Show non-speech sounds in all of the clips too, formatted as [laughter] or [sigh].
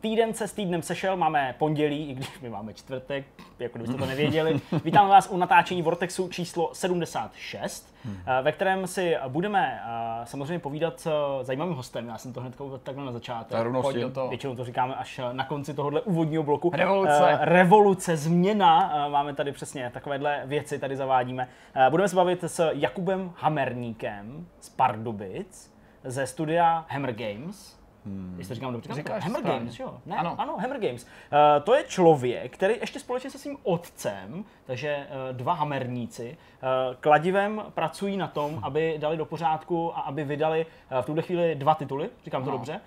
týden se s týdnem sešel, máme pondělí, i když my máme čtvrtek, jako kdybyste to nevěděli. Vítáme vás u natáčení Vortexu číslo 76, hmm. ve kterém si budeme eh, samozřejmě povídat s zajímavým hostem. Já jsem to hned takhle na začátek. Pojď toho. Většinou to říkáme až na konci tohohle úvodního bloku. Revoluce. Revoluce, změna. Máme tady přesně takovéhle věci, tady zavádíme. Budeme se bavit s Jakubem Hamerníkem z Pardubic ze studia Hammer Games. Hmm. Jestli říkám dobře, Říkáš Hammer správně. Games, jo? Ne, Ano. ano, Hammer Games. Uh, to je člověk, který ještě společně se svým otcem, takže uh, dva hamerníci, uh, kladivem pracují na tom, aby dali do pořádku a aby vydali uh, v tuhle chvíli dva tituly, říkám to No. dobře.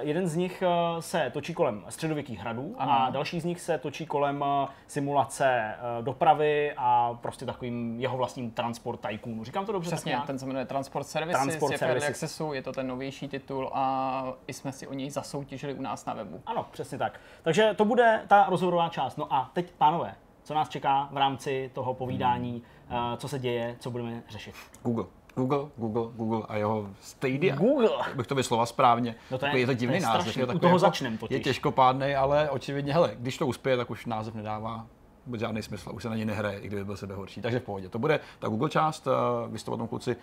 Jeden z nich se točí kolem středověkých hradů a Ano. další z nich se točí kolem simulace dopravy a prostě takovým jeho vlastním transport tycoonu. Říkám to dobře? Přesně, ten se jmenuje Transport Services, Transport je Services. Accessu, je to ten novější titul a i jsme si o něj zasoutěžili u nás na webu. Ano, přesně tak. Takže to bude ta rozhovorová část. No a teď, pánové, co nás čeká v rámci toho povídání, uh, co se děje, co budeme řešit. Google. Google, Google, Google a jeho Stadia. Google. Jak bych to vysloval správně. No to je- Takový je to to divný je název. Je, U toho jako- začnem totiž. Je těžkopádný, ale očividně, hele, když to uspěje, tak už název nedává vůbec žádný smysl, už se na něj nehraje, i kdyby byl sebe horší. Takže v pohodě. To bude ta Google část, eh, vy jste o tom kluci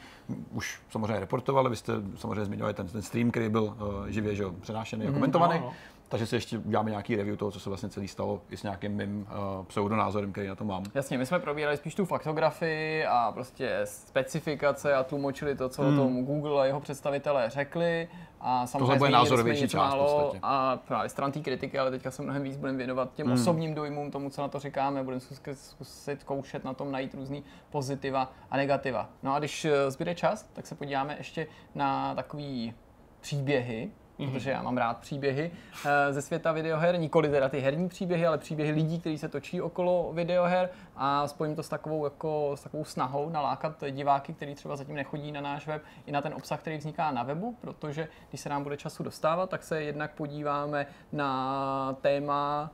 už samozřejmě reportovali, vy jste samozřejmě zmiňovali ten, ten stream, který byl eh, živě že, jo, přenášený a komentovaný. ano, ano. Takže si ještě uděláme nějaký review toho, co se vlastně celý stalo, i s nějakým mým uh, pseudonázorem, který na to mám. Jasně, my jsme probírali spíš tu faktografii a prostě specifikace a tlumočili to, co hmm. o tom Google a jeho představitelé řekli. A samozřejmě bude zmínili názorovější část málo a právě stran té kritiky, ale teďka se mnohem víc budeme věnovat těm hmm. osobním dojmům, tomu, co na to říkáme, budeme zkusit, zkusit koušet na tom najít různý pozitiva a negativa. No a když eh, zbyde čas, tak se podíváme ještě na takový příběhy, Mhm. protože já mám rád příběhy eh, ze světa videoher, nikoli teda ty herní příběhy, ale příběhy lidí, kteří se točí okolo videoher a spojím to s takovou, jako, s takovou snahou nalákat diváky, kteří třeba zatím nechodí na náš web, i na ten obsah, který vzniká na webu, protože když se nám bude času dostávat, tak se jednak podíváme na téma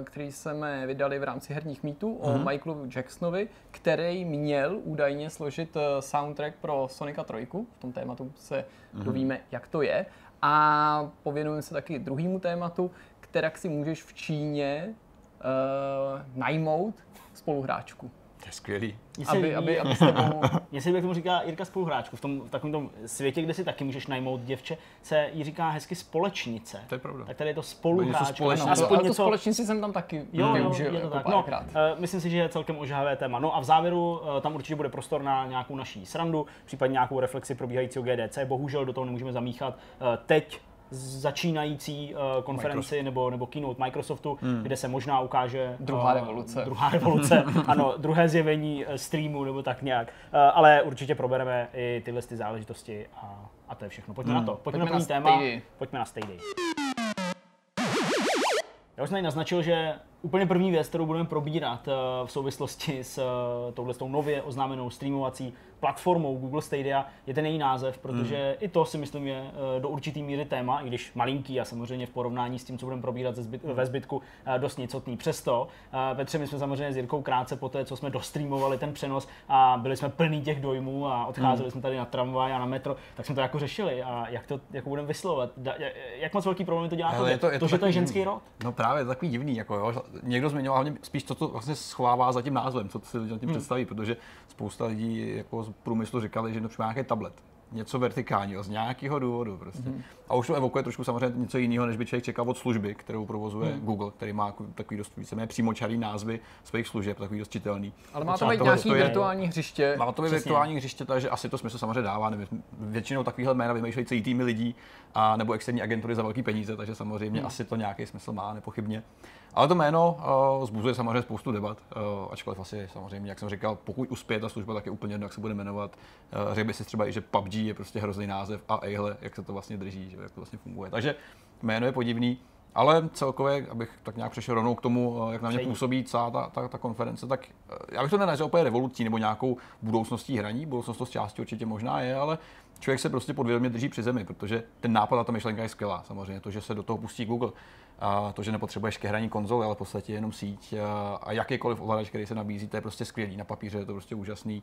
eh, který jsme vydali v rámci herních mýtů o Mhm. Michaelu Jacksonovi, který měl údajně složit eh, soundtrack pro Sonika 3. V tom tématu se Mhm. dovíme, jak to je. A pověnujeme se taky druhému tématu, kterak si můžeš v Číně uh, najmout spoluhráčku. To je skvělý. Mně se Aby, aby, aby líbí, jak tomu říká Jirka spoluhráčku. V, tom, v takovém tom světě, kde si taky můžeš najmout děvče, se jí říká hezky společnice. To je pravda. Tak tady je to spoluhráčka. společného. Aspoň ale něco, společnici jsem tam taky Jo, jo, využil je to jako tak. No, eh, myslím si, že je celkem ožahavé téma. No a v závěru eh, tam určitě bude prostor na nějakou naší srandu, případně nějakou reflexi probíhajícího GDC. Bohužel do toho nemůžeme zamíchat eh, teď začínající eh, konferenci nebo, nebo keynote Microsoftu, hmm. kde se možná ukáže Druhá eh, revoluce. Druhá revoluce, [laughs] ano, druhé zjevení eh, streamu nebo tak nějak. Eh, ale určitě probereme i tyhle ty záležitosti a, a to je všechno. Pojďme na to. Pojďme, Pojďme na první na téma. Pojďme na Stadia. Já už jsem tady naznačil, že úplně první věc, kterou budeme probírat eh, v souvislosti s eh, touhle s tou nově oznámenou streamovací platformou Google Stadia je ten její název, protože Hmm. i to si myslím je eh, do určitý míry téma, i když malinký a samozřejmě v porovnání s tím, co budeme probírat ze zbyt, ve zbytku, dost nicotný. Přesto, Petře, my jsme samozřejmě s Jirkou krátce po té, co jsme dostreamovali ten přenos a byli jsme plní těch dojmů a odcházeli Hmm. jsme tady na tramvaj a na metro, tak jsme to jako řešili a jak to jako budeme vyslovovat. Jak moc velký problém to dělá Hele, to, je to- je to, to že to je ženský rod? No právě, to takový divný, jako jo. Někdo zmiňoval hlavně spíš, co to vlastně schovává za tím názvem, co si lidi nad tím Hmm. představí, protože spousta lidí jako z průmyslu říkali, že to má nějaký tablet. Něco vertikálního, z nějakého důvodu prostě. Hmm. A už to evokuje trošku samozřejmě něco jiného, než by člověk čekal od služby, kterou provozuje Hmm. Google, který má takový dost víceméně přímočarý názvy svých služeb, takový dost čitelný. Ale má to být nějaký to je- virtuální hřiště. Má to být virtuální hřiště, takže asi to smysl samozřejmě dává. Nevím, většinou takovýhle jména vymýšlejí celý týmy lidí a nebo externí agentury za velký peníze, takže samozřejmě Hmm. asi to nějaký smysl má, nepochybně. Ale to jméno uh, zbuzuje samozřejmě spoustu debat, uh, ačkoliv asi samozřejmě, jak jsem říkal, pokud uspěje ta služba, tak je úplně jedno, jak se bude jmenovat. Uh, řekl by si třeba i, že PUBG je prostě hrozný název a ejhle, jak se to vlastně drží, že, jak to vlastně funguje. Takže jméno je podivný. Ale celkově, abych tak nějak přešel rovnou k tomu, eh, jak na mě působí celá ta, ta, ta konference, tak eh, já bych to nenazval úplně revolucí nebo nějakou budoucností hraní. Budoucnost to z části určitě možná je, ale člověk se prostě podvědomě drží při zemi, protože ten nápad a ta myšlenka je skvělá. Samozřejmě to, že se do toho pustí Google, a to, že nepotřebuješ ke hraní konzole, ale v podstatě jenom síť a, a jakýkoliv ovladač, který se nabízí, to je prostě skvělý. Na papíře je to prostě úžasný.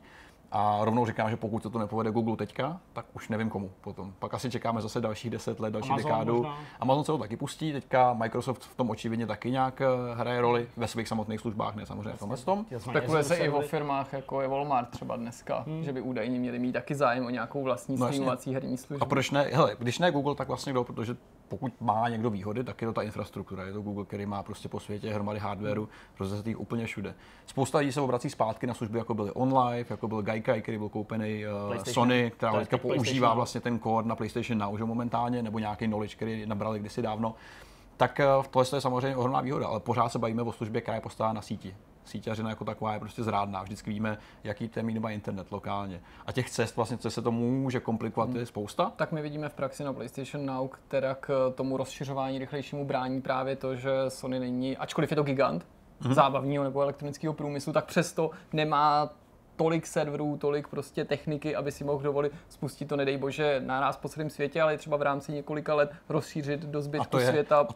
A rovnou říkám, že pokud to, to nepovede Google teďka, tak už nevím komu potom. Pak asi čekáme zase dalších 10 let, další Amazon dekádu. možná. Amazon se to taky pustí, teďka Microsoft v tom očividně taky nějak eh, hraje roli ve svých samotných službách, ne samozřejmě v tomhle tom. Spekuluje se i o firmách, jako je Walmart třeba dneska, že by údajně měli mít taky zájem o nějakou vlastní No streamovací herní A službu. proč ne? Hele, když ne Google, tak vlastně kdo, protože pokud má někdo výhody, tak je to ta infrastruktura. Je to Google, který má prostě po světě hromady hardwareu, prostě úplně všude. Spousta lidí se obrací zpátky na služby, jako byly OnLive, jako byl Gaikai, který byl koupený uh. Sony, která teďka používá vlastně ten kód na PlayStation Now už momentálně, nebo nějaký knowledge, který nabrali kdysi dávno. Tak uh, tohle je samozřejmě ohromná výhoda, ale pořád se bavíme o službě, která je postavena na síti. Síťařina jako taková je prostě zrádná. Vždycky víme, jaký termín má internet lokálně. A těch cest, vlastně, co se to může komplikovat, je spousta. Tak my vidíme v praxi na PlayStation Now, která k tomu rozšiřování rychlejšímu brání právě to, že Sony není, ačkoliv je to gigant zábavního nebo elektronického průmyslu, tak přesto nemá tolik serverů, tolik prostě techniky, aby si mohl dovolit spustit to, nedej bože, naraz po celém světě, ale třeba v rámci několika let rozšířit do zbytku to je- světa.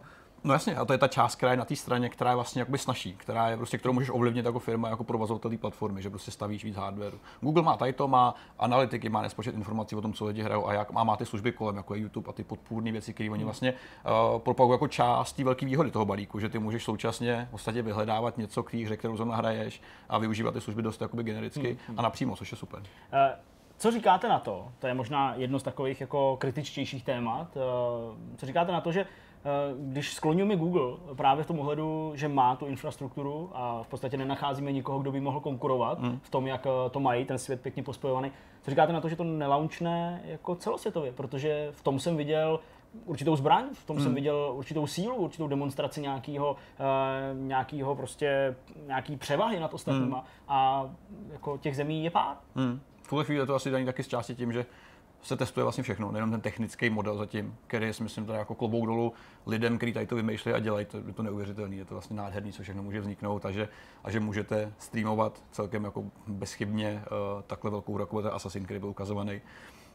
No jasně, a to je ta část, která je na té straně, která je vlastně jakoby snažší, která je prostě, kterou můžeš ovlivnit jako firma, jako provozovatel té platformy, že prostě stavíš víc hardwareu. Google má tady to, má analytiky, má nespočet informací o tom, co lidi hrajou a jak má, má ty služby kolem, jako je YouTube a ty podpůrné věci, které oni vlastně uh, propagují jako část té velké výhody toho balíku, že ty můžeš současně v podstatě vyhledávat něco k hře, kterou zrovna hraješ a využívat ty služby dost jakoby genericky a napřímo, což je super. Eh, Co říkáte na to? To je možná jedno z takových jako kritičtějších témat. Eh, Co říkáte na to, že když skloňujeme Google právě v tom ohledu, že má tu infrastrukturu a v podstatě nenacházíme nikoho, kdo by mohl konkurovat v tom, jak eh, to mají, ten svět pěkně pospojovaný. Co říkáte na to, že to nelaunchne jako celosvětově? Protože v tom jsem viděl určitou zbraň, v tom jsem viděl určitou sílu, určitou demonstraci nějakého, uh, nějakého prostě, nějaký převahy nad ostatníma a jako těch zemí je pár. Hmm. V tuhle chvíli je to asi daný taky z části tím, že se testuje vlastně všechno, nejenom ten technický model zatím, který je, myslím, teda jako klobouk dolů lidem, kteří tady to vymýšlejí a dělají, to je to neuvěřitelné, je to vlastně nádherný, co všechno může vzniknout a že, a že můžete streamovat celkem jako bezchybně uh, takhle velkou hru, ten Assassin, který byl ukazovaný.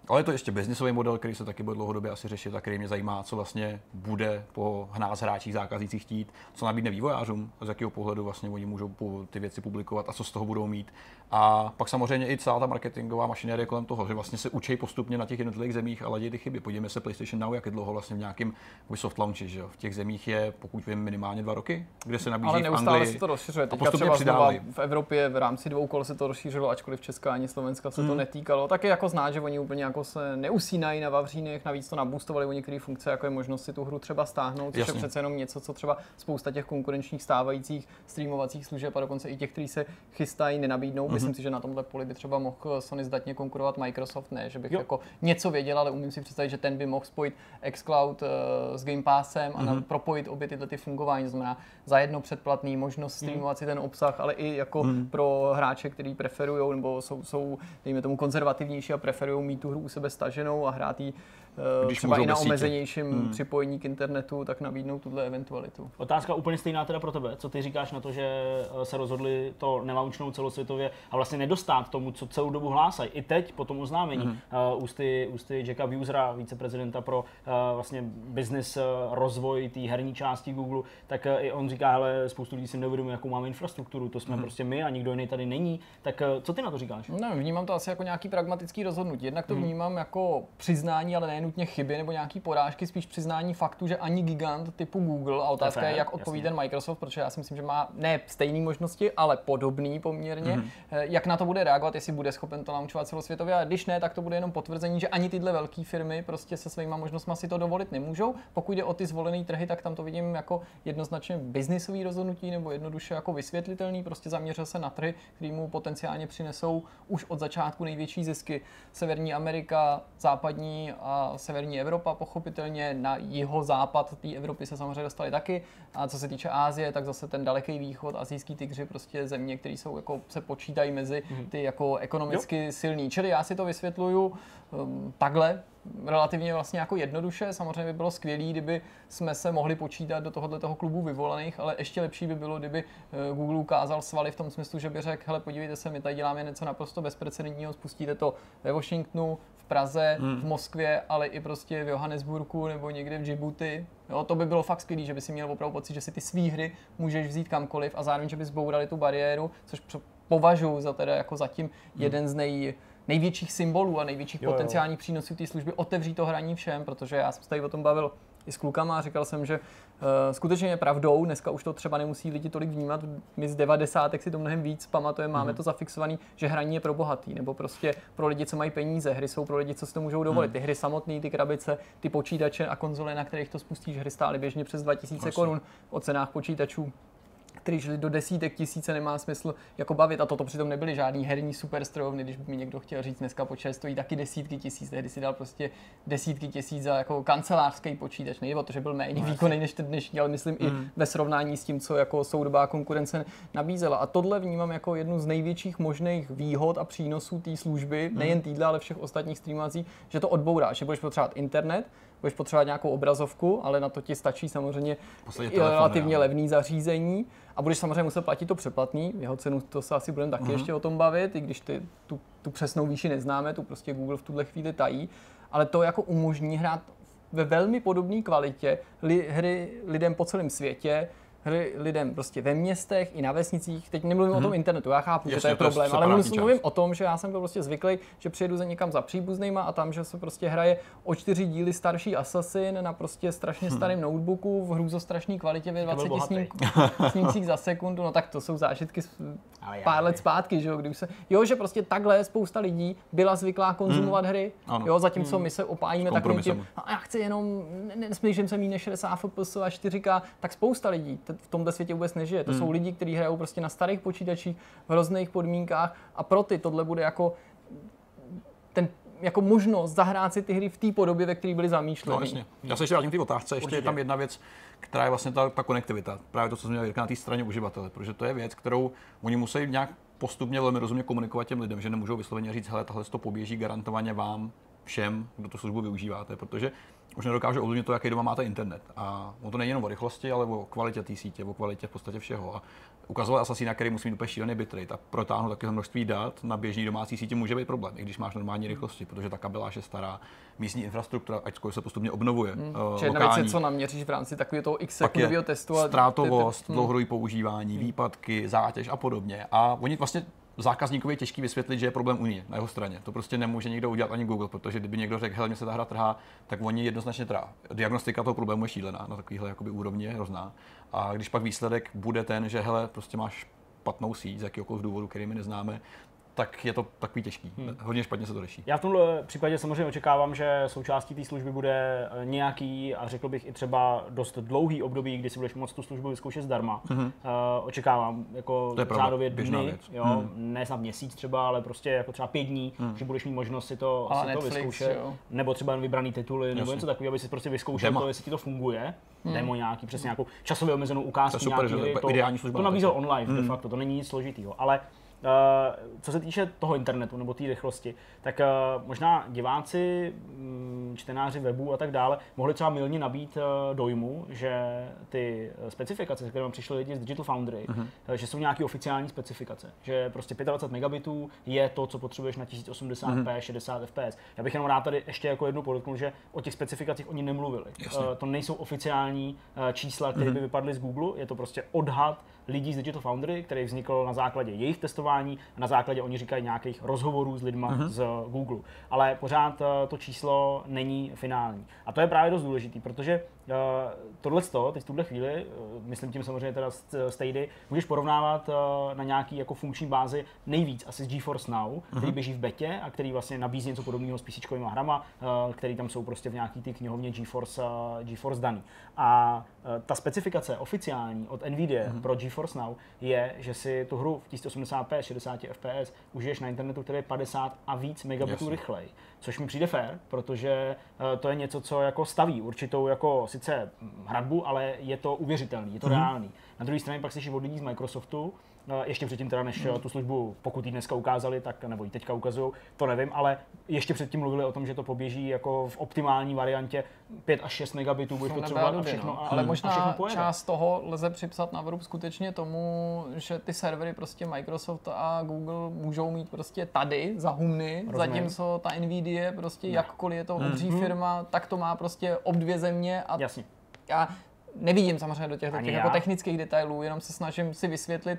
Ale je to ještě biznisový model, který se taky bude dlouhodobě asi řešit a který mě zajímá, co vlastně bude po nás hráčích, zákaznících chtít, co nabídne vývojářům, z jakého pohledu vlastně oni můžou ty věci publikovat a co z toho budou mít. A pak samozřejmě i celá ta marketingová mašinérie kolem toho, že vlastně se učí postupně na těch jednotlivých zemích a ladí ty chyby. Podívejme se PlayStation Now, jak je dlouho vlastně v nějakém soft launchi, že jo? V těch zemích je, pokud vím, minimálně dva roky, kde se nabízí Ale v neustále Anglii. se to rozšiřuje. a Teďka postupně třeba znova přidávají. v Evropě v rámci dvou kol se to rozšířilo, ačkoliv Česká ani Slovenska se to Hmm. netýkalo. Tak je jako znát, že oni úplně jako se neusínají na Vavřínech, navíc to naboostovali o některé funkce, jako je možnost si tu hru třeba stáhnout, což Jasně. je přece jenom něco, co třeba spousta těch konkurenčních stávajících streamovacích služeb a dokonce i těch, kteří se chystají, nenabídnou. Mhm. Myslím si, že na tomhle poli by třeba mohl Sony zdatně konkurovat Microsoft, ne, že bych Jo. jako něco věděl, ale umím si představit, že ten by mohl spojit xCloud eh, s Game Passem a Mhm. na, propojit obě tyhle ty fungování, to znamená za jedno předplatný možnost streamovat si ten obsah, ale i jako Mhm. pro hráče, kteří preferují nebo jsou, jsou dejme tomu konzervativnější a preferují mít tu hru u sebe staženou a hrát ji eh, Když třeba i na omezenějším Hmm. připojení k internetu, tak nabídnout tuhle eventualitu. Otázka úplně stejná teda pro tebe. Co ty říkáš na to, že eh, se rozhodli to nelaunchnout celosvětově a vlastně nedostát tomu, co celou dobu hlásají. I teď po tom oznámení mm-hmm. uh, ústy, ústy Jacka Busera, viceprezidenta pro uh, vlastně business uh, rozvoj té herní části Google, tak uh, i on říká, hele, spoustu lidí si neuvědomuje, jakou máme infrastrukturu, to jsme mm-hmm. prostě my a nikdo jiný tady není. Tak uh, co ty na to říkáš? Ne, vnímám to asi jako nějaký pragmatický rozhodnutí. Jednak to vnímám jako přiznání, ale nenutně chyby nebo nějaký porážky, spíš přiznání faktu, že ani gigant typu Google, a otázka je, jak odpoví jasně. ten Microsoft, protože já si myslím, že má ne stejné možnosti, ale podobný poměrně, Mhm. mm-hmm. jak na to bude reagovat, jestli bude schopen to launchovat celosvětově, a když ne, tak to bude jenom potvrzení, že ani tyhle velké firmy prostě se svýma možnostmi si to dovolit nemůžou. Pokud jde o ty zvolené trhy, tak tam to vidím jako jednoznačně biznisový rozhodnutí nebo jednoduše jako vysvětlitelný, prostě zaměřil se na trhy, který mu potenciálně přinesou už od začátku největší zisky. Severní Amerika, západní a severní Evropa pochopitelně, na jeho západ té Evropy se samozřejmě dostali taky. A co se týče Ázie, tak zase ten daleký východ, azijský tygři, prostě země, které jsou jako se počítají mezi ty jako ekonomicky silný. Čili já si to vysvětluju um, takhle, relativně vlastně jako jednoduše. Samozřejmě by bylo skvělé, kdyby jsme se mohli počítat do tohohle toho klubu vyvolených, ale ještě lepší by bylo, kdyby eh, Google ukázal svaly v tom smyslu, že by řekl, hele, podívejte se, my tady děláme něco naprosto bezprecedentního, spustíte to ve Washingtonu, v Praze, v Moskvě, ale i prostě v Johannesburgu nebo někde v Djibouti. Jo, to by bylo fakt skvělé, že by si měl opravdu pocit, že si ty svý hry můžeš vzít kamkoliv a zároveň, že by zbourali tu bariéru, což považuji za teda jako zatím jeden z nej, největších symbolů a největších Jo, jo. potenciálních přínosů té služby otevřít to hraní všem, protože já jsem se tady o tom bavil i s klukama a říkal jsem, že skutečně je pravdou, dneska už to třeba nemusí lidi tolik vnímat, my z 90. si to mnohem víc pamatujeme, máme to zafixovaný, že hraní je pro bohatý, nebo prostě pro lidi, co mají peníze, hry jsou pro lidi, co si to můžou dovolit. Ty hry samotné, ty krabice, ty počítače a konzole, na kterých to spustíš, hry stály běžně přes 2000 korun o cenách počítačů který šli do desítek tisíce, nemá smysl jako bavit. A toto přitom nebyly žádný herní superstrojovny, když by mi někdo chtěl říct, dneska počítač stojí taky desítky tisíc, tehdy si dal prostě desítky tisíc za jako kancelářský počítač. Nejde o to, že byl méně výkonný než ten dnešní, ale myslím i ve srovnání s tím, co jako soudobá konkurence nabízela. A tohle vnímám jako jednu z největších možných výhod a přínosů té služby, nejen týdle, ale všech ostatních streamovacích, že to odbourá, že budeš potřebovat internet, budeš potřebovat nějakou obrazovku, ale na to ti stačí samozřejmě telefon, relativně jo. levný zařízení a budeš samozřejmě muset platit to přeplatný, jeho cenu to se asi budeme taky Mhm. ještě o tom bavit, i když ty, tu, tu přesnou výši neznáme, tu prostě Google v tuhle chvíli tají, ale to jako umožní hrát ve velmi podobné kvalitě li, hry lidem po celém světě, hry lidem prostě ve městech i na vesnicích. Teď nemluvím o tom internetu, já chápu, že to Mhm. Jasně, je to je problém, ale separátní mluvím, část. mluvím o tom, že já jsem byl prostě zvyklý, že přijedu za někam za příbuznýma a tam, že se prostě hraje o čtyři díly starší Assassin na prostě strašně starém notebooku v hrůzostrašné kvalitě ve byl 20 bohatý. snímků, [laughs] snímcích za sekundu, no tak to jsou zážitky z Ale pár let zpátky, že jo, kdy už se, jo, že prostě takhle spousta lidí byla zvyklá konzumovat hry, Ano. jo, zatímco my se opájíme takovým tím, a já chci jenom, ne- nesmíším se mít než 60 fps a 4K, tak spousta lidí v tomhle světě vůbec nežije. To jsou lidi, kteří hrajou prostě na starých počítačích v hrozných podmínkách a pro ty tohle bude jako ten jako možnost zahrát si ty hry v té podobě, ve které byly zamýšleny. No, jasně. Já se ještě vrátím k té otázce. Ještě Určitě. je tam jedna věc, která je vlastně ta, ta konektivita. Právě to, co jsem měl na té straně uživatele, protože to je věc, kterou oni musí nějak postupně velmi rozumně komunikovat těm lidem, že nemůžou vysloveně říct, hele, tahle to poběží garantovaně vám všem, kdo tu službu využíváte, protože už nedokáže ovlivnit to, jaký doma máte internet. A ono to není jenom o rychlosti, ale o kvalitě té sítě, o kvalitě v podstatě všeho. A ukazovat Assassina, který musí mít úplně šílený bitrate a protáhnout takové množství dat na běžný domácí síti může být problém, i když máš normální rychlosti, protože ta kabeláž je stará, místní infrastruktura, ačkoliv se postupně obnovuje. Hmm. Že jedna věc co naměříš v rámci takového toho x testu. a ztrátovost, ty- ty- dlouhodobý používání, výpadky, zátěž a podobně. A oni vlastně zákazníkovi je těžký vysvětlit, že je problém u ní na jeho straně. To prostě nemůže nikdo udělat ani Google, protože kdyby někdo řekl, hele, mě se ta hra trhá, tak oni jednoznačně trhá. Diagnostika toho problému je šílená, na takovýhle jakoby úrovni je hrozná. A když pak výsledek bude ten, že hele, prostě máš špatnou síť z jakýkoliv důvodu, který my neznáme, tak je to takový těžký. Hmm. Hodně špatně se to řeší. Já v tomhle případě samozřejmě očekávám, že součástí té služby bude eh, nějaký, a řekl bych i třeba dost dlouhý období, kdy si budeš moct tu službu vyzkoušet zdarma. Mm-hmm. Uh, očekávám jako. To řádově dny, věc. jo, Hmm. ne snad měsíc třeba, ale prostě jako třeba pět dní, že budeš mít možnost si to, Ale si to Netflix, vyzkoušet. jo. Nebo třeba jen vybraný tituly, nebo Jasně. něco takového, aby si prostě vyzkoušel Dema. to, jestli ti to funguje. Demo nějaký, přesně nějakou časově omezenou To ukázku je super, nějaký že to je to, ideální služba to na nabízel to. online de facto, to není nic složitýho. Ale co se týče toho internetu nebo té rychlosti, tak uh, možná diváci, mm, čtenáři webu a tak dále mohli třeba milně nabít uh, dojmu, že ty eh, specifikace, se kterými přišli lidi z Digital Foundry, uh-huh. že jsou nějaké oficiální specifikace. Že prostě 25 megabitů je to, co potřebuješ na 1080p, uh-huh. 60 fps. Já bych jenom rád tady ještě jako jednu podotknul, že o těch specifikacích oni nemluvili. Jasně. To nejsou oficiální čísla, které by vypadly z Google, je to prostě odhad lidí z Digital Foundry, který vznikl na základě jejich testování a na základě, oni říkají, nějakých rozhovorů s lidma uh-huh. z Google. Ale pořád eh, to číslo není finální. A to je právě dost důležitý, protože uh, tohle, teď v tuhle chvíli, uh, myslím tím samozřejmě teda z Stady, můžeš porovnávat na nějaký jako funkční bázi nejvíc asi s GeForce Now, uh-huh. který běží v betě a který vlastně nabízí něco podobného s PC hrama, který tam jsou prostě v nějaký ty knihovně GeForce, GeForce daný. A ta specifikace oficiální od Nvidia uh-huh. pro GeForce Now je, že si tu hru v 1080p 60 fps užiješ na internetu, který je 50 a víc megabitů rychleji. Což mi přijde fér, protože to je něco, co jako staví určitou jako sice hradbu, ale je to uvěřitelný, je to mm-hmm. reálný. Na druhé straně pak slyšíš od lidí z Microsoftu, ještě předtím teda, než hmm. tu službu, pokud ji dneska ukázali, tak nebo ji teďka ukazují, to nevím, ale ještě předtím mluvili o tom, že to poběží jako v optimální variantě 5 až 6 megabitů bude potřebovat a všechno. no. A, ale a možná všechno pojede. část toho lze připsat na vrub skutečně tomu, že ty servery prostě Microsoft a Google můžou mít prostě tady za humny, Rozumím. zatímco ta Nvidia prostě jakkoliv je to obří firma, tak to má prostě ob dvě země a Jasně. já nevidím samozřejmě do těch, těch jako technických detailů, jenom se snažím si vysvětlit,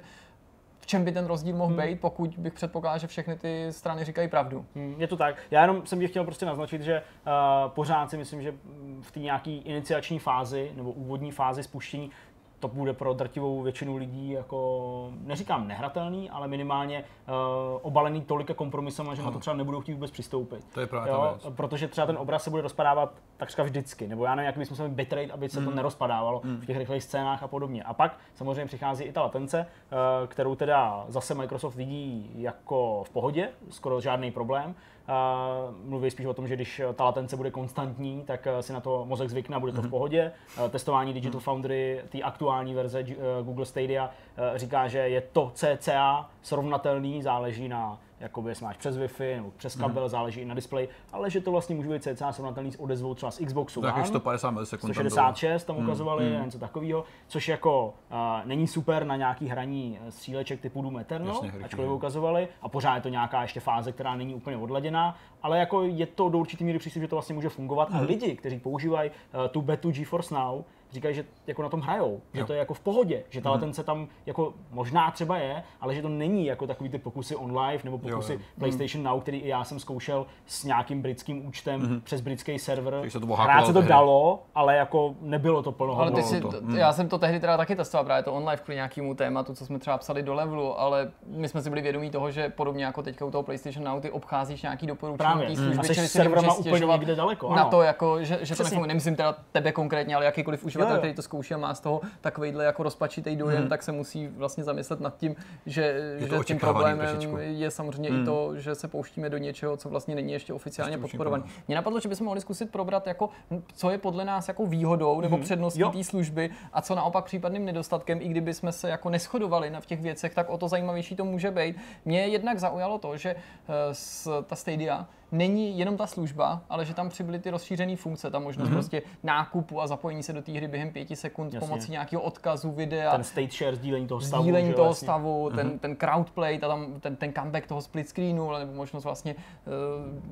čem by ten rozdíl mohl Hmm. být, pokud bych předpokládal, že všechny ty strany říkají pravdu. Hmm, Je to tak. Já jenom jsem tě chtěl prostě naznačit, že uh, pořád si myslím, že v té nějaké iniciační fázi nebo úvodní fázi spuštění to bude pro drtivou většinu lidí jako, neříkám nehratelný, ale minimálně uh, obalený tolika kompromisama, že na to třeba nebudou chtít vůbec přistoupit. To je právě jo, věc. protože třeba ten obraz se bude rozpadávat takřka vždycky, nebo já nevím, jaký bychom museli bitrate, aby se to nerozpadávalo v těch rychlých scénách a podobně. A pak samozřejmě přichází i ta latence, eh, kterou teda zase Microsoft vidí jako v pohodě, skoro žádný problém. Eh, Mluví spíš o tom, že když ta latence bude konstantní, tak eh, si na to mozek zvykne a bude to v pohodě. Eh, Testování Digital Foundry, té aktuální verze eh, Google Stadia, eh, říká, že je to CCA srovnatelný, záleží na jakoby jestli máš přes Wi-Fi nebo přes kabel, Mhm. záleží i na displeji, ale že to vlastně může být cca srovnatelný s odezvou třeba z Xboxu One. 150 milisekund. tam bylo. 166 tam ukazovali, Hmm, mm, něco takového, což jako uh, není super na nějaký hraní eh, stříleček typu Doom Eternal, Jasně, rychlý, ačkoliv no. ukazovali, a pořád je to nějaká ještě fáze, která není úplně odladěná, ale jako je to do určitý míry příslib, že to vlastně může fungovat Hmm. a lidi, kteří používají uh, tu betu GeForce Now, říkají, že jako na tom hrajou, že Jo. to je jako v pohodě, že ta latence tam jako možná třeba je, ale že to není jako takový ty pokusy on live nebo pokusy jo. PlayStation Now, který i já jsem zkoušel s nějakým britským účtem přes britský server. Se to Hrát se to tehdy. dalo, ale jako nebylo to Ale plnohodnotné. ty si, to. já jsem to tehdy teda taky testoval, právě to online kvůli nějakému tématu, co jsme třeba psali do levelu, ale my jsme si byli vědomí toho, že podobně jako teďka u toho PlayStation Now, ty obcházíš nějaký doporučení Právě. té Mm. služby, čili si úplně někde daleko, na ano. to, jako, že, že to nefunguje. Nemyslím teda tebe konkrétně, ale jakýkoliv uživatel, Jo, jo. který to zkouší a má z toho takovýhle jako rozpačitý dojem, tak se musí vlastně zamyslet nad tím, že, to že tím problémem trošičku. je samozřejmě i to, že se pouštíme do něčeho, co vlastně není ještě oficiálně podporované. Mě napadlo, že bychom mohli zkusit probrat, jako, co je podle nás jako výhodou nebo předností Jo. té služby a co naopak případným nedostatkem, i kdyby jsme se jako neschodovali na v těch věcech, tak o to zajímavější to může být. Mě jednak zaujalo to, že eh, s, ta Stadia není jenom ta služba, ale že tam přibyly ty rozšířené funkce, ta možnost mm-hmm. prostě nákupu a zapojení se do té hry během pěti sekund Jasně. pomocí nějakého odkazu videa ten state share, sdílení toho stavu. sdílení toho jasně. stavu, ten, ten crowdplay, ta tam, ten, ten comeback toho split screenu, nebo možnost vlastně uh,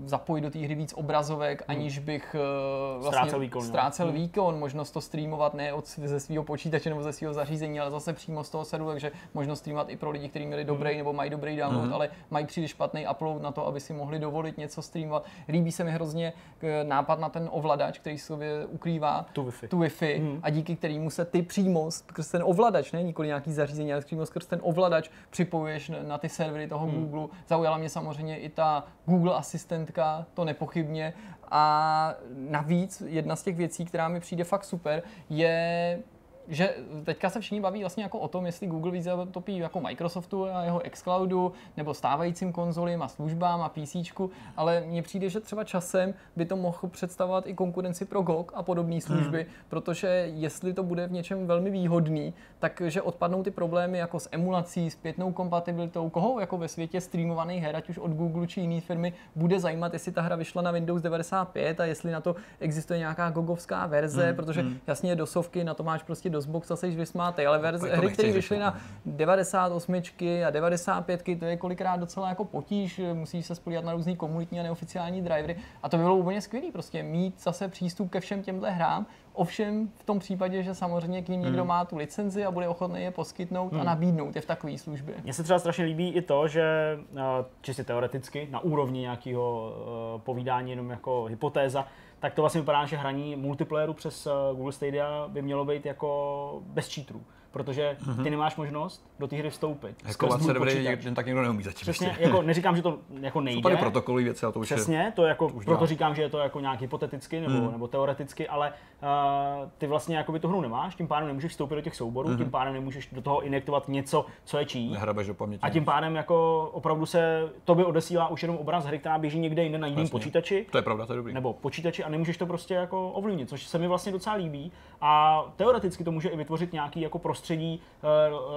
zapojit do té hry víc obrazovek, aniž bych uh, vlastně Ztrácel výkon, jo. ztrácel výkon, možnost to streamovat ne od, ze svého počítače nebo ze svého zařízení, ale zase přímo z toho serveru, takže možnost streamovat i pro lidi, kteří měli dobrý nebo mají dobrý download, ale mají příliš špatný upload na to, aby si mohli dovolit něco streamovat. Líbí se mi hrozně eh, nápad na ten ovladač, který sobě ukrývá Tu Wi-Fi. tu Wi-Fi Mhm. a díky kterému se ty přímo skrz ten ovladač, ne nikoli nějaký zařízení, ale přímo skrz ten ovladač připojuješ na- ty servery toho Mhm. Google. Zaujala mě samozřejmě i ta Google asistentka, to nepochybně. A navíc jedna z těch věcí, která mi přijde fakt super, je že teďka se všichni baví vlastně jako o tom, jestli Google víc topí jako Microsoftu a jeho xCloudu, nebo stávajícím konzolím a službám a PC, ale mně přijde, že třeba časem by to mohlo představovat i konkurenci pro GOG a podobné služby, hmm. protože jestli to bude v něčem velmi výhodný, takže odpadnou ty problémy jako s emulací, s pětnou kompatibilitou, koho jako ve světě streamovaných her, ať už od Google či jiné firmy, bude zajímat, jestli ta hra vyšla na Windows 95 a jestli na to existuje nějaká gogovská verze, hmm. protože jasně dosovky, na to máš prostě DOSBox a jsi vysmátej, ale verze, Úplně to hry, které vyšly na 98 a 95, to je kolikrát docela jako potíž, musíš se spolíhat na různý komunitní a neoficiální drivery. A to by bylo úplně skvělé, prostě mít zase přístup ke všem těmhle hrám, ovšem v tom případě, že samozřejmě k ním někdo má tu licenzi a bude ochotný je poskytnout a nabídnout je v takové službě. Mně se třeba strašně líbí i to, že eh, čistě teoreticky, na úrovni nějakého eh, povídání, jenom jako hypotéza, tak to vlastně vypadá, že hraní multiplayeru přes eh, Google Stadia by mělo být jako bez cheaterů. Protože ty nemáš možnost do té hry vstoupit. Hackovat servery jen tak někdo neumí zatím. Přesně, ještě. jako neříkám, že to jako Jsou nejde. tady protokolové věci, ale to už je... Přesně, to jako, už proto dělá. říkám, že je to jako nějak hypoteticky nebo, Hmm. nebo teoreticky, ale ty vlastně jakoby tu hru nemáš, tím pádem nemůžeš vstoupit do těch souborů, Hmm. tím pádem nemůžeš do toho injektovat něco, co je čí. Nehrabeš do paměti. A tím pádem jako opravdu se tobě odesílá už jenom obraz hry, která běží někde jinde na jiném počítači. To je pravda, to je dobrý. Nebo počítači a nemůžeš to prostě jako ovlivnit, což se mi vlastně docela líbí. A teoreticky to může i vytvořit nějaký jako prostředí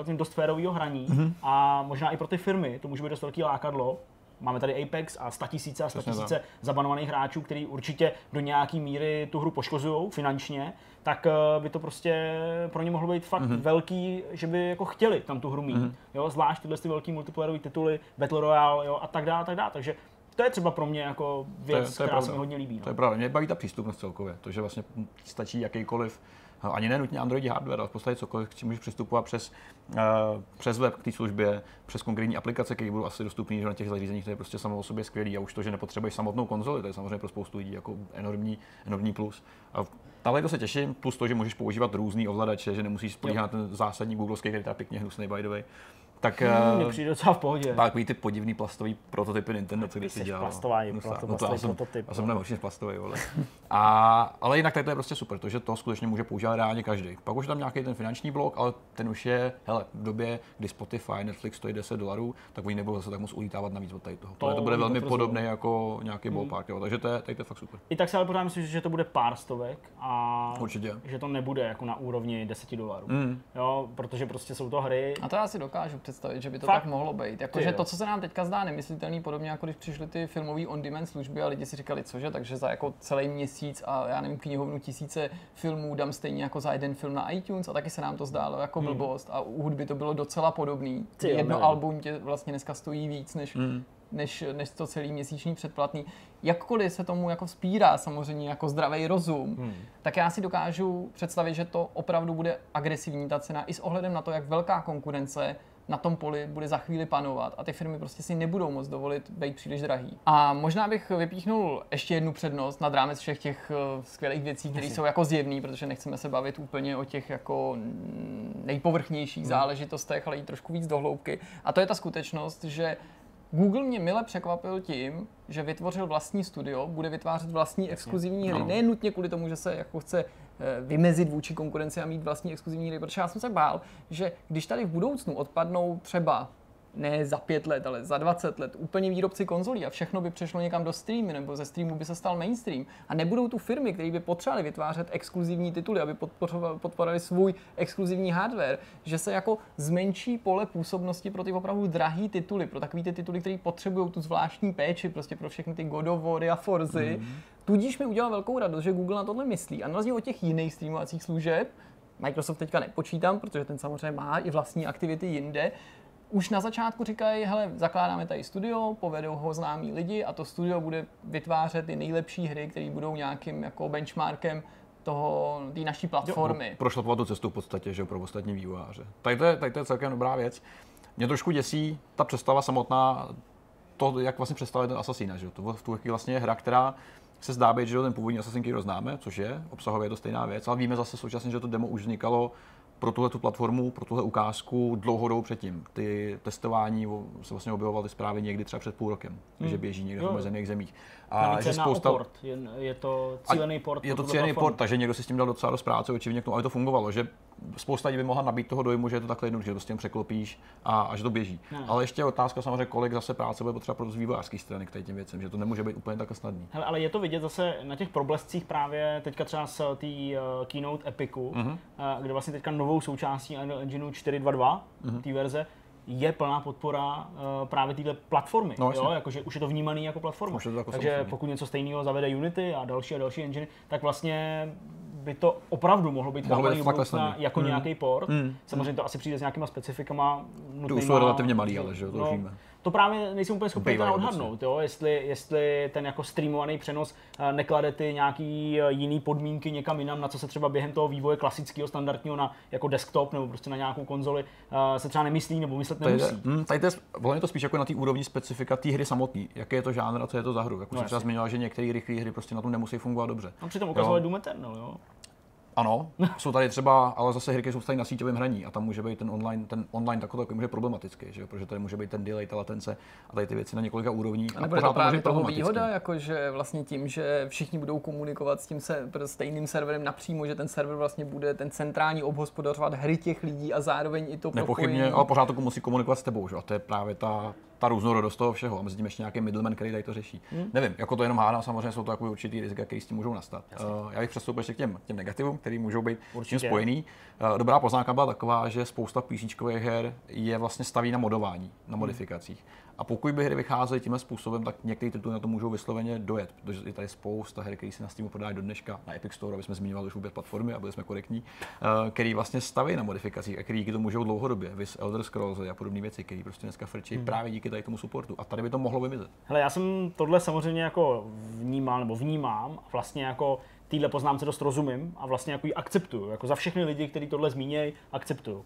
uh, dost férového hraní Mhm. mm-hmm. a možná i pro ty firmy to může být dost velký lákadlo. Máme tady Apex a 100 tisíce a 100 Přesně tisíce zabanovaných hráčů, který určitě do nějaký míry tu hru poškozují finančně, tak eh, by to prostě pro ně mohlo být fakt Mhm. mm-hmm. velký, že by jako chtěli tam tu hru mít. Mm-hmm. Jo, zvlášť tyhle ty velký multiplayerové tituly, Battle Royale jo, a tak dále, a tak dále. Takže to je třeba pro mě jako věc, to je která se pravda. mi hodně líbí. No. To je pravda, mě baví ta přístupnost celkově, to, že vlastně stačí jakýkoliv, ani ne nutně Android hardware, ale v podstatě cokoliv, k čemu můžeš přistupovat přes, uh, přes web k té službě, přes konkrétní aplikace, které budou asi dostupné na těch zařízeních, to je prostě samo o sobě skvělý a už to, že nepotřebuješ samotnou konzoli, to je samozřejmě pro spoustu lidí jako enormní, enormní plus. A ale to se těším, plus to, že můžeš používat různý ovladače, že nemusíš spolíhat na ten zásadní googlovský, který je pěkně hnusný by the way. Tak Hmm, Mně přijde docela v pohodě. Takový ty podivný plastový prototypy Nintendo, co když si dělal. plastový, No, plasto- no to plastový já jsem, prototyp, Já jsem no. mnohem horší než plastový, vole. A, ale jinak tady to je prostě super, to, že to skutečně může používat reálně každý. Pak už je tam nějaký ten finanční blok, ale ten už je, hele, v době, kdy Spotify, Netflix stojí 10 dolarů, tak oni nebudou zase tak moc ulítávat navíc od tady toho. To To, to bude velmi potvrzují. podobné jako nějaký ballpark, jo. takže to je, tady to je fakt super. I tak si ale pořád myslím, že to bude pár stovek a Určitě. že to nebude jako na úrovni 10 dolarů. Mm. Jo, protože prostě jsou to hry. A to já si dokážu představit, že by to Fakt? tak mohlo být. Jakože to, co se nám teďka zdá nemyslitelný, podobně jako když přišly ty filmové on-demand služby a lidi si říkali, cože, takže za jako celý měsíc a já nevím, knihovnu tisíce filmů dám stejně jako za jeden film na iTunes a taky se nám to zdálo jako blbost a u hudby to bylo docela podobný. Hmm. Ty Jedno nevím. album tě vlastně dneska stojí víc než, Mm. než, než to celý měsíční předplatný. Jakkoliv se tomu jako spírá samozřejmě jako zdravý rozum, Hmm. tak já si dokážu představit, že to opravdu bude agresivní ta cena i s ohledem na to, jak velká konkurence na tom poli bude za chvíli panovat a ty firmy prostě si nebudou moc dovolit být příliš drahý. A možná bych vypíchnul ještě jednu přednost nad rámec všech těch eh, skvělých věcí, které jsou jako zjevné, protože nechceme se bavit úplně o těch jako nejpovrchnějších záležitostech, ale jít trošku víc do hloubky. A to je ta skutečnost, že Google mě mile překvapil tím, že vytvořil vlastní studio, bude vytvářet vlastní exkluzivní hry. Ne nutně kvůli tomu, že se jako chce vymezit vůči konkurenci a mít vlastní exkluzivní hry, protože já jsem se bál, že když tady v budoucnu odpadnou třeba ne za pět let, ale za 20 let úplně výrobci konzolí a všechno by přešlo někam do streamy nebo ze streamu by se stal mainstream a nebudou tu firmy, které by potřebovaly vytvářet exkluzivní tituly, aby podporovali svůj exkluzivní hardware, že se jako zmenší pole působnosti pro ty opravdu drahé tituly, pro takové ty tituly, které potřebují tu zvláštní péči, prostě pro všechny ty God of War a Forzy. Mm. Tudíž mi udělal velkou radost, že Google na tohle myslí. A na rozdíl od těch jiných streamovacích služeb, Microsoft teďka nepočítám, protože ten samozřejmě má i vlastní aktivity jinde, už na začátku říkají, hele, zakládáme tady studio, povedou ho známí lidi a to studio bude vytvářet ty nejlepší hry, které budou nějakým jako benchmarkem toho, té naší platformy. prošlapovat tu cestu v podstatě, že jo, pro ostatní vývojáře. Tady to, je, tady to je celkem dobrá věc. Mě trošku děsí ta představa samotná, to, jak vlastně představuje ten Assassina, že jo. To v tu chvíli vlastně je hra, která se zdá být, že jo, ten původní Assassin, ho známe, což je, obsahově je to stejná věc, ale víme zase současně, že to demo už vznikalo pro tuhle tu platformu, pro tuhle ukázku dlouho dobu předtím. Ty testování se vlastně objevovaly zprávy někdy třeba před půl rokem, že běží někde v Jo. omezených zemích. Navíc že je na oport, je, je to cílený port. je to cílený platformu. port, takže někdo si s tím dal docela dost práce, očividně k tomu, aby to fungovalo, že spousta lidí by mohla nabít toho dojmu, že je to takhle jednoduché, že to s tím překlopíš a, a že to běží. Ne. Ale ještě je otázka samozřejmě, kolik zase práce bude potřeba pro z vývojářské strany k těm věcem, že to nemůže být úplně takhle snadný. Hele, ale je to vidět zase na těch problescích právě teďka třeba z té uh, keynote Epicu, Mhm. uh, kde vlastně teďka novou součástí Unreal Engineu 4.2.2, Mhm. té verze, je plná podpora uh, právě téhle platformy. No, jo? Jakože už je to vnímaný jako platforma. Už je to jako Takže samozřejmě. pokud něco stejného zavede Unity a další a další engine, tak vlastně by to opravdu mohlo být Mohlo být budoucna snadný. jako Mm. nějaký port. Mm. Samozřejmě to asi přijde s nějakýma specifikama. Nutnýma, už jsou relativně malý, ale že jo, to už víme. to právě nejsem úplně schopný teda obecně. odhadnout, jo? Jestli, jestli ten jako streamovaný přenos eh, neklade ty nějaký eh, jiný podmínky někam jinam, na co se třeba během toho vývoje klasického, standardního na jako desktop nebo prostě na nějakou konzoli eh, se třeba nemyslí nebo myslet Tady, nemusí. je- hm, tady to je, to spíš jako na té úrovni specifika té hry samotné. Jaký je to žánr a co je to za hru. Jak už No jsem třeba zmiňoval, že některé rychlé hry prostě na tom nemusí fungovat dobře. No přitom ukazovali. Doom Eternal, jo? Ano, jsou tady třeba, ale zase hry, jsou tady na síťovém hraní a tam může být ten online, ten online takový, takový může problematický, že? jo, protože tady může být ten delay, ta latence a tady ty věci na několika úrovních. A nebude to právě být toho výhoda, jako že vlastně tím, že všichni budou komunikovat s tím se, stejným serverem napřímo, že ten server vlastně bude ten centrální obhospodařovat hry těch lidí a zároveň i to Nepochybně, propojení. ale pořád to musí komunikovat s tebou, že? a to je právě ta ta různorodost toho všeho a mezi tím ještě nějaký middleman, který tady to řeší. Hmm. Nevím, jako to jenom hádám, samozřejmě jsou to takové určitý rizika, které s tím můžou nastat. Uh, já bych přestoupil ještě k těm, těm negativům, které můžou být Určitě. tím spojený. Uh, dobrá poznámka byla taková, že spousta PC her je vlastně staví na modování, na hmm. A pokud by hry vycházely tímhle způsobem, tak některé tituly na to můžou vysloveně dojet, protože je tady spousta her, které se na Steamu prodají do dneška, na Epic Store, aby jsme zmiňovali už vůbec platformy, aby jsme korektní, eh, který vlastně staví na modifikacích a který to můžou dlouhodobě, vys Elder Scrolls a podobné věci, které prostě dneska frčí hmm. právě díky tady tomu supportu. A tady by to mohlo vymizet. Hele, já jsem tohle samozřejmě jako vnímal nebo vnímám a vlastně jako týhle poznámce dost rozumím a vlastně jako ji akceptuju. Jako za všechny lidi, kteří tohle zmínějí, akceptuju.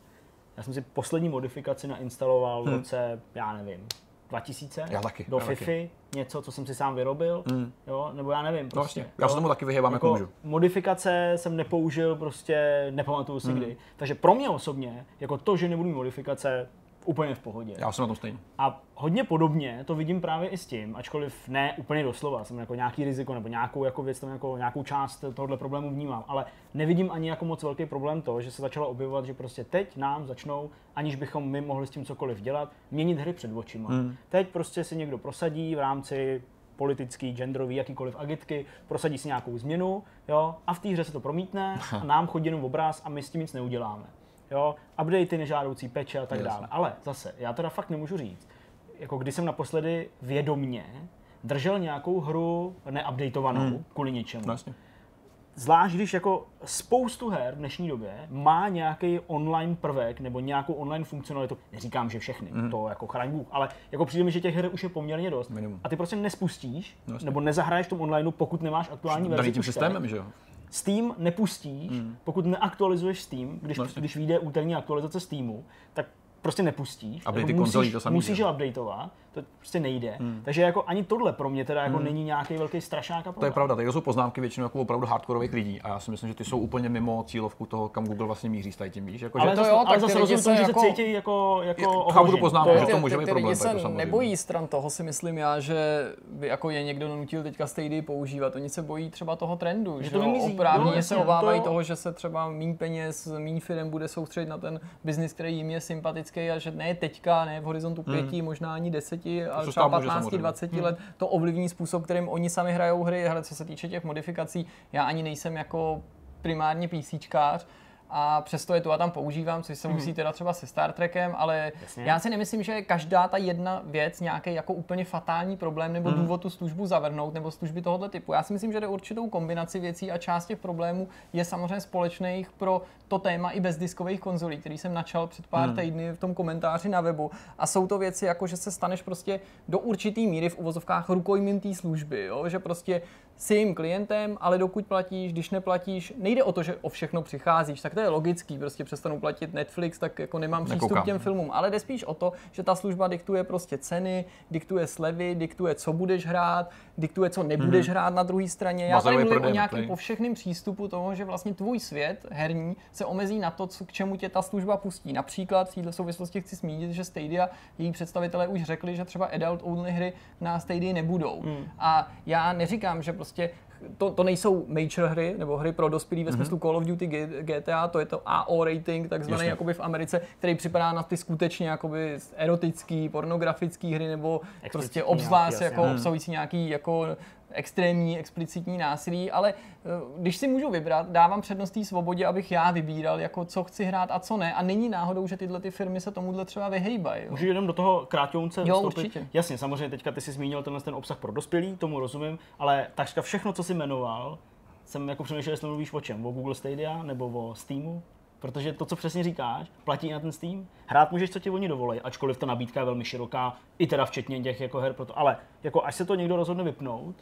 Já jsem si poslední modifikaci nainstaloval v hmm. roce, já nevím, 2000 já taky, do já FIFA, taky. něco, co jsem si sám vyrobil, mm. jo, nebo já nevím. No, prostě, no, já se tomu taky vyhýbám, jako, jako můžu. Modifikace jsem nepoužil, prostě nepamatuju si mm. kdy. Takže pro mě osobně, jako to, že nebudu mít modifikace, úplně v pohodě. Já jsem na tom stejný. A hodně podobně to vidím právě i s tím, ačkoliv ne úplně doslova, jsem jako nějaký riziko nebo nějakou jako věc, tam jako nějakou část tohohle problému vnímám, ale nevidím ani jako moc velký problém to, že se začalo objevovat, že prostě teď nám začnou, aniž bychom my mohli s tím cokoliv dělat, měnit hry před očima. Hmm. Teď prostě si někdo prosadí v rámci politický, genderový, jakýkoliv agitky, prosadí si nějakou změnu, jo, a v té hře se to promítne [laughs] a nám chodí jenom obraz a my s tím nic neuděláme jo, updatey, nežádoucí peče a tak Jasně. dále. Ale zase, já teda fakt nemůžu říct, jako když jsem naposledy vědomně držel nějakou hru neupdatovanou hmm. kvůli něčemu. Jasně. Zvlášť když jako spoustu her v dnešní době má nějaký online prvek nebo nějakou online funkcionalitu. Neříkám, že všechny, mm. to jako chraň Bůh, ale jako přijde mi, že těch her už je poměrně dost. Minimum. A ty prostě nespustíš Jasně. nebo nezahraješ v tom online, pokud nemáš aktuální verzi. tím systémem, že jo? Steam nepustíš, hmm. pokud neaktualizuješ Steam, když, no, když vyjde úterní aktualizace Steamu, tak prostě nepustíš. Aby ty musíš, to samý, musíš ho updateovat to prostě nejde. Hmm. Takže jako ani tohle pro mě teda jako hmm. není nějaký velký strašák. To je pravda, to jsou poznámky většinou jako opravdu hardkorových lidí a já si myslím, že ty jsou úplně mimo cílovku toho, kam Google vlastně míří s tím, víš? Jako, ale že to jo, ale zase rozumím tomu, že jako, se cítí jako, jako Chápu tu poznámku, že to může být problém. se nebojí stran toho, si myslím já, že by jako je někdo nutil teďka Stadia používat. Oni se bojí třeba toho trendu, že, že to oprávněně no, se obávají to... toho, že se třeba méně peněz, méně firm bude soustředit na ten biznis, který jim je sympatický a že ne teďka, ne v horizontu pěti, hmm. možná ani deseti, ale třeba 15-20 hmm. let to ovlivní způsob, kterým oni sami hrajou hry. Hele, co se týče těch modifikací, já ani nejsem jako primárně PCčkář, a přesto je tu a tam používám, což se musí mhm. teda třeba se Star Trekem, ale Jasně. já si nemyslím, že každá ta jedna věc nějaký jako úplně fatální problém nebo mm. důvod tu službu zavrhnout nebo služby tohoto typu. Já si myslím, že jde určitou kombinaci věcí a část těch problémů je samozřejmě společných pro to téma i bezdiskových konzolí, který jsem načal před pár mm. týdny v tom komentáři na webu. A jsou to věci, jako že se staneš prostě do určitý míry v uvozovkách rukojmím té služby, jo? že prostě si jim klientem, ale dokud platíš, když neplatíš, nejde o to, že o všechno přicházíš, tak to je logický, prostě přestanu platit Netflix, tak jako nemám přístup Nekoukám. k těm filmům, ale jde spíš o to, že ta služba diktuje prostě ceny, diktuje slevy, diktuje, co budeš hrát, diktuje, co nebudeš mm-hmm. hrát na druhé straně. Já tady mluvím o nějakém povšechném přístupu toho, že vlastně tvůj svět herní se omezí na to, co, k čemu tě ta služba pustí. Například v této souvislosti chci zmínit, že Stadia, její představitelé už řekli, že třeba adult only hry na Stadia nebudou. Mm. A já neříkám, že prostě to, to nejsou major hry, nebo hry pro dospělí ve mhm. smyslu mm-hmm. Call of Duty, GTA, to je to AO rating, takzvaný jakoby v Americe, který připadá na ty skutečně jakoby erotický, pornografický hry, nebo Explicitní prostě obzvlášť jako hmm. obsahující nějaký jako extrémní, explicitní násilí, ale eh, když si můžu vybrat, dávám přednost té svobodě, abych já vybíral, jako co chci hrát a co ne. A není náhodou, že tyhle ty firmy se tomuhle třeba vyhejbají. Můžu jenom do toho kráťounce jo, vstoupit? určitě. Jasně, samozřejmě teďka ty jsi zmínil tenhle ten obsah pro dospělí, tomu rozumím, ale takřka všechno, co jsi jmenoval, jsem jako přemýšlel, jestli mluvíš o čem, o Google Stadia nebo o Steamu, Protože to, co přesně říkáš, platí na ten Steam. Hrát můžeš, co ti oni dovolej, ačkoliv ta nabídka je velmi široká, i teda včetně těch jako her. Proto. Ale jako až se to někdo rozhodne vypnout,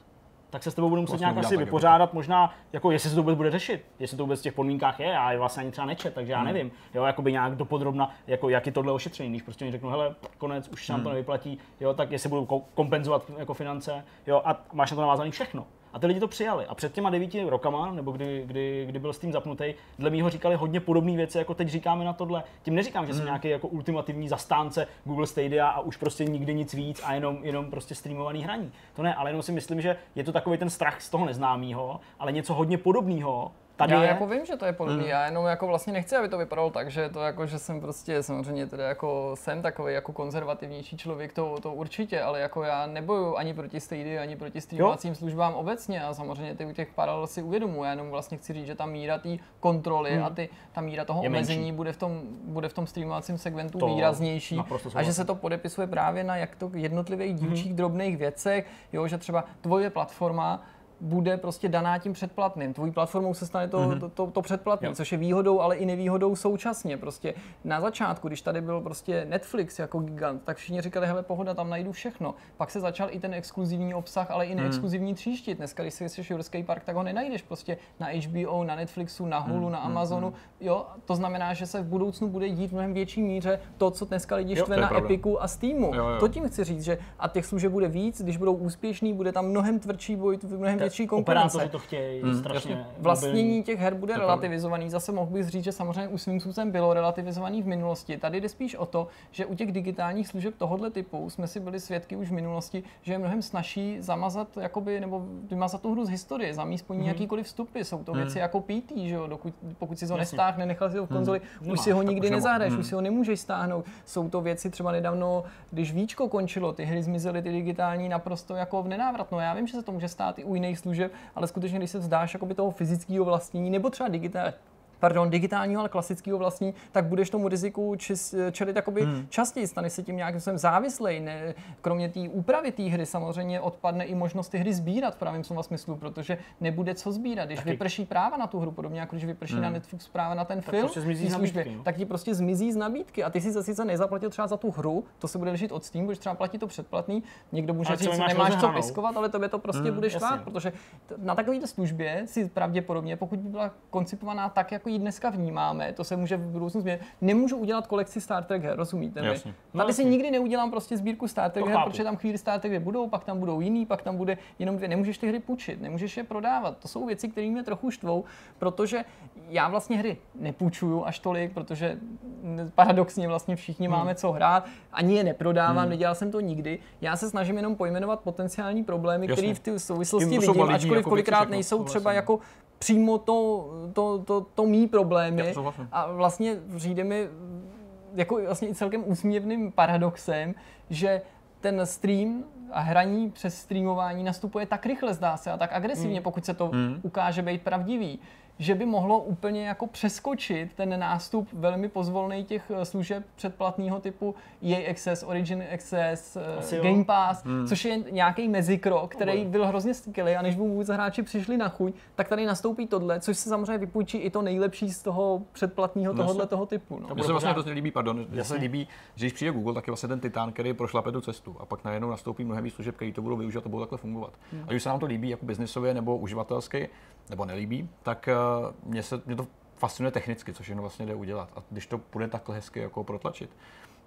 tak se s tebou budu muset vlastně nějak asi vypořádat, jako. možná, jako jestli se to vůbec bude řešit, jestli to vůbec v těch podmínkách je, já je vlastně ani třeba nečet, takže já hmm. nevím, jo, jakoby nějak dopodrobna, jako jak je tohle ošetření, když prostě oni řeknou, hele, konec, už se nám to hmm. nevyplatí, jo, tak jestli budu kompenzovat jako finance, jo, a máš na to navázané všechno. A ty lidi to přijali. A před těma devíti rokama, nebo kdy, kdy, kdy byl s tím zapnutý, dle mýho říkali hodně podobné věci, jako teď říkáme na tohle. Tím neříkám, že jsem hmm. nějaký jako ultimativní zastánce Google Stadia a už prostě nikdy nic víc a jenom, jenom prostě streamovaný hraní. To ne, ale jenom si myslím, že je to takový ten strach z toho neznámého, ale něco hodně podobného tady já je. jako vím, že to je podobný, Mm. já jenom jako vlastně nechci, aby to vypadalo tak, že to jako, že jsem prostě samozřejmě teda jako jsem takový jako konzervativnější člověk, to, to určitě, ale jako já nebojuju ani proti Stadia, ani proti streamovacím službám obecně a samozřejmě ty u těch paralel si uvědomuji, já jenom vlastně chci říct, že ta míra té kontroly Hmm. a ty, ta míra toho Je omezení bude v tom, bude v tom streamovacím segmentu To výraznější a že se to podepisuje právě na jak to jednotlivých Mhm. dílčích drobných věcech, jo, že třeba tvoje platforma bude prostě daná tím předplatným. Tvojí platformou se stane to, Mhm. to, to, to předplatný, Jo. což je výhodou, ale i nevýhodou současně. Prostě na začátku, když tady byl prostě Netflix jako gigant, tak všichni říkali, hele pohoda, tam najdu všechno. Pak se začal i ten exkluzivní obsah, ale i neexkluzivní tříštit. Dneska, když si chceš Jurský park, tak ho nenajdeš prostě na HBO, na Netflixu, na Hulu, na Amazonu. Jo, to znamená, že se v budoucnu bude dít v mnohem větší míře to, co dneska lidi štve na pravda. Epiku a Steamu. Jo, jo. To tím chci říct, že a těch služeb bude víc, když budou úspěšní, bude tam mnohem tvrdší boj, mnohem větší konkurence. Operátoři to chtějí Mm, strašně. jasně. Vlastnění těch her bude To relativizovaný. Zase mohl bych říct, že samozřejmě už svým způsobem bylo relativizovaný v minulosti. Tady jde spíš o to, že u těch digitálních služeb tohoto typu jsme si byli svědky už v minulosti, že je mnohem snažší zamazat jakoby, nebo vymazat tu hru z historie, zamíst po ní jakýkoliv vstupy. Jsou to věci jako PT, že jo? Dokud, pokud si to nestáhne, nechal si ho v konzoli, už Nemáš, si ho nikdy už nezahraješ, Hmm. už si ho nemůžeš stáhnout. Jsou to věci třeba nedávno, když Víčko končilo, ty hry zmizely, ty digitální naprosto jako v nenávratno. Já vím, že se to může stát i u jiných služeb, ale skutečně, když se vzdáš jakoby toho fyzického vlastnění, nebo třeba digitální, pardon, digitálního, ale klasického vlastní, tak budeš tomu riziku čis, čelit jakoby hmm. častěji, stane se tím nějakým způsobem závislej. Ne, kromě té úpravy té hry samozřejmě odpadne i možnost ty hry sbírat v pravém slova smyslu, protože nebude co sbírat. Když Taky. vyprší práva na tu hru, podobně jako když vyprší na Netflix práva na ten film, prostě zmizí službě, nabídky, no. tak ti prostě zmizí z nabídky a ty si za sice nezaplatil třeba za tu hru, to se bude lišit od Steam, budeš třeba platit to předplatný, někdo může říct, máš nemáš co piskovat, ale tobě to prostě bude jasně. štvát, protože na takovéto službě si pravděpodobně, pokud by byla koncipovaná tak, jako ji dneska vnímáme, to se může v budoucnu změnit, nemůžu udělat kolekci Star Trek her, rozumíte mi? Jasně. No Tady si jasně. nikdy neudělám prostě sbírku Star Trek To her, chápu. protože tam chvíli Star Trek budou, pak tam budou jiný, pak tam bude jenom dvě. Nemůžeš ty hry půjčit, nemůžeš je prodávat. To jsou věci, které mě trochu štvou, protože já vlastně hry nepůjčuju až tolik, protože paradoxně vlastně všichni Hmm. máme co hrát, ani je neprodávám, nedělal jsem to nikdy. Já se snažím jenom pojmenovat potenciální problémy, které v té souvislosti vidím, ačkoliv jako kolikrát nejsou třeba souhlasím. jako přímo to, to, to, to mý problémy. Já. A vlastně přijde mi jako vlastně i celkem úsměvným paradoxem, že ten stream a hraní přes streamování nastupuje tak rychle, zdá se, a tak agresivně, pokud se to ukáže být pravdivý, že by mohlo úplně jako přeskočit ten nástup velmi pozvolný těch eh, služeb předplatného typu EA Access, Origin Access, eh, Asi jo. Game Pass, což je nějaký mezikrok, který byl hrozně skvělý a než mu vůbec hráči přišli na chuť, tak tady nastoupí tohle, což se samozřejmě vypůjčí i to nejlepší z toho předplatného tohohle toho typu. No. Mně se vlastně hrozně líbí, pardon, mně se líbí, že když přijde Google, tak je vlastně ten titán, který prošlape tu cestu a pak najednou nastoupí mnohem víc služeb, který to budou využívat a budou takhle fungovat. Hmm. A když se nám to líbí jako biznisově nebo uživatelsky, nebo nelíbí, tak uh, mě, se, mě to fascinuje technicky, co všechno vlastně jde udělat. A když to bude takhle hezky jako protlačit,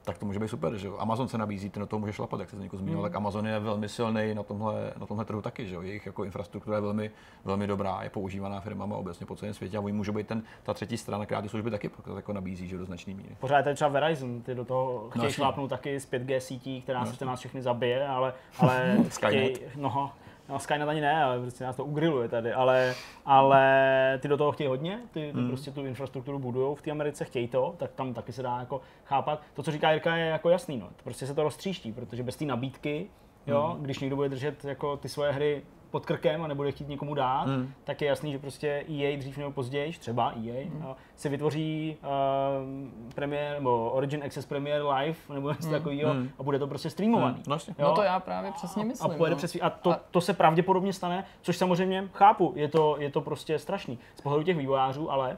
tak to může být super, že. Amazon se nabízí, ty na to může šlapat, jak se někdo zmínil, tak Amazon je velmi silný na tomhle, na tomhle trhu taky, že. Jejich jako infrastruktura je velmi, velmi dobrá, je používaná firmama obecně po celém světě a oni můžou být ten, ta třetí strana, která ty služby taky jako nabízí, že do značné míry. Pořád je třeba Verizon, ty do toho chtějí jasně. šlápnout taky z 5G sítí, která sice nás všechny zabije, ale, ale [laughs] chtějí, no, no, Skynet ani ne, ale prostě nás to ugriluje tady, ale, ale ty do toho chtějí hodně, ty, ty prostě tu infrastrukturu budujou v té Americe, chtějí to, tak tam taky se dá jako chápat. To, co říká Jirka, je jako jasný, no. prostě se to roztříští, protože bez té nabídky, jo, když někdo bude držet jako ty svoje hry pod krkem a nebude chtít někomu dát, Hmm. tak je jasný, že prostě EA dřív nebo později, třeba EA, Hmm. a si vytvoří uh, Premiere nebo Origin Access Premiere Live nebo něco takového Hmm. a bude to prostě streamovaný. No, jasně. Jo? No to já právě přesně a myslím. pojede no. přes a to, A- to se pravděpodobně stane, což samozřejmě chápu, je to, je to prostě strašný. Z pohledu těch vývojářů, ale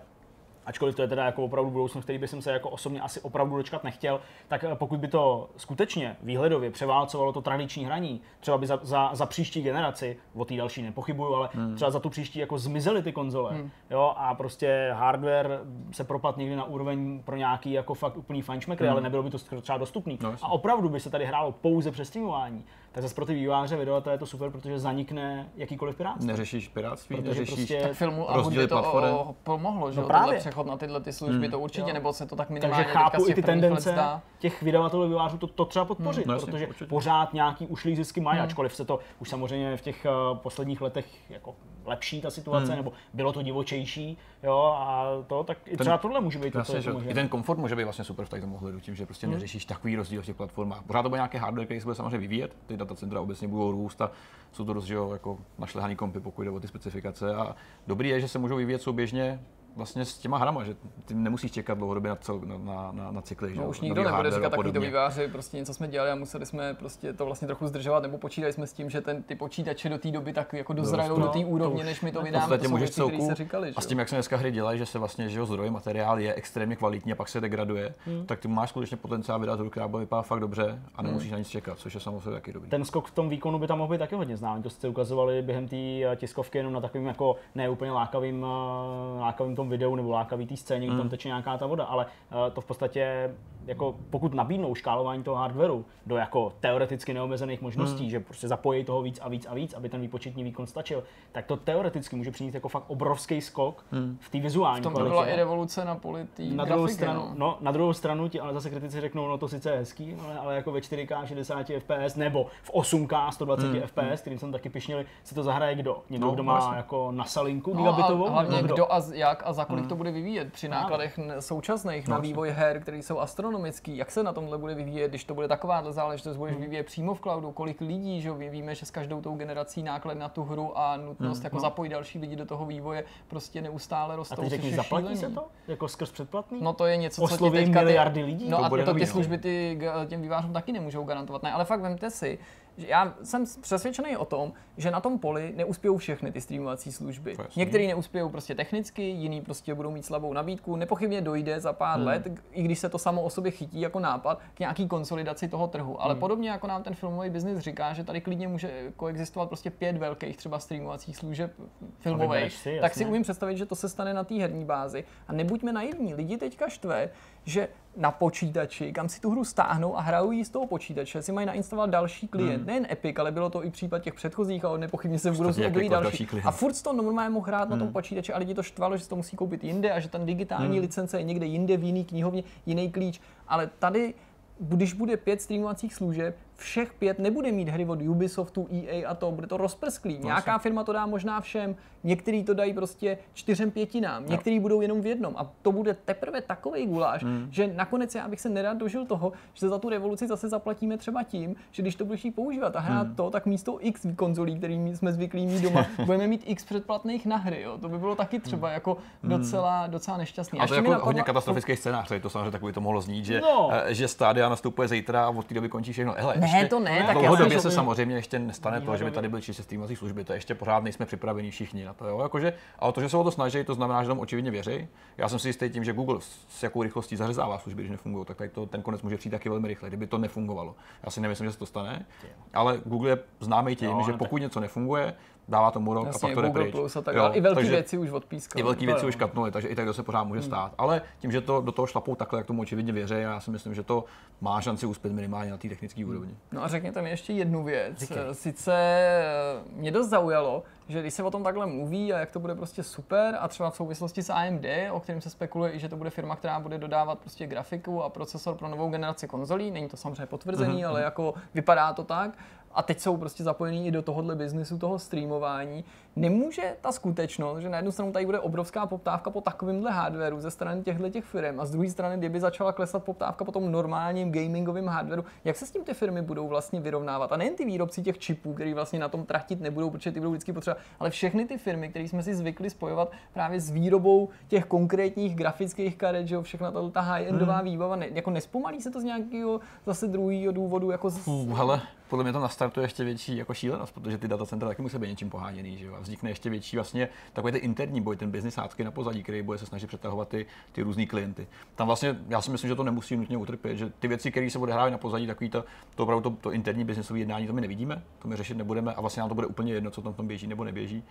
ačkoliv to je teda jako opravdu budoucnost, který by jsem se jako osobně asi opravdu dočkat nechtěl, tak eh, pokud by to skutečně výhledově převálcovalo to tradiční hraní, třeba by za, za, za příští generaci, o té další nepochybuju, ale hmm. třeba za tu příští jako zmizely ty konzole, hmm. jo, a prostě hardware se propad někdy na úroveň pro nějaký jako fakt úplný fajnšmekry, hmm. ale nebylo by to třeba dostupný. No, a opravdu by se tady hrálo pouze přes streamování, tak zase pro ty výváře vydavatele je to super, protože zanikne jakýkoliv pirátství. Neřešíš pirátství, Protože neřešíš prostě- Tak filmu a rozdíly hudbě to platform. o, pomohlo, že No právě. přechod na tyhle ty služby, to určitě, Jo. nebo se to tak Takže minimálně teďka chápu i ty tendence těch vydavatelů vývářů to, to třeba podpořit, no jasně, protože určitě. pořád nějaký ušlý zisky mají, ačkoliv se to už samozřejmě v těch eh, posledních letech jako lepší ta situace, nebo bylo to divočejší, jo, a to, tak i třeba tohle může být Jasně, to i může. ten komfort může být vlastně super v tomhle ohledu, tím, že prostě neřešíš takový rozdíl v těch platformách. Pořád to bude nějaký hardware, který se bude samozřejmě vyvíjet, ty datacentra obecně budou růst a jsou to dost že jo, jako našlehaný kompy, pokud jde o ty specifikace. A dobrý je, že se můžou vyvíjet souběžně vlastně s těma hrama, že ty nemusíš čekat dlouhodobě na, cel, na, na, na, na cykly. že No jo, už nikdo nebude říkat takový to podobně. výváři, prostě něco jsme dělali a museli jsme prostě to vlastně trochu zdržovat, nebo počítali jsme s tím, že ten, ty počítače do té doby tak jako dozrajou No, do té úrovně, než my to V vydáme. podstatě to jsou můžeš celku, se říkali, že a s tím, jak se dneska hry dělají, že se vlastně, že jo, zdroj materiál je extrémně kvalitní a pak se degraduje, Hmm. tak ty máš skutečně potenciál vydat hru, která bude vypadat fakt dobře a nemusíš na nic čekat, což je samozřejmě taky dobrý. ten skok v tom výkonu by tam mohl být taky hodně známý. To jste ukazovali během té eh, tiskovky jenom na takovým jako neúplně lákavým, eh, lákavým tom videu nebo lákavý té scéně, kdy tam teče nějaká ta voda, ale eh, to v podstatě jako pokud nabídnou škálování toho hardwareu do jako teoreticky neomezených možností, že prostě zapojí toho víc a víc a víc, aby ten výpočetní výkon stačil, tak to teoreticky může přinést jako fakt obrovský skok v té vizuální V tom to kvalitě. byla i revoluce na poli té na grafiky, druhou, stranu, no. no. na druhou stranu ti ale zase kritici řeknou, no to sice je hezký, ale, ale jako ve 4K 60 fps nebo v 8K 120 Hmm, fps, kterým jsem taky pišnili, si to zahraje kdo? Někdo, No, kdo má jasně. jako na salinku No gigabitovou? a hlavně nebo kdo a jak a za kolik Hmm. to bude vyvíjet při nákladech současných na No, vývoj her, které jsou astronomický, jak se na tomhle bude vyvíjet, když to bude takováhle záležitost, budeš Hmm. vyvíjet přímo v cloudu, kolik lidí, že my víme, že s každou tou generací náklad na tu hru a nutnost Hmm. jako zapojit další lidi do toho vývoje prostě neustále A rostou. teď což řekni, zaplatí šílený. se to? Jako skrz předplatný? No to je něco, co ti Osloví teďka ty- miliardy lidí? No To a to ty no. služby ty, těm vývářům taky nemůžou garantovat. Ne, ale fakt vemte si, já jsem přesvědčený o tom, že na tom poli neuspějou všechny ty streamovací služby. To jasný. Některý neuspějou prostě technicky, jiný prostě budou mít slabou nabídku. Nepochybně dojde za pár Hmm. let, i když se to samo o sobě chytí jako nápad, k nějaký konsolidaci toho trhu. Ale Hmm. podobně jako nám ten filmový biznis říká, že tady klidně může koexistovat prostě pět velkých třeba streamovacích služeb filmových, si, tak si jasně. umím představit, že to se stane na té herní bázi. A nebuďme naivní, lidi teďka štve, že na počítači, kam si tu hru stáhnou a hrajou ji z toho počítače, si mají nainstalovat další klient. Hmm. Nejen Epic, ale bylo to i případ těch předchozích, ale nepochybně se v budoucnu objeví jakýkoliv další. další klient. A furt to normálně mohl hrát na tom počítači a lidi to štvalo, že si to musí koupit jinde a že ten digitální licence je někde jinde v jiný knihovně, jiný klíč. Ale tady když bude pět streamovacích služeb, všech pět nebude mít hry od Ubisoftu, EA a to, bude to rozprsklý. Nějaká firma to dá možná všem, některý to dají prostě čtyřem pětinám, některý budou jenom v jednom a to bude teprve takový guláš, že nakonec já bych se nerad dožil toho, že za tu revoluci zase zaplatíme třeba tím, že když to budeš používat a hrát to, tak místo X konzolí, který jsme zvyklí mít doma, [laughs] budeme mít X předplatných na hry. Jo? To by bylo taky třeba jako docela, docela nešťastný. A to je jako hodně katastrofický scénář, to samozřejmě takový to mohlo znít, že, No. eh, že stádia nastupuje zítra a od té doby končí všechno. Hele, Ne, ještě to ne, tak dlouhodobě se samozřejmě ještě nestane to, že by tady byly čistě streamovací služby, to ještě pořád nejsme připraveni všichni na to. Jo? Jakože, ale to, že se o to snaží, to znamená, že tam očividně věří. Já jsem si jistý tím, že Google s jakou rychlostí zařezává služby, když nefungují, tak tady to, ten konec může přijít taky velmi rychle, kdyby to nefungovalo. Já si nemyslím, že se to stane, ale Google je známý tím, Jo, že no pokud něco nefunguje, dává tomu rok a Jasně, pak to jde Google pryč. Plus a tak Jo, dále. I velké věci už odpískal. i velké věci jo. už katnuly, takže i tak to se pořád může stát. Ale tím, že to do toho šlapou takhle, jak tomu očividně věří, já si myslím, že to má šanci uspět minimálně na té technické úrovni. No a řekněte mi ještě jednu věc. Říkej. Sice eh, mě dost zaujalo, že když se o tom takhle mluví a jak to bude prostě super a třeba v souvislosti s AMD, o kterém se spekuluje i, že to bude firma, která bude dodávat prostě grafiku a procesor pro novou generaci konzolí, není to samozřejmě potvrzený, ale jako vypadá to tak. A teď jsou prostě zapojení i do tohohle biznisu, toho streamování. Nemůže ta skutečnost, že na jednu stranu tady bude obrovská poptávka po takovémhle hardwareu ze strany těchto těch firm a z druhé strany, kdyby začala klesat poptávka po tom normálním gamingovém hardwareu, jak se s tím ty firmy budou vlastně vyrovnávat? A nejen ty výrobci těch čipů, který vlastně na tom tratit nebudou, protože ty budou vždycky potřeba, ale všechny ty firmy, které jsme si zvykli spojovat právě s výrobou těch konkrétních grafických karet, že jo, všechna tato ta high-endová výbava, ne, jako nespomalí se to z nějakého zase druhého důvodu, jako z, Uh, hele, podle mě to nastartuje ještě větší jako šílenost, protože ty datacentra taky musí být něčím poháněný, že jo? A vznikne ještě větší vlastně takový ten interní boj, ten hádzky na pozadí, který bude se snažit přetahovat ty, ty různý klienty. Tam vlastně, já si myslím, že to nemusí nutně utrpět, že ty věci, které se odehrávají na pozadí, takový to, to opravdu to, to interní biznesové jednání, to my nevidíme, to my řešit nebudeme a vlastně nám to bude úplně jedno, co tam tom běží nebo neběží.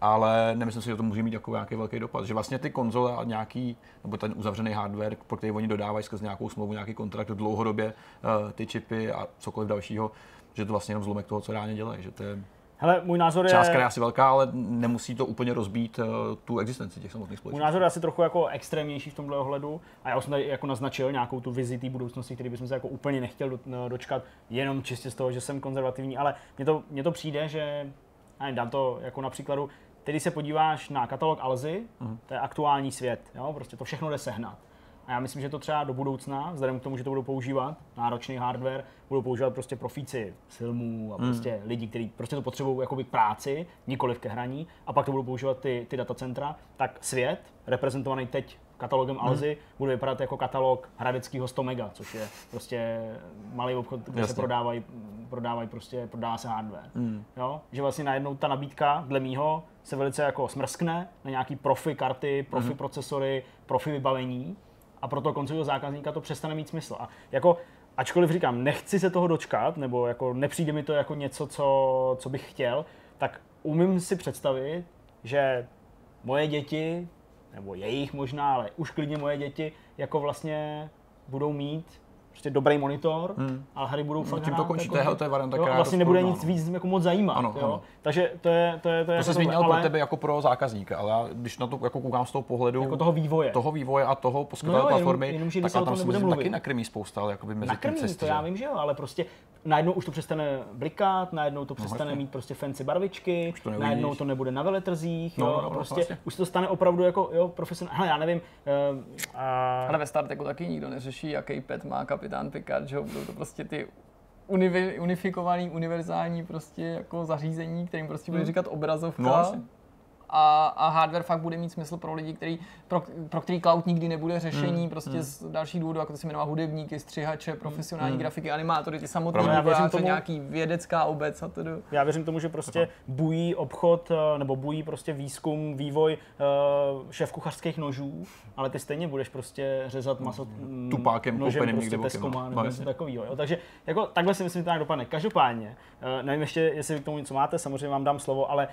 Ale nemyslím si, že to může mít jako nějaký velký dopad. Že vlastně ty konzole a nějaký, nebo ten uzavřený hardware, pro který oni dodávají skrz nějakou smlouvu, nějaký kontrakt dlouhodobě, eh, ty čipy a cokoliv dalšího, že to vlastně jenom zlomek toho, co reálně dělají, že to je Hele, můj názor je... částka je asi velká, ale nemusí to úplně rozbít uh, tu existenci těch samotných Můj společností. názor je asi trochu jako extrémnější v tomhle ohledu a já už jsem tady jako naznačil nějakou tu vizi té budoucnosti, který bychom se jako úplně nechtěl do- no, dočkat, jenom čistě z toho, že jsem konzervativní, ale mně to, mně to přijde, že, já dám to jako na příkladu, ty, když se podíváš na katalog Alzy, Mhm. to je aktuální svět, jo? prostě to všechno jde sehnat. A já myslím, že to třeba do budoucna, vzhledem k tomu, že to budou používat, náročný hardware, budou používat prostě profíci filmů a prostě lidi, kteří prostě to potřebují jakoby k práci, nikoli ke hraní, a pak to budou používat ty, ty datacentra, tak svět, reprezentovaný teď katalogem Alzy, bude vypadat jako katalog hradeckého 100 mega, což je prostě malý obchod, kde se Jasně. prodávají, prodávají prostě, prodává se hardware. Jo? Že vlastně najednou ta nabídka, dle mýho, se velice jako smrskne na nějaký profi karty, profi procesory, profi vybavení a pro toho koncového zákazníka to přestane mít smysl. A jako, ačkoliv říkám, nechci se toho dočkat, nebo jako nepřijde mi to jako něco, co, co bych chtěl, tak umím si představit, že moje děti, nebo jejich možná, ale už klidně moje děti, jako vlastně budou mít prostě dobrý monitor, hmm. ale hry budou fakt tím to končí. jako- To je- to je varianta, jo, která a vlastně nebude nic víc jako moc zajímat. Ano, jo? ano. Takže to je to, je, to, je To se zmínil ale pro tebe jako pro zákazníka, ale já, když na to jako koukám z toho pohledu jako toho vývoje. toho vývoje a toho poskytovatele No jo, jenom- platformy, jenomže tak o tam se mluvit. taky nakrmí spousta, ale jakoby mezi tím Nakrmí, cesty, to já vím, že jo, ale prostě najednou už to přestane blikat, najednou to přestane jasně. mít prostě fancy barvičky, to najednou to nebude na veletrzích, No, jo, no, a no, prostě vlastně. už se to stane opravdu jako jo, profesionální, hele, já nevím, uh, a, Ale ve StarTechu taky nikdo neřeší, jaký pet má kapitán Picard, že jo? Budou to prostě ty univi, unifikovaný, univerzální prostě jako zařízení, kterým prostě bude říkat obrazovka. No. A, a hardware fakt bude mít smysl pro lidi, který, pro, pro který cloud nikdy nebude řešení, Hmm, prostě z dalších důvodů, jako to se jmenuje hudebníky, střihače, profesionální grafiky, animátory, ty samotné. Já věřím tomu- nějaký vědecká obec a tedy. já věřím tomu, že prostě bují obchod, eh, nebo bují prostě výzkum, vývoj uh, šéf kuchařských nožů, ale ty stejně budeš prostě řezat maso mm, Tupákem nožem koupeným prostě někde bokem, Teskoma, no. nebo No, něco takového. Jo. Takže jako, takhle si myslím, že to nějak dopadne. Každopádně, uh, nevím ještě, jestli vy k tomu něco máte, samozřejmě vám dám slovo, ale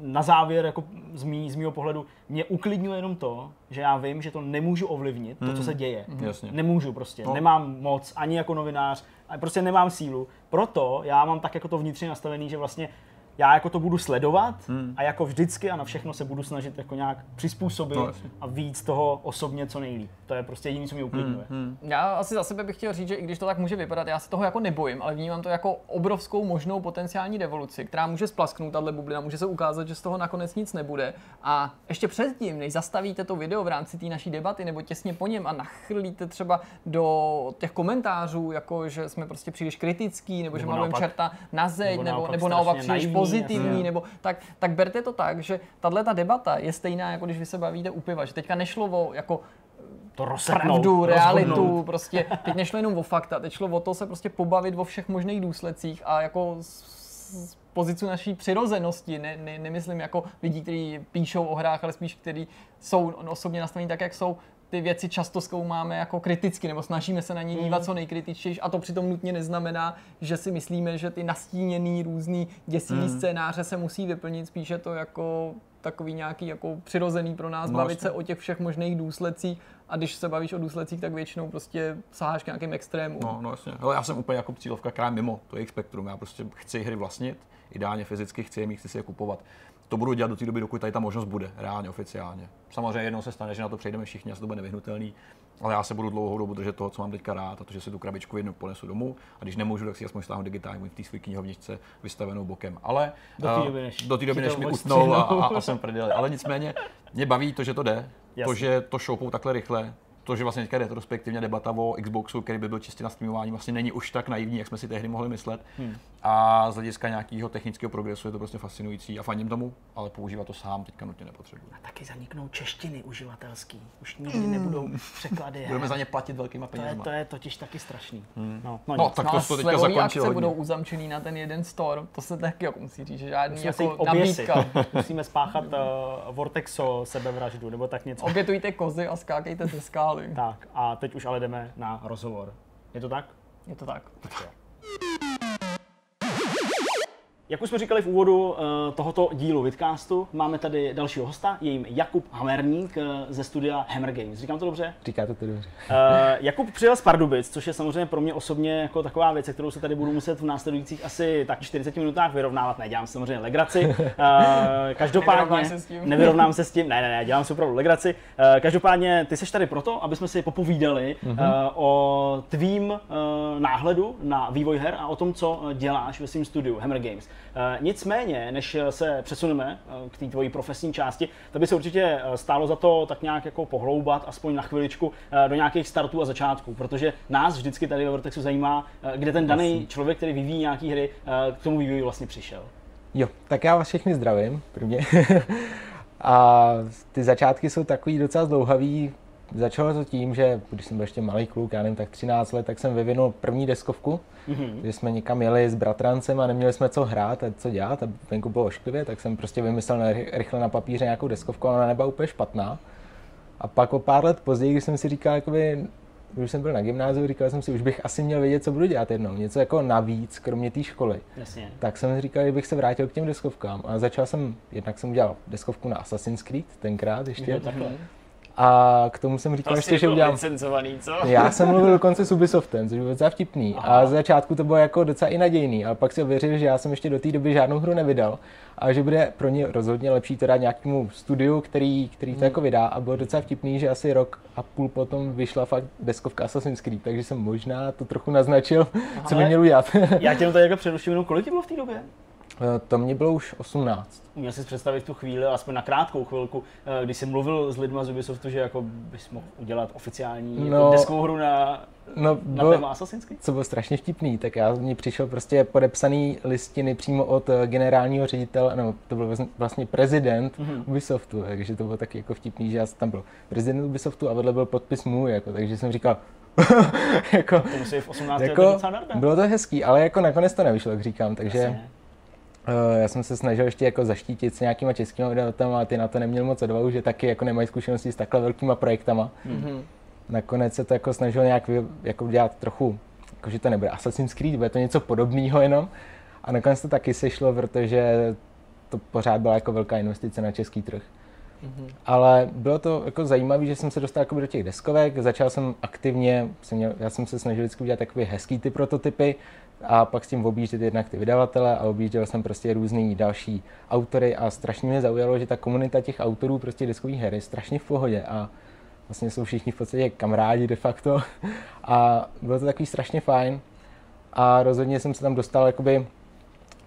na závěr, jako z, mý, z mýho pohledu, mě uklidňuje jenom to, že já vím, že to nemůžu ovlivnit, to, co se děje. Jasně. Nemůžu prostě, No. nemám moc, ani jako novinář, prostě nemám sílu. Proto já mám tak jako to vnitřně nastavený, že vlastně já jako to budu sledovat Hmm. a jako vždycky a na všechno se budu snažit jako nějak přizpůsobit No, jasně. a víc toho osobně co nejlíp. To je prostě jediné, co mě uklidňuje. Hmm, Já asi za sebe bych chtěl říct, že i když to tak může vypadat, já se toho jako nebojím, ale vnímám to jako obrovskou možnou potenciální devoluci, která může splasknout tahle bublina, může se ukázat, že z toho nakonec nic nebude. A ještě předtím, než zastavíte to video v rámci té naší debaty nebo těsně po něm a nachrlíte třeba do těch komentářů, jako že jsme prostě příliš kritický, nebo, že Nebo malujeme naopak- čerta na zeď, nebo nebo, naopak nebo naopak příliš pozitivní, nebo tak, tak berte to tak, že tahle ta debata je stejná, jako když vy se bavíte u piva, že teďka nešlo o jako To rozseknout, pravdu, realitu, rozhodnout. prostě teď nešlo jenom o fakta, teď šlo o to se prostě pobavit o všech možných důsledcích a jako z, z pozici naší přirozenosti, ne, ne, nemyslím jako lidí, kteří píšou o hrách, ale spíš kteří jsou osobně nastavení tak, jak jsou, ty věci často zkoumáme jako kriticky, nebo snažíme se na ně dívat co nejkritičtěji, a to přitom nutně neznamená, že si myslíme, že ty nastíněný různý děsivý scénáře se musí vyplnit, spíše to jako takový nějaký jako přirozený pro nás, No, bavit jasně. se o těch všech možných důsledcích a když se bavíš o důsledcích, tak většinou prostě saháš k nějakým extrémům. No, no jasně. Ale já jsem úplně jako cílovka, která mimo to jejich spektrum. Já prostě chci hry vlastnit, ideálně fyzicky chci je mít, chci si je kupovat. To budu dělat do té doby, dokud tady ta možnost bude, reálně, oficiálně. Samozřejmě jednou se stane, že na to přejdeme všichni, asi to bude nevyhnutelný, ale já se budu dlouhou dobu držet toho, co mám teďka rád, a to, že si tu krabičku jednou ponesu domů a když nemůžu, tak si aspoň stáhnu digitálně v té své knihovničce vystavenou bokem. Ale Do té eh, doby, než do té doby, to než mi utnou a, a, a jsem prdeli. Ale nicméně mě baví to, že to jde, to, Jasně. že to šoupou takhle rychle, to, že vlastně teďka retrospektivně debata o Xboxu, který by byl čistě na streamování, vlastně není už tak naivní, jak jsme si tehdy mohli myslet. Hmm. A z hlediska nějakého technického progresu je to prostě fascinující a faním tomu, ale používat to sám teďka nutně nepotřebuji. Taky zaniknou češtiny uživatelský. Už nikdy nebudou překlady. [laughs] Budeme za ně platit velkýma to, je, to je totiž taky strašný. No, no, No, nic. tak No to a se to teďka zakončilo akce hodně. budou uzamčený na ten jeden store, to se taky jako musí říct, že žádný Musíme jako nabídka. [laughs] Musíme spáchat uh, Vortexo sebevraždu, nebo tak něco. Obětujte kozy a skákejte ze skály. Tak a teď už ale jdeme na rozhovor. Je to tak? Je to tak. Jak už jsme říkali v úvodu eh, tohoto dílu Vidcastu, máme tady dalšího hosta, je jim Jakub Hamerník eh, ze studia Hammer Games. Říkám to dobře? Říkáte to dobře. Uh, Jakub přijel z Pardubic, což je samozřejmě pro mě osobně jako taková věc, kterou se tady budu muset v následujících asi tak 40 minutách vyrovnávat. Ne, dělám samozřejmě legraci. [laughs] Každopádně Nevyrovnáš se s tím? nevyrovnám se s tím. Ne, ne, ne, dělám si opravdu legraci. Každopádně ty jsi tady proto, aby jsme si popovídali uh, o tvým náhledu na vývoj her a o tom, co děláš ve svém studiu Hammer Games. Uh, nicméně, než se přesuneme uh, k té tvojí profesní části, tak by se určitě stálo za to tak nějak jako pohloubat, aspoň na chviličku, do nějakých startů a začátků, protože nás vždycky tady ve Vortexu zajímá, kde ten daný člověk, který vyvíjí nějaké hry, k tomu vývoji vlastně přišel. Jo, tak já vás všechny zdravím, prvně. [laughs] a ty začátky jsou takový docela zdlouhavý. Začalo to tím, že když jsem byl ještě malý kluk, já nevím, tak 13 let, tak jsem vyvinul první deskovku, mm-hmm. kdy jsme někam jeli s bratrancem a neměli jsme co hrát a co dělat a venku bylo ošklivě, tak jsem prostě vymyslel na, rychle na papíře nějakou deskovku a ona nebyla úplně špatná. A pak o pár let později, když jsem si říkal, jakoby, když jsem byl na gymnáziu, říkal jsem si, už bych asi měl vědět, co budu dělat jednou, něco jako navíc, kromě té školy. Jasně. Tak jsem si říkal, že bych se vrátil k těm deskovkám a začal jsem, jednak jsem udělal deskovku na Assassin's Creed, tenkrát ještě. Jo, takhle. A k tomu jsem říkal ještě, že udělám... licencovaný, co? Já jsem mluvil dokonce s Ubisoftem, což bylo docela vtipný. A z začátku to bylo jako docela i nadějný, ale pak si ověřil, že já jsem ještě do té doby žádnou hru nevydal a že bude pro ně rozhodně lepší to dát nějakému studiu, který, který to jako vydá. A bylo docela vtipný, že asi rok a půl potom vyšla fakt deskovka Assassin's Creed, takže jsem možná to trochu naznačil, co by měl udělat. Já tě [laughs] tady jako přeruším, kolik bylo v té době? To mě bylo už 18. Uměl si představit tu chvíli, aspoň na krátkou chvilku, eh, když jsi mluvil s lidma z Ubisoftu, že jako bys mohl udělat oficiální No. jako deskovou hru na, No, na bylo, téma Assassin's Creed? co bylo strašně vtipný, tak já mi přišel prostě podepsaný listiny přímo od eh, generálního ředitele, no to byl vlastně- prezident Mhm. mm-hmm. Ubisoftu, takže to bylo taky jako vtipný, že já jsem tam byl prezident Ubisoftu a vedle byl podpis můj, jako, takže jsem říkal, [laughs] jako, To musí v 18 letech jako, bylo to hezký, ale jako nakonec to nevyšlo, jak říkám, takže Jasně. Uh, já jsem se snažil ještě jako zaštítit s nějakýma českými vydavateli, a ty na to neměl moc odvahu, že taky jako nemají zkušenosti s takhle velkýma projektama. Mhm. nakonec se to jako snažil nějak vy, jako udělat trochu, jako že to nebude Assassin's Creed, bude to něco podobného jenom. A nakonec to taky sešlo, protože to pořád byla jako velká investice na český trh. Mhm. Ale bylo to jako zajímavé, že jsem se dostal jakoby do těch deskovek, začal jsem aktivně, jsem měl, já jsem se snažil vždycky udělat takové hezký ty prototypy a pak s tím objíždět jednak ty vydavatele a objížděl jsem prostě různý další autory a strašně mě zaujalo, že ta komunita těch autorů prostě deskových her je strašně v pohodě a vlastně jsou všichni v podstatě kamarádi de facto [laughs] a bylo to takový strašně fajn a rozhodně jsem se tam dostal jakoby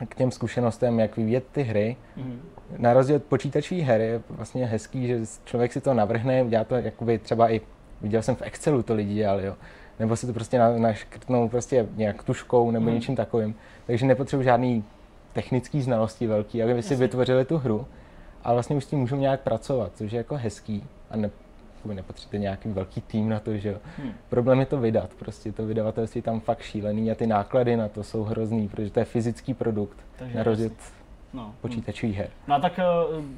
k těm zkušenostem, jak vyvíjet ty hry. Mhm. Na rozdíl od počítačové her je vlastně hezký, že člověk si to navrhne, dělá to jakoby třeba i, viděl jsem v Excelu to lidi dělali, jo. Nebo si to prostě na- naškrtnou prostě nějak tuškou nebo Mhm. něčím takovým. Takže nepotřebuji žádný technický znalosti velký, aby si vytvořili tu hru. A vlastně už s tím můžu nějak pracovat, což je jako hezký. A ne, jakoby nepotřebujete nějaký velký tým na to, že jo. Hmm. Problém je to vydat, prostě to vydavatelství je tam fakt šílený a ty náklady na to jsou hrozný, protože to je fyzický produkt, Takže na rozdíl od No. počítačových her. No a tak eh,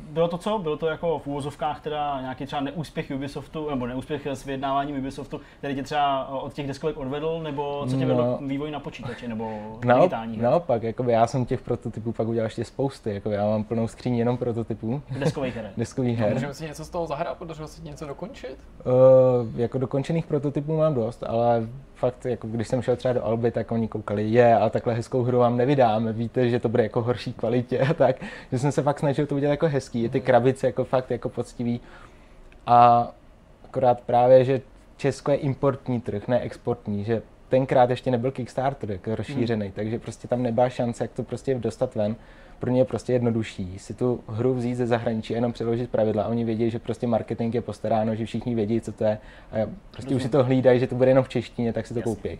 bylo to co? Bylo to jako v úvozovkách teda nějaký třeba neúspěch Ubisoftu, nebo neúspěch s vyjednáváním Ubisoftu, který tě třeba eh, od těch deskovek odvedl, nebo co tě vedlo No. k vývoji na počítači, nebo [laughs] Naop, digitální naopak, jakoby já jsem těch prototypů pak udělal ještě spousty, jako já mám plnou skříň jenom prototypů deskových her. [laughs] deskových her. Můžeme si něco z toho zahrát, podařilo se ti něco dokončit? Uh, jako dokončených prototypů mám dost, ale fakt, jako když jsem šel třeba do Alby, tak oni koukali, je, a takhle hezkou hru vám nevydáme, víte, že to bude jako horší kvalitě a [laughs] tak, že jsem se fakt snažil to udělat jako hezký, ty krabice jako fakt jako poctivý. A akorát právě, že Česko je importní trh, ne exportní, že tenkrát ještě nebyl Kickstarter jako rozšířený, takže prostě tam nebyla šance, jak to prostě dostat ven. Pro ně je prostě jednodušší si tu hru vzít ze zahraničí a jenom přeložit pravidla. Oni vědí, že prostě marketing je postaráno, že všichni vědí, co to je. A prostě už si to hlídají, že to bude jenom v češtině, tak si to Jasně. koupí.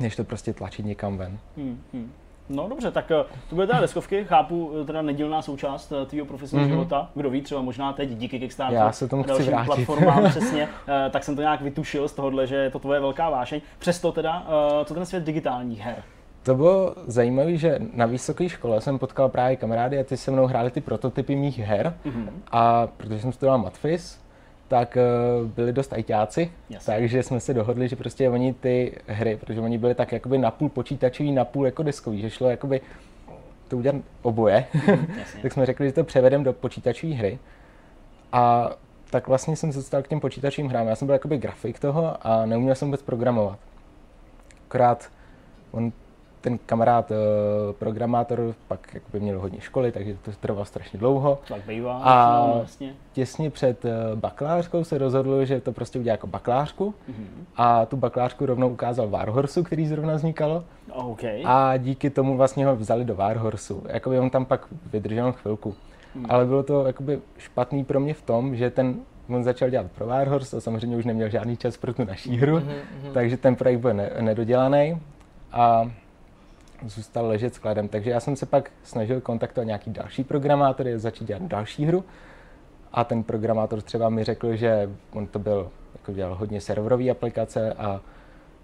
Než to prostě tlačit někam ven. Hmm, hmm. No dobře, tak eh, to bude teda deskovky, chápu, eh, teda nedílná součást eh, tvýho profesního Mhm. života. Kdo ví, třeba možná teď díky Kickstarteru Já se tomu a dalším vrátit. platformám [laughs] přesně, tak jsem to nějak vytušil z tohohle, že je to tvoje velká vášeň. Přesto teda, co ten svět digitálních her? To bylo zajímavé, že na vysoké škole jsem potkal právě kamarády a ty se mnou hráli ty prototypy mých her. Mhm. A protože jsem studoval matfis, tak uh, byli dost ajťáci, Jasně. takže jsme se dohodli, že prostě oni ty hry, protože oni byli tak jakoby napůl počítačový, napůl jako deskový, že šlo jakoby to udělat oboje, Jasně. [laughs] tak jsme řekli, že to převedeme do počítačové hry. A tak vlastně jsem se dostal k těm počítačovým hrám. Já jsem byl jakoby grafik toho a neuměl jsem vůbec programovat. Akorát on, ten kamarád, eh, programátor, pak jakoby měl hodně školy, takže to trvalo strašně dlouho. Tak bývá. A- no, vlastně. Těsně před eh, bakalářkou se rozhodl, že to prostě udělá jako bakalářku Mhm. a tu bakalářku rovnou ukázal Warhorsu, který zrovna vznikalo OK. a díky tomu vlastně ho vzali do Warhorsu. Jakoby on tam pak vydržel chvilku. Hmm. Ale bylo to jakoby špatný pro mě v tom, že ten on začal dělat pro Warhorse a samozřejmě už neměl žádný čas pro tu naší hru, Mhm, mhm. takže ten projekt byl ne- nedodělaný a zůstal ležet skladem. Takže já jsem se pak snažil kontaktovat nějaký další programátory a začít dělat další hru. A ten programátor třeba mi řekl, že on to byl, jako dělal hodně serverové aplikace a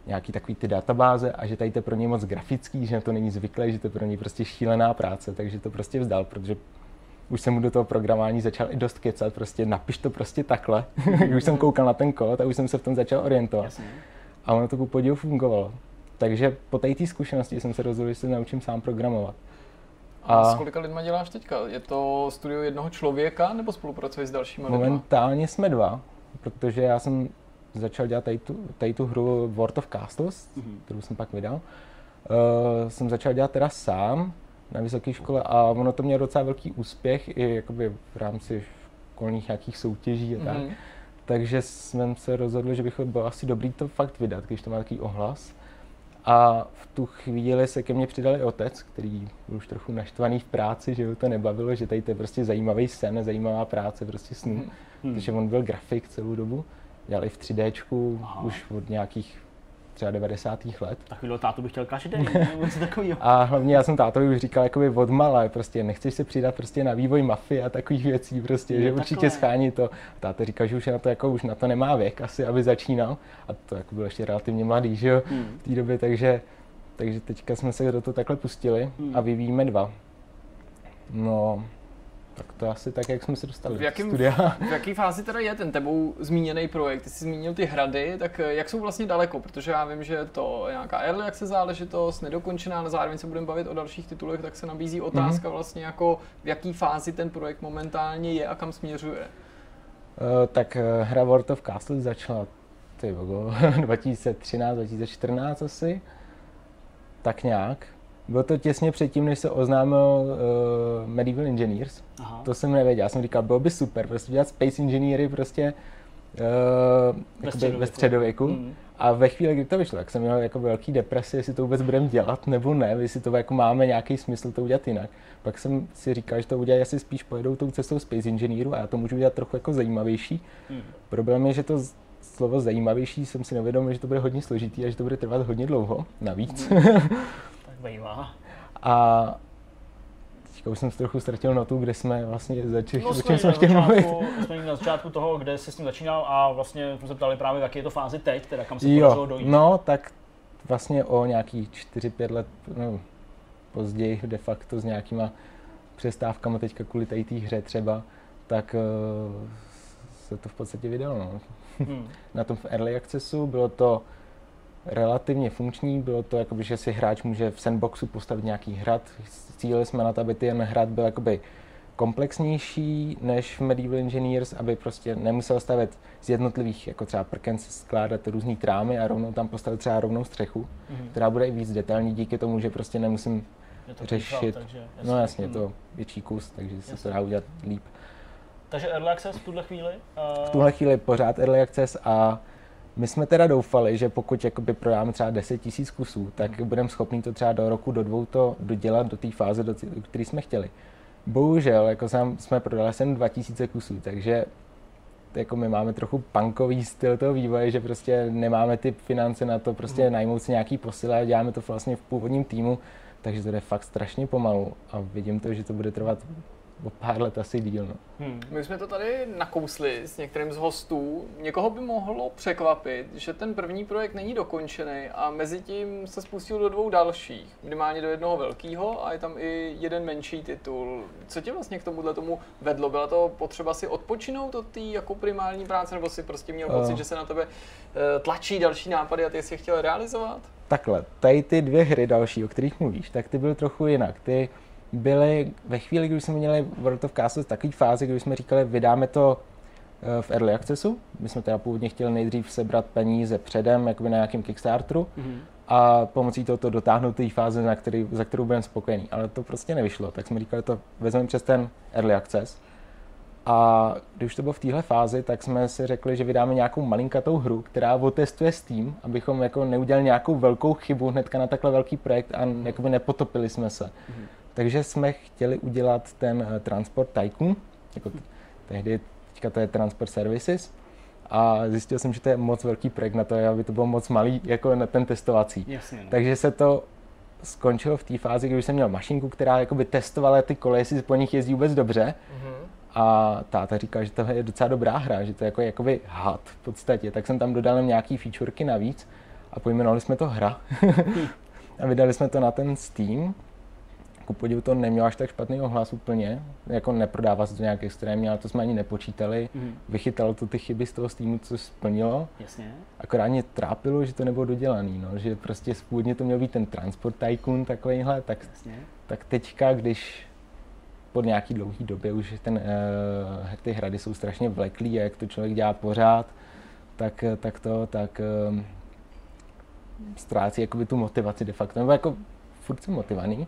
nějaký takový ty databáze a že tady to je pro něj moc grafický, že to není zvyklé, že to je pro něj prostě šílená práce, takže to prostě vzdal, protože už jsem mu do toho programování začal i dost kecat, prostě napiš to prostě takhle. [laughs] Už jsem koukal na ten kód a už jsem se v tom začal orientovat. Jasně. A ono to ku podivu fungovalo. Takže po té zkušenosti jsem se rozhodl, že se naučím sám programovat. A s kolika lidma děláš teďka? Je to studio jednoho člověka nebo spolupracuješ s dalšíma lidma? momentálně jsme dva, protože já jsem začal dělat tady tu, tady tu hru World of Castles, Mhm. kterou jsem pak vydal. Uh, jsem začal dělat teda sám na vysoké škole a ono to mělo docela velký úspěch i jakoby v rámci školních nějakých soutěží a tak. Mhm. Takže jsme se rozhodli, že bych bylo asi dobrý to fakt vydat, když to má takový ohlas. A v tu chvíli se ke mně přidal i otec, který byl už trochu naštvaný v práci, že ho to nebavilo, že tady to je prostě zajímavý sen, zajímavá práce, prostě snů. Hmm. Takže on byl grafik celou dobu, dělal i v 3Dčku Aha. už od nějakých třeba 90. let. Takovýhle tátu bych chtěl každý den, [laughs] nebo něco takového. A hlavně já jsem tátovi už říkal jakoby od mala, prostě nechceš se přidat prostě na vývoj mafie a takových věcí prostě, Jo, že takhle. určitě schání to. Táta říkal, že už je na to jako už na to nemá věk asi, aby začínal. A to jako byl ještě relativně mladý, že jo, Hmm. v té době, takže, takže teďka jsme se do toho takhle pustili Hmm. a vyvíjíme dva. No, tak to asi tak, jak jsme se dostali V do jakém- studia. V jaký fázi teda je ten tebou zmíněný projekt? Ty jsi zmínil ty hrady, tak eh, jak jsou vlastně daleko? Protože já vím, že je to nějaká early access záležitost, nedokončená, ale zároveň se budeme bavit o dalších titulech, tak se nabízí otázka Mhm. vlastně jako v jaký fázi ten projekt momentálně je a kam směřuje. Eh, tak eh, hra World of Castles začala ty vogo, 2013, 2014 asi, tak nějak. Bylo to těsně předtím, než se oznámil uh, Medieval Engineers. Aha. To jsem nevěděl, já jsem říkal, bylo by super, prostě dělat Space Engineery prostě uh, ve, středověku. ve středověku. Hmm. A ve chvíli, kdy to vyšlo, tak jsem měl jako velký depresi, jestli to vůbec budeme dělat nebo ne, jestli to jako máme nějaký smysl to udělat jinak. Pak jsem si říkal, že to udělají asi spíš pojedou tou cestou Space Engineeru a já to můžu udělat trochu jako zajímavější. Hmm. Problém je, že to slovo zajímavější jsem si nevědomil, že to bude hodně složitý a že to bude trvat hodně dlouho, navíc. Tak [laughs] bývá. a teďka už jsem se trochu ztratil notu, kde jsme vlastně začali, No, o jsme čem jsme na chtěli mluvit. začátku, jsme na začátku toho, kde jsi s tím začínal a vlastně jsme se ptali právě, v jaké je to fázi teď, teda kam se podařilo dojít. no tak vlastně o nějaký 4-5 let no, později de facto s nějakýma přestávkama teďka kvůli té té hře třeba, tak uh, se to v podstatě vydalo. No. Hmm. [laughs] Na tom v Early Accessu bylo to relativně funkční, bylo to, jakoby, že si hráč může v sandboxu postavit nějaký hrad. Cílili jsme na to, aby ten hrad byl jakoby komplexnější než v Medieval Engineers, aby prostě nemusel stavět z jednotlivých, jako třeba prkence, skládat různý trámy a rovnou tam postavit třeba rovnou střechu, Mhm. která bude i víc detailní díky tomu, že prostě nemusím, Je to řešit. příklad, takže, no jasně, je to větší kus, takže se Jasně. to dá udělat líp. Takže Early Access v tuhle chvíli? Uh, v tuhle chvíli pořád early access a my jsme teda doufali, že pokud jakoby prodáme třeba 10 000 kusů, tak budeme schopni to třeba do roku, do dvou to dodělat do té fáze, do které jsme chtěli. Bohužel, jako jsem, jsme prodali sem 2000 kusů, takže jako my máme trochu punkový styl toho vývoje, že prostě nemáme ty finance na to prostě Mhm. najmout si nějaký posily a děláme to vlastně v původním týmu, takže to jde fakt strašně pomalu a vidím to, že to bude trvat o pár let asi díl. No. Hmm. My jsme to tady nakousli s některým z hostů. Někoho by mohlo překvapit, že ten první projekt není dokončený a mezi tím se spustil do dvou dalších. Minimálně do jednoho velkého a je tam i jeden menší titul. Co tě vlastně k tomuhle tomu vedlo? Byla to potřeba si odpočinout od té jako primární práce, nebo si prostě měl pocit, Eh. že se na tebe eh, tlačí další nápady a ty jsi je chtěl realizovat? Takhle, tady ty dvě hry další, o kterých mluvíš, tak ty byly trochu jinak. Ty byly ve chvíli, kdy jsme měli World of Castles takový fázi, kdy jsme říkali, vydáme to eh, v Early Accessu. My jsme teda původně chtěli nejdřív sebrat peníze předem, jakoby na nějakém Kickstarteru, mm-hmm. a pomocí toho to dotáhnout té fáze, na který, za kterou budeme spokojení. Ale to prostě nevyšlo, tak jsme říkali, to vezmeme přes ten Early Access. A když to bylo v téhle fázi, tak jsme si řekli, že vydáme nějakou malinkatou hru, která otestuje Steam, abychom jako neudělali nějakou velkou chybu hnedka na takhle velký projekt a jakoby nepotopili jsme se. Mm-hmm. Takže jsme chtěli udělat ten uh, Transport Tycoon, jako t- tehdy, teďka to je Transport Services, a zjistil jsem, že to je moc velký projekt na to, aby to bylo moc malý jako na ten testovací. Jasně, no. Takže se to skončilo v té fázi, kdy jsem měl mašinku, která jakoby testovala ty koleje, jestli po nich jezdí vůbec dobře. Mm-hmm. A táta říkal, že to je docela dobrá hra, že to je jako jakoby had v podstatě. Tak jsem tam dodal nějaký featurky navíc a pojmenovali jsme to hra. [laughs] a vydali jsme to na ten Steam. Ku podivu to nemělo až tak špatný ohlas úplně, jako neprodává se to nějak extrémně, ale to jsme ani nepočítali. Mm. Vychytalo to ty chyby z toho Steamu, co splnilo. Jasně. Akorát mě trápilo, že to nebylo dodělaný, no, že prostě původně to měl být ten Transport Tycoon takovýhle, tak, Jasně. tak teďka, když po nějaký dlouhý době už ten, uh, ty hrady jsou strašně vleklý a jak to člověk dělá pořád, tak, tak to, tak um, ztrácí jakoby tu motivaci de facto. Nebo jako furt jsem motivovaný,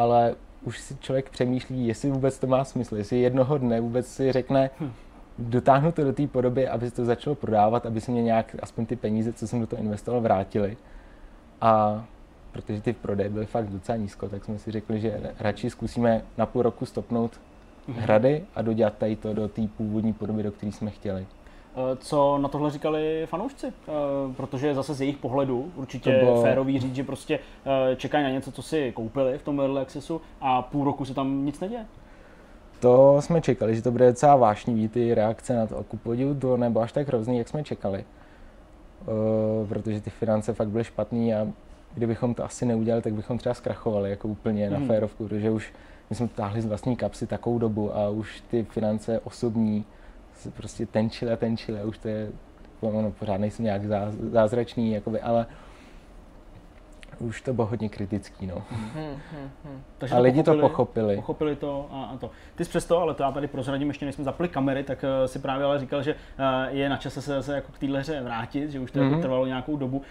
ale už si člověk přemýšlí, jestli vůbec to má smysl, jestli jednoho dne vůbec si řekne, hm. dotáhnu to do té podoby, aby se to začalo prodávat, aby se mě nějak aspoň ty peníze, co jsem do toho investoval, vrátily. A protože ty prodeje byly fakt docela nízko, tak jsme si řekli, že radši zkusíme na půl roku stopnout mm-hmm. hrady a dodělat tady to do té původní podoby, do které jsme chtěli. Eh, co na tohle říkali fanoušci? Eh, protože zase z jejich pohledu určitě to bylo... férový říct, že prostě eh, čekají na něco, co si koupili v tom Early Accessu a půl roku se tam nic neděje. To jsme čekali, že to bude docela vášnivý, ty reakce na to. A ku podivu to nebo až tak hrozný, jak jsme čekali. Uh, protože ty finance fakt byly špatný a kdybychom to asi neudělali, tak bychom třeba zkrachovali jako úplně hmm. na férovku, protože už my jsme táhli z vlastní kapsy takovou dobu a už ty finance osobní prostě tenčily a tenčily a už to je, ono pořád nejsem nějak zázračný, jakoby, ale už to bylo hodně kritický, no. Hmm, hmm, hmm. Takže a to lidi pochopili, to pochopili. Pochopili to a, a to. Ty jsi přesto, ale to já tady prozradím, ještě než jsme zapli kamery, tak uh, si právě ale říkal, že uh, je na čase se zase jako k téhle hře vrátit, že už to mm-hmm. jako trvalo nějakou dobu. Uh,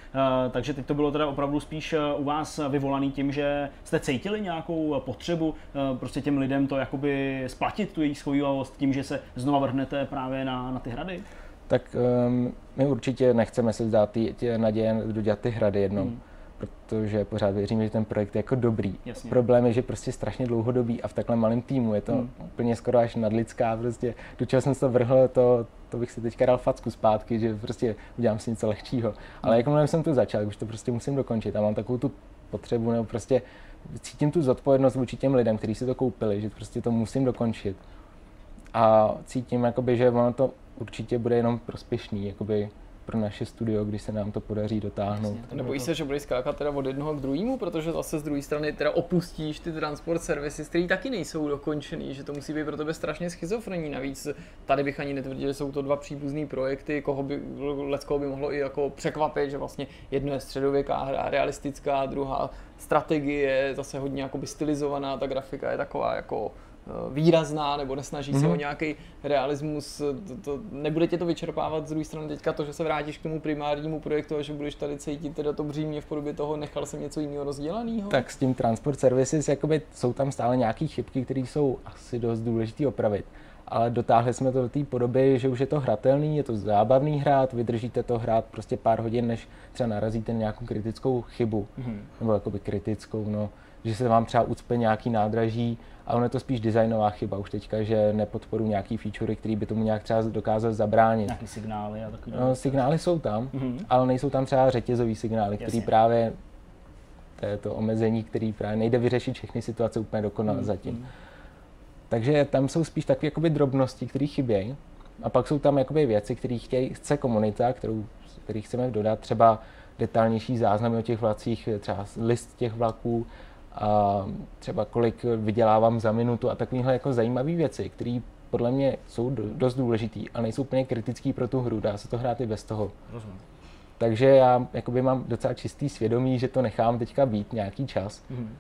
takže teď to bylo teda opravdu spíš uh, u vás vyvolaný tím, že jste cítili nějakou potřebu uh, prostě těm lidem to jakoby splatit tu jejich schovivost tím, že se znova vrhnete právě na, na ty hrady? Tak um, my určitě nechceme se zdát ty, ty naděje dodělat ty hrady jednou. Hmm protože pořád věřím, že ten projekt je jako dobrý. Jasně. Problém je, že prostě strašně dlouhodobý a v takhle malém týmu je to hmm. úplně skoro až nadlidská, prostě do čeho jsem se to vrhl, to, to bych si teďka dal facku zpátky, že prostě udělám si něco lehčího. Ale hmm. jakmile jsem to začal, už to prostě musím dokončit a mám takovou tu potřebu, nebo prostě cítím tu zodpovědnost vůči těm lidem, kteří si to koupili, že prostě to musím dokončit. A cítím, jakoby, že ono to určitě bude jenom prospěšný, jakoby pro naše studio, když se nám to podaří dotáhnout. Jasně, Nebojíš se, že budeš skákat teda od jednoho k druhému, protože zase z druhé strany teda opustíš ty transport servisy, které taky nejsou dokončený, že to musí být pro tebe strašně schizofrení. Navíc tady bych ani netvrdil, že jsou to dva příbuzné projekty, koho by, by mohlo i jako překvapit, že vlastně jedno je středověká hra, realistická, druhá strategie, zase hodně jakoby stylizovaná, ta grafika je taková jako výrazná nebo nesnaží mm-hmm. se o mhm. nějaký realismus, to, to, nebude tě to vyčerpávat z druhé strany teďka to, že se vrátíš k tomu primárnímu projektu a že budeš tady cítit teda to břímě v podobě toho, nechal jsem něco jiného rozdělaného? Tak s tím Transport Services jakoby, jsou tam stále nějaké chybky, které jsou asi dost důležité opravit. Ale dotáhli jsme to do té podoby, že už je to hratelný, je to zábavný hrát, vydržíte to hrát prostě pár hodin, než třeba narazíte na nějakou kritickou chybu. Mm-hmm. Nebo jakoby kritickou, no že se vám třeba ucpe nějaký nádraží, ale ono je to spíš designová chyba už teďka, že nepodporu nějaký featurey, který by tomu nějak třeba dokázal zabránit. Nějaký signály a takový. No, signály jsou tam, mm-hmm. ale nejsou tam třeba řetězový signály, který právě to je to omezení, který právě nejde vyřešit všechny situace úplně dokonale mm-hmm. zatím. Takže tam jsou spíš takové jakoby drobnosti, které chybějí. A pak jsou tam jakoby věci, které chce komunita, kterou, který chceme dodat, třeba detailnější záznamy o těch vlacích, třeba list těch vlaků, a třeba kolik vydělávám za minutu a takovéhle jako zajímavé věci, které podle mě jsou dost důležitý a nejsou úplně kritický pro tu hru, dá se to hrát i bez toho. Rozumím. Takže já jakoby mám docela čistý svědomí, že to nechám teďka být nějaký čas. Mm.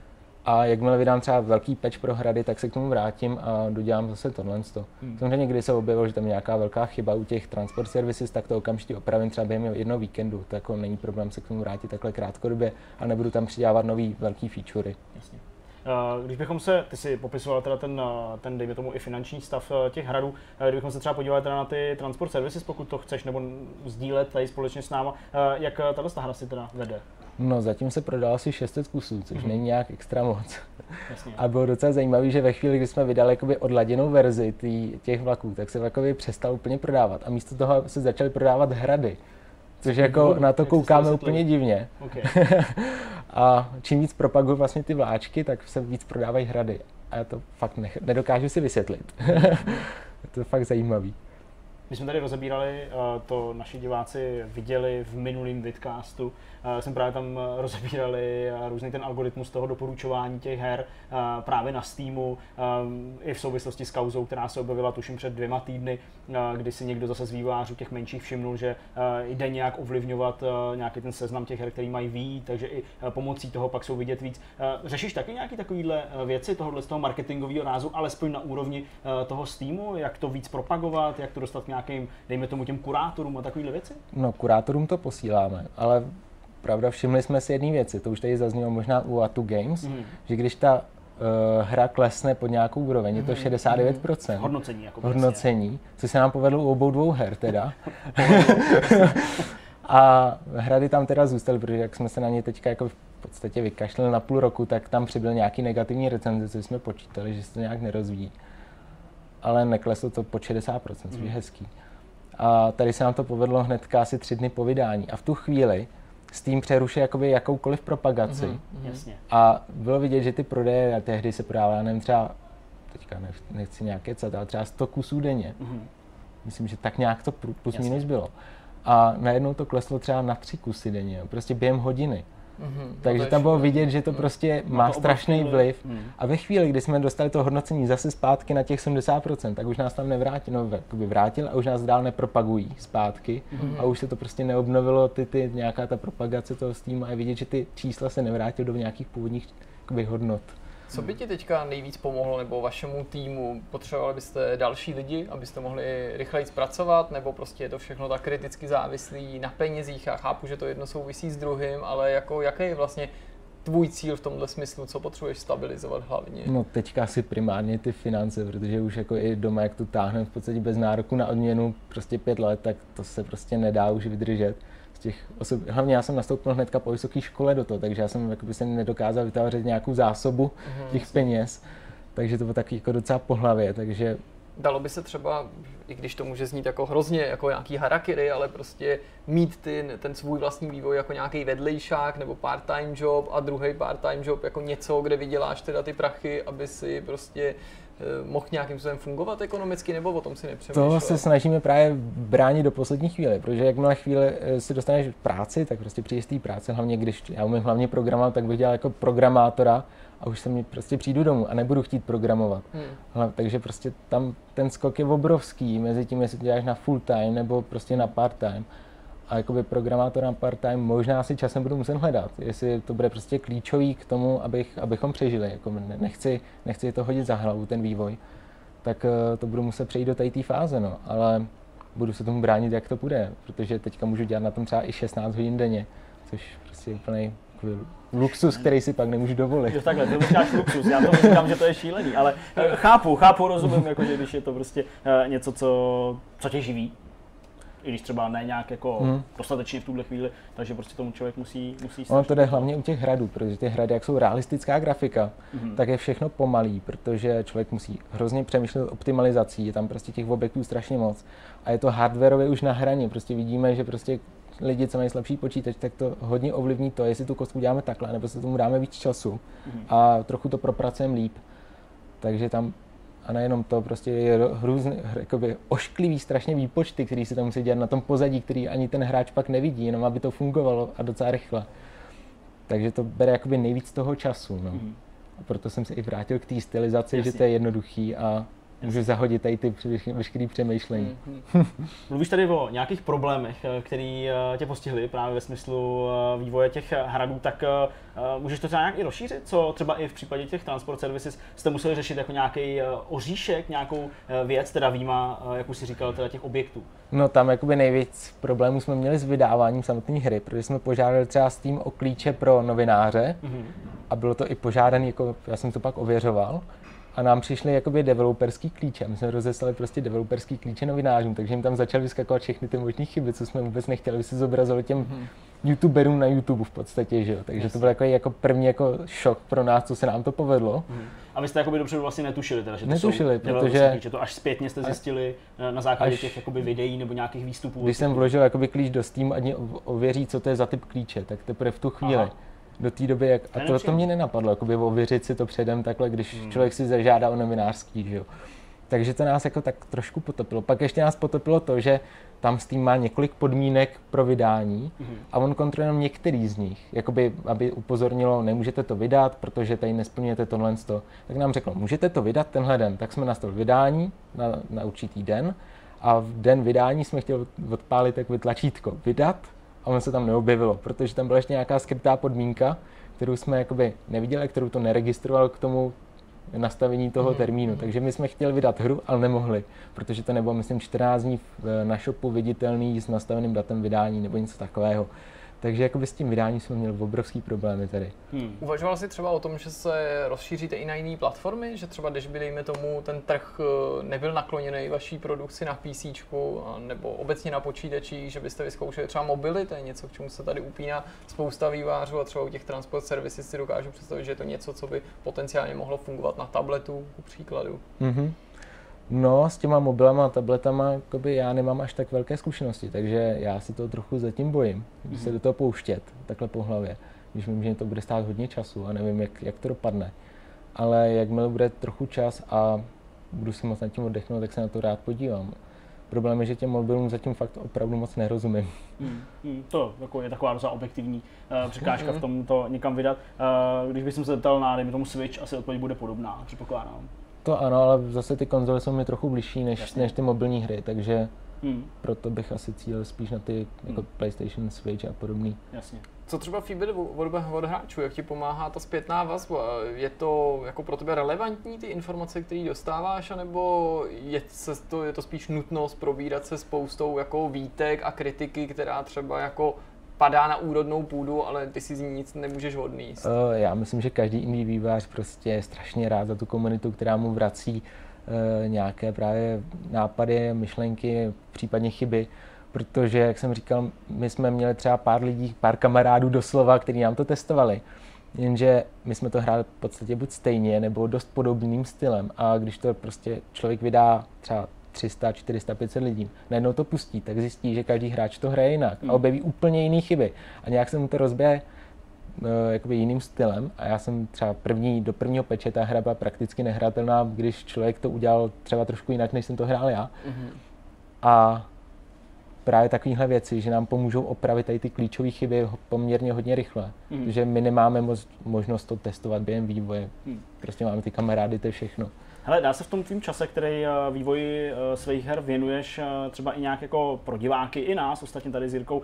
A jakmile vydám třeba velký patch pro hrady, tak se k tomu vrátím a dodělám zase tohle. Hmm. Samozřejmě, když se objevilo, že tam je nějaká velká chyba u těch transport services, tak to okamžitě opravím třeba během jednoho víkendu. Tak jako není problém se k tomu vrátit takhle krátkodobě a nebudu tam přidávat nový velký featurey. Jasně. Eh, když bychom se, ty si popisoval teda ten, eh, ten dejme tomu i finanční stav eh, těch hradů, kdybychom se třeba podívali teda na ty transport services, pokud to chceš, nebo sdílet tady společně s náma, jak tato hra si teda vede? No zatím se prodalo asi 600 kusů, což mm-hmm. není nějak extra moc. Jasně. A bylo docela zajímavé, že ve chvíli, kdy jsme vydali jakoby odladěnou verzi tý, těch vlaků, tak se vlakově přestal úplně prodávat. A místo toho se začaly prodávat hrady. Což jako na to koukáme úplně divně. Okay. [laughs] a čím víc propaguju vlastně ty vláčky, tak se víc prodávají hrady. A já to fakt nech- nedokážu si vysvětlit. [laughs] je to fakt zajímavý. My jsme tady rozebírali, eh, to naši diváci viděli v minulém vidcastu, jsem právě tam eh, rozebírali různý ten algoritmus toho doporučování těch her právě na Steamu, i v souvislosti s kauzou, která se objevila tuším před dvěma týdny, kdy si někdo zase z vývojářů těch menších všimnul, že jde nějak ovlivňovat nějaký ten seznam těch her, který mají výjít, takže i pomocí toho pak jsou vidět víc. Řešíš taky nějaké takovéhle věci tohohle z toho marketingového rázu, alespoň na úrovni toho Steamu, jak to víc propagovat, jak to dostat nějakým, dejme tomu těm kurátorům a takovéhle věci? No, kurátorům to posíláme, ale pravda, všimli jsme si jedné věci, to už tady zaznělo možná u Atu Games, mm. že když ta uh, hra klesne pod nějakou úroveň, je to 69%. Mm. Hodnocení. Jako hodnocení, co se nám povedlo u obou dvou her teda. [laughs] a hrady tam teda zůstaly, protože jak jsme se na ně teďka jako v podstatě vykašlili na půl roku, tak tam přibyl nějaký negativní recenze, co jsme počítali, že se to nějak nerozvíjí ale nekleslo to po 60%, což je hmm. hezký. A tady se nám to povedlo hnedka asi tři dny po vydání. A v tu chvíli Steam přerušil jakoby jakoukoliv propagaci. Mm-hmm. Jasně. A bylo vidět, že ty prodeje, a tehdy se prodává, nevím, třeba, teďka nechci nějaké cat, ale třeba 100 kusů denně. Mm-hmm. Myslím, že tak nějak to plus Jasně. minus bylo. A najednou to kleslo třeba na tři kusy denně, prostě během hodiny. Mm-hmm, Takže tam bylo vidět, že to prostě má to strašný vliv. Mm. A ve chvíli, kdy jsme dostali to hodnocení zase zpátky na těch 70%, tak už nás tam nevrátil, no vrátil a už nás dál nepropagují zpátky. Mm-hmm. A už se to prostě neobnovilo, ty, ty, nějaká ta propagace toho Steamu a je vidět, že ty čísla se nevrátily do nějakých původních hodnot. Co by ti teďka nejvíc pomohlo, nebo vašemu týmu? Potřebovali byste další lidi, abyste mohli rychleji zpracovat, nebo prostě je to všechno tak kriticky závislý na penězích? Já chápu, že to jedno souvisí s druhým, ale jako, jaký je vlastně tvůj cíl v tomhle smyslu, co potřebuješ stabilizovat hlavně? No teďka asi primárně ty finance, protože už jako i doma, jak tu táhneme v podstatě bez nároku na odměnu prostě pět let, tak to se prostě nedá už vydržet těch osob, hlavně já jsem nastoupil hnedka po vysoké škole do toho, takže já jsem jakoby se nedokázal vytvářet nějakou zásobu mm-hmm, těch peněz, takže to bylo taky jako docela po hlavě, takže dalo by se třeba, i když to může znít jako hrozně, jako nějaký harakiri, ale prostě mít ty, ten svůj vlastní vývoj jako nějaký vedlejšák nebo part-time job a druhý part-time job jako něco, kde vyděláš teda ty prachy, aby si prostě mohl nějakým způsobem fungovat ekonomicky, nebo o tom si nepřemýšlel? To se snažíme právě bránit do poslední chvíle, protože jakmile chvíli eh, si dostaneš práci, tak prostě přijdeš z té práce, hlavně když já umím hlavně programovat, tak bych dělal jako programátora a už se mi prostě přijdu domů a nebudu chtít programovat. Hmm. takže prostě tam ten skok je obrovský mezi tím, jestli to děláš na full time nebo prostě na part time a jakoby programátor na part-time možná si časem budu muset hledat, jestli to bude prostě klíčový k tomu, abych, abychom přežili. Jako nechci, nechci to hodit za hlavu, ten vývoj, tak eh, to budu muset přejít do té fáze, no. ale budu se tomu bránit, jak to bude, protože teďka můžu dělat na tom třeba i 16 hodin denně, což prostě je úplný luxus, který si pak nemůžu dovolit. Jo, takhle, ty říkáš luxus, já to říkám, že to je šílený, ale eh, chápu, chápu, rozumím, jako, že když je to prostě eh, něco, co, co tě živí, i když třeba ne nějak jako hmm. dostatečně v tuhle chvíli, takže prostě tomu člověk musí, musí Ono to jde hlavně u těch hradů, protože ty hrady, jak jsou realistická grafika, hmm. tak je všechno pomalý, protože člověk musí hrozně přemýšlet optimalizací, je tam prostě těch objektů strašně moc. A je to hardwareově už na hraně, prostě vidíme, že prostě lidi, co mají slabší počítač, tak to hodně ovlivní to, jestli tu kostku děláme takhle, nebo se tomu dáme víc času hmm. a trochu to propracujeme líp. Takže tam a nejenom to, prostě je hrůzný, jakoby ošklivý strašně výpočty, který se tam musí dělat na tom pozadí, který ani ten hráč pak nevidí, jenom aby to fungovalo a docela rychle. Takže to bere jakoby nejvíc toho času. No. Mm. A proto jsem se i vrátil k té stylizaci, Jasně. že to je jednoduchý a můžu zahodit tady ty veškerý přemýšlení. Mhm. Mluvíš tady o nějakých problémech, eh, který eh, tě postihly právě ve smyslu eh, vývoje těch hradů, tak můžeš to třeba nějak i rozšířit, co třeba i v případě těch transport services jste museli řešit jako nějaký oříšek, nějakou věc, teda výjima, eh, jak už si říkal, teda těch objektů. No tam jakoby nejvíc problémů jsme měli s vydáváním samotné hry, protože jsme požádali třeba s tím o klíče pro novináře Mhm. a bylo to i požádaný, jako já jsem to pak ověřoval, a nám přišly jakoby developerský klíče. My jsme rozeslali prostě developerský klíče novinářům, takže jim tam začaly vyskakovat všechny ty možné chyby, co jsme vůbec nechtěli, aby se zobrazilo těm youtuberům na YouTube v podstatě, že jo. Takže to byl jako, jako první jako šok pro nás, co se nám to povedlo. A vy jste jakoby dopředu vlastně netušili, teda, že to Netušili, jsou protože- klíče, to až zpětně jste zjistili eh, na základě těch jakoby videí nebo nějakých výstupů. Když jsem vložil jakoby klíč do Steam, ov- ověří, co to je za typ klíče, tak teprve v tu chvíli. Aha. Do té doby, jak, a to, to mě nenapadlo, jakoby ověřit si to předem takhle, když Hmm. člověk si zažádá o novinářský, že jo. Takže to nás jako tak trošku potopilo. Pak ještě nás potopilo to, že tam Steam má několik podmínek pro vydání Mhm. a on kontroluje jenom některý z nich. Jakoby, aby upozornilo, nemůžete to vydat, protože tady nesplňujete tohle. Tak nám řeklo, můžete to vydat tenhle den. Tak jsme nastavili vydání na, na určitý den a v den vydání jsme chtěli odpálit takové tlačítko vydat a ono se tam neobjevilo, protože tam byla ještě nějaká skrytá podmínka, kterou jsme jakoby neviděli, kterou to neregistroval k tomu nastavení toho termínu. Takže my jsme chtěli vydat hru, ale nemohli, protože to nebylo, myslím, 14 dní v- na shopu viditelný s nastaveným datem vydání nebo něco takového. Takže jakoby s tím vydáním jsme měli obrovský problémy tady. Hmm. Uvažoval jsi třeba o tom, že se rozšíříte i na jiné platformy? Že třeba když by, dejme tomu, ten trh eh, nebyl nakloněný vaší produkci na PC nebo obecně na počítači, že byste vyzkoušeli třeba mobily, to je něco, k čemu se tady upíná spousta vývářů a třeba u těch transport services si dokážu představit, že je to něco, co by potenciálně mohlo fungovat na tabletu, ku příkladu. Mhm. No, s těma mobilama a tabletama jakoby já nemám až tak velké zkušenosti, takže já si to trochu zatím bojím, mm se do toho pouštět takhle po hlavě, když vím, že to bude stát hodně času a nevím, jak, jak to dopadne. Ale jakmile bude trochu čas a budu si moc nad tím oddechnout, tak se na to rád podívám. Problém je, že těm mobilům zatím fakt opravdu moc nerozumím. Hmm. To jako je taková docela objektivní uh, překážka v tom to někam vydat. Uh, když bych se zeptal na, dejme tomu Switch, asi odpověď bude podobná, předpokládám. To ano, ale zase ty konzole jsou mi trochu blížší než, Jasně. než ty mobilní hry, takže Hmm. proto bych asi cílil spíš na ty jako Hmm. PlayStation, Switch a podobný. Jasně. Co třeba feedback od, od hráčů, jak ti pomáhá ta zpětná vazba? Je to jako pro tebe relevantní ty informace, které dostáváš, anebo je, se to, je to spíš nutnost probírat se spoustou jako výtek a kritiky, která třeba jako padá na úrodnou půdu, ale ty si z ní nic nemůžeš odníst. Eh, Já myslím, že každý indie vývář prostě je strašně rád za tu komunitu, která mu vrací eh, nějaké právě nápady, myšlenky, případně chyby, protože, jak jsem říkal, my jsme měli třeba pár lidí, pár kamarádů doslova, kteří nám to testovali. Jenže my jsme to hráli v podstatě buď stejně, nebo dost podobným stylem. A když to prostě člověk vydá třeba 300, 400, 500 lidí, najednou to pustí, tak zjistí, že každý hráč to hraje jinak a objeví úplně jiné chyby. A nějak se mu to rozbije eh, jakoby jiným stylem a já jsem třeba první, do prvního peče ta hra byla prakticky nehratelná, když člověk to udělal třeba trošku jinak, než jsem to hrál já. Mhm. A právě takovéhle věci, že nám pomůžou opravit tady ty klíčové chyby poměrně hodně rychle. Mhm. Protože my nemáme moc možnost to testovat během vývoje. Mhm. Prostě máme ty kamarády, to je všechno. Hele, dá se v tom tvým čase, který eh, vývoji eh, svých her věnuješ, eh, třeba i nějak jako pro diváky, i nás, ostatně tady s Jirkou,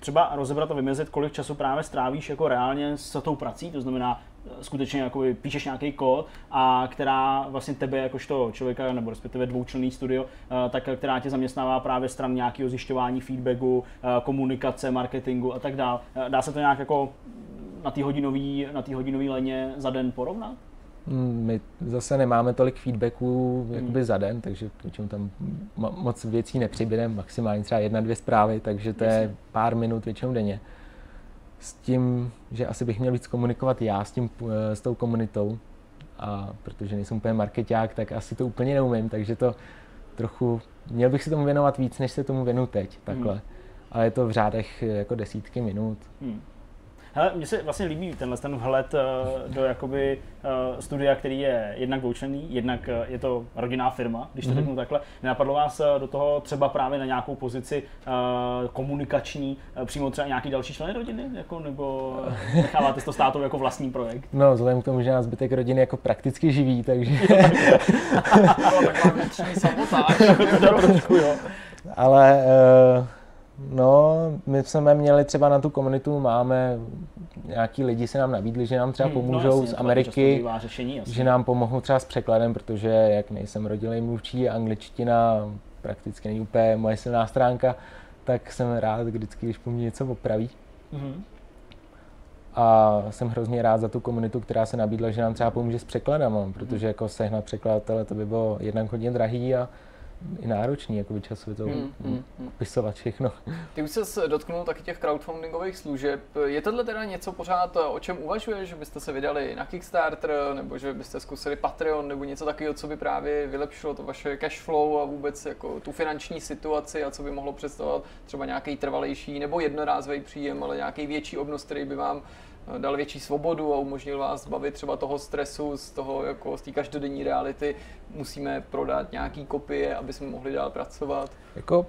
třeba rozebrat a vymezit, kolik času právě strávíš jako reálně s tou prací, to znamená skutečně jako píšeš nějaký kód a která vlastně tebe jakožto člověka, nebo respektive dvoučlenný studio, tak která tě zaměstnává právě stran nějakého zjišťování feedbacku, komunikace, marketingu a tak dále. Dá se to nějak jako na té hodinový, na té hodinový leně za den porovnat? My zase nemáme tolik feedbacků jakoby za den, takže většinou tam mo- moc věcí nepřibyde, maximálně třeba jedna, dvě zprávy, takže to je pár minut většinou denně. S tím, že asi bych měl víc komunikovat já s, tím, eh, s tou komunitou, a protože nejsem úplně marketák, tak asi to úplně neumím, takže to trochu, měl bych se tomu věnovat víc, než se tomu věnu teď, takhle. Ale je to v řádech jako desítky minut. Hmm. Hele, mně se vlastně líbí tenhle ten vhled uh, do jakoby uh, studia, který je jednak dvoučlenný, jednak uh, je to rodinná firma, když to mm-hmm. řeknu takhle. Nenapadlo vás do toho třeba právě na nějakou pozici komunikační, přímo třeba nějaký další členy rodiny, jako, nebo [laughs] necháváte to státou jako vlastní projekt? No, vzhledem k tomu, že nás zbytek rodiny jako prakticky živí, takže... [laughs] No, taková sabotáž. [laughs] trošku, jo. Ale uh, no, my jsme měli třeba na tu komunitu, máme nějaký lidi se nám nabídli, že nám třeba Hmm, pomůžou no, jasně, z to Ameriky, řešení, že nám pomohou třeba s překladem, protože jak nejsem rodilý mluvčí, angličtina prakticky není úplně moje silná stránka, tak jsem rád vždycky, když po mně něco opraví. Mhm. A jsem hrozně rád za tu komunitu, která se nabídla, že nám třeba pomůže s překladama, protože jako sehnat překladatele to by bylo jednak hodně drahý a i náročný, jako by časově to Mm, mm, mm. opisovat všechno. Ty už se dotknul taky těch crowdfundingových služeb. Je tohle teda něco pořád, o čem uvažuješ, že byste se vydali na Kickstarter, nebo že byste zkusili Patreon, nebo něco takového, co by právě vylepšilo to vaše cash flow a vůbec jako tu finanční situaci a co by mohlo představovat třeba nějaký trvalejší nebo jednorázový příjem, ale nějaký větší obnos, který by vám eh, dal větší svobodu a umožnil vás zbavit třeba toho stresu, z toho jako z té každodenní reality. Musíme prodat nějaký kopie, aby jsme mohli dál pracovat. Jako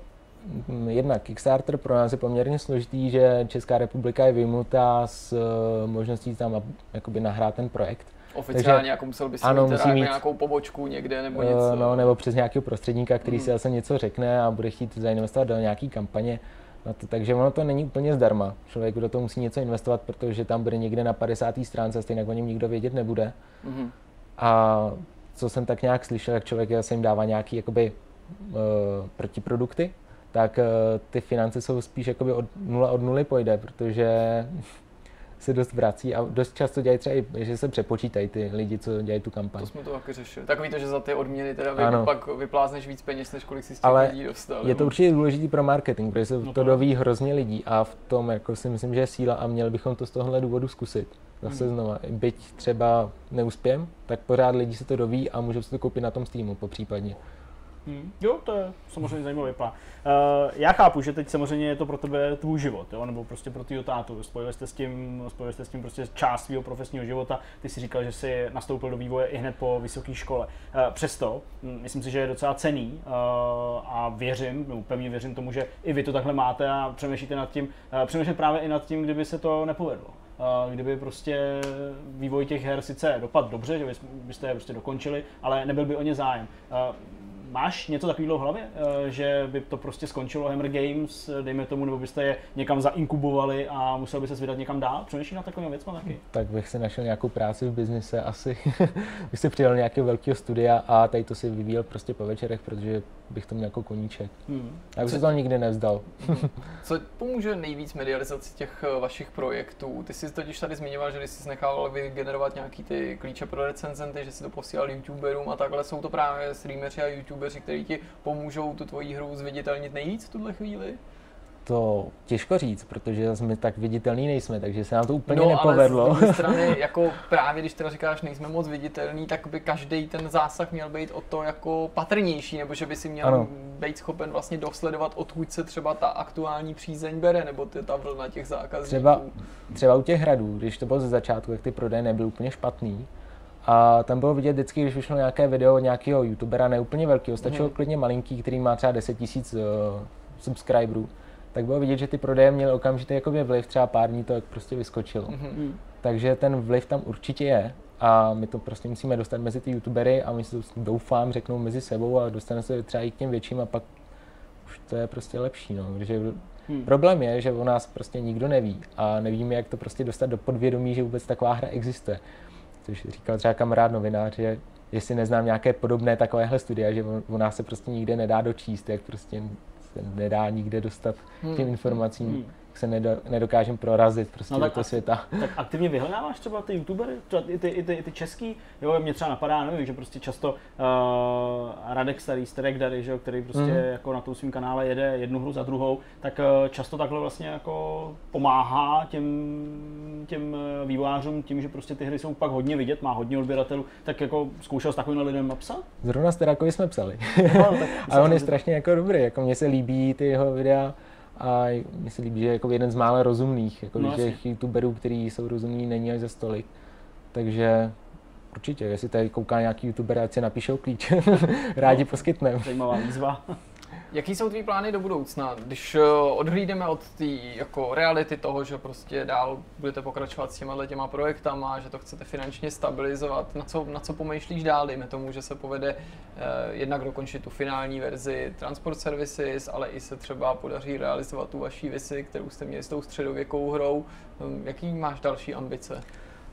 mm, jednak Kickstarter pro nás je poměrně složitý, že Česká republika je vyjmutá s eh, možností tam jakoby nahrát ten projekt. Oficiálně Takže- jako musel bys ano, mít, musí mít. nějakou pobočku někde nebo Eh, něco. No, nebo přes nějakého prostředníka, který Mhm. si zase něco řekne a bude chtít zainvestovat do nějaký kampaně. Na to, takže ono to není úplně zdarma. Člověk do toho musí něco investovat, protože tam bude někde na 50. stránce, stejně o něm nikdo vědět nebude. Mhm. A co jsem tak nějak slyšel, jak člověk se jim dává nějaký jakoby, uh, protiprodukty, tak uh, ty finance jsou spíš jakoby od nula od nuly pojde, protože se dost vrací a dost často dělají třeba i, že se přepočítají ty lidi, co dělají tu kampaň. To jsme to taky řešili. Takový to, že za ty odměny teda vy Ano. pak vyplázneš víc peněz, než kolik si z těch Ale lidí dostal. Je to nebo- určitě důležitý pro marketing, protože se No to to- doví hrozně lidí a v tom jako si myslím, že je síla a měli bychom to z tohohle důvodu zkusit. Zase Mhm. znova, byť třeba neuspěm, tak pořád lidi se to doví a můžou si to koupit na tom Steamu po případně. Hmm. Jo, to je samozřejmě zajímavý plán. Uh, já chápu, že teď samozřejmě je to pro tebe tvůj život, jo? nebo prostě pro tvýho tátu. Spojili jste s tím, spojili jste s tím prostě část svého profesního života. Ty si říkal, že jsi nastoupil do vývoje i hned po vysoké škole. Uh, přesto, hm, myslím si, že je docela cený uh, a věřím, nebo pevně věřím tomu, že i vy to takhle máte a přemýšlíte nad tím, uh, přemýšlím právě i nad tím, kdyby se to nepovedlo. Kdyby prostě vývoj těch her sice dopad dobře, že bys- byste je prostě dokončili, ale nebyl by o ně zájem. Máš něco takového v hlavě, eh, že by to prostě skončilo Hammer Games, dejme tomu, nebo byste je někam zainkubovali a musel by se vydat někam dál? Přemýšlíš na takovým věcma taky? Tak bych si našel nějakou práci v biznise asi. bych si přidal do nějakého velkého studia a tady to si vyvíjel prostě po večerech, protože bych to měl jako koníček. Hmm. Já bych se to nikdy nevzdal. [laughs] Co pomůže nejvíc medializaci těch eh, vašich projektů? Ty jsi totiž tady zmiňoval, že jsi nechával vygenerovat nějaký ty klíče pro recenzenty, že si to posílal youtuberům a takhle. Jsou to právě streameři a youtubeři, kteří ti pomůžou tu tvoji hru zviditelnit nejvíc v tuhle chvíli? To těžko říct, protože my tak viditelní nejsme, takže se nám to úplně no, nepovedlo. ale z druhé [laughs] strany, jako právě když teda říkáš, nejsme moc viditelní, tak by každý ten zásah měl být o to jako patrnější, nebo že by si měl Ano. být schopen vlastně dosledovat, odkud se třeba ta aktuální přízeň bere, nebo ty, ta vlna těch zákazníků. Třeba, třeba u těch hradů, když to bylo ze začátku, jak ty prodeje nebyly úplně špatný, a tam bylo vidět vždycky, když vyšlo nějaké video nějakého youtubera, ne úplně velkého, stačilo Mhm. klidně malinký, který má třeba 10 000 uh, subscriberů, tak bylo vidět, že ty prodeje měly okamžitě jakoby vliv, třeba pár dní to jak prostě vyskočilo. Mhm. Hmm. Takže ten vliv tam určitě je a my to prostě musíme dostat mezi ty youtubery a my si to doufám řeknou mezi sebou a dostane se třeba i k těm větším a pak už to je prostě lepší, no, protože Hmm. Problém je, že o nás prostě nikdo neví a nevíme, jak to prostě dostat do podvědomí, že vůbec taková hra existuje. Což říkal třeba kamarád novinář, že jestli neznám nějaké podobné takovéhle studia, že o, o nás se prostě nikde nedá dočíst, jak prostě nedá nikde dostat k těm informacím, Hmm. Se nedo, nedokážeme prorazit prostě No do tak toho asi- světa. Tak aktivně vyhledáváš třeba ty youtubery, třeba i ty, i ty, i ty český, jo, mě třeba napadá, nevím, že prostě často uh, Radek Starý, Starek Dary, že jo, který prostě Mhm. jako na tom svém kanále jede jednu hru za druhou, tak uh, často takhle vlastně jako pomáhá těm, těm eh, vývojářům tím, že prostě ty hry jsou pak hodně vidět, má hodně odběratelů, tak jako zkoušel s takovým lidem napsat? Zrovna s Terakovi jsme psali. No, tak [laughs] A on je strašně jako dobrý, jako mně se líbí ty jeho videa a mi se líbí, že je jako jeden z mála rozumných, jako No, no, těch youtuberů, kteří jsou rozumní, není až za stolik. Takže určitě, jestli tady kouká nějaký youtuber, ať si napíšou klíč, [laughs] rádi poskytneme. Zajímavá výzva. Jaký jsou tvý plány do budoucna? Když eh, odhlídeme od té jako reality toho, že prostě dál budete pokračovat s těma těma projektama, že to chcete finančně stabilizovat, na co, na co pomýšlíš dál? Dejme tomu, že se povede eh, jednak dokončit tu finální verzi Transport Services, ale i se třeba podaří realizovat tu vaší visi, kterou jste měli s tou středověkou hrou. Hm, Jaký máš další ambice?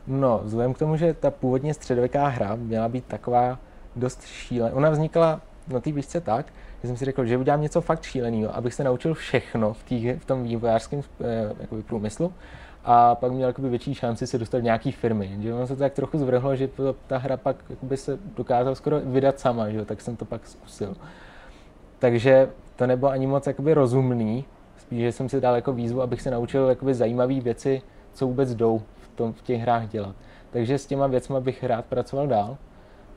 No, vzhledem k tomu, že ta původně středověká hra měla být taková dost šílená. Ona vznikla na té výšce tak, že jsem si řekl, že udělám něco fakt šíleného, abych se naučil všechno v, tý, v tom vývojářském eh, průmyslu a pak měl jakoby, větší šanci se dostat do nějaký firmy. Že ono se to tak trochu zvrhlo, že to, ta hra pak jakoby, se dokázala skoro vydat sama, že? tak jsem to pak zkusil. Takže to nebylo ani moc jakoby, rozumný, spíš, že jsem si dal jako výzvu, abych se naučil jakoby, zajímavé věci, co vůbec jdou v, tom, v těch hrách dělat. Takže s těma věcma bych rád pracoval dál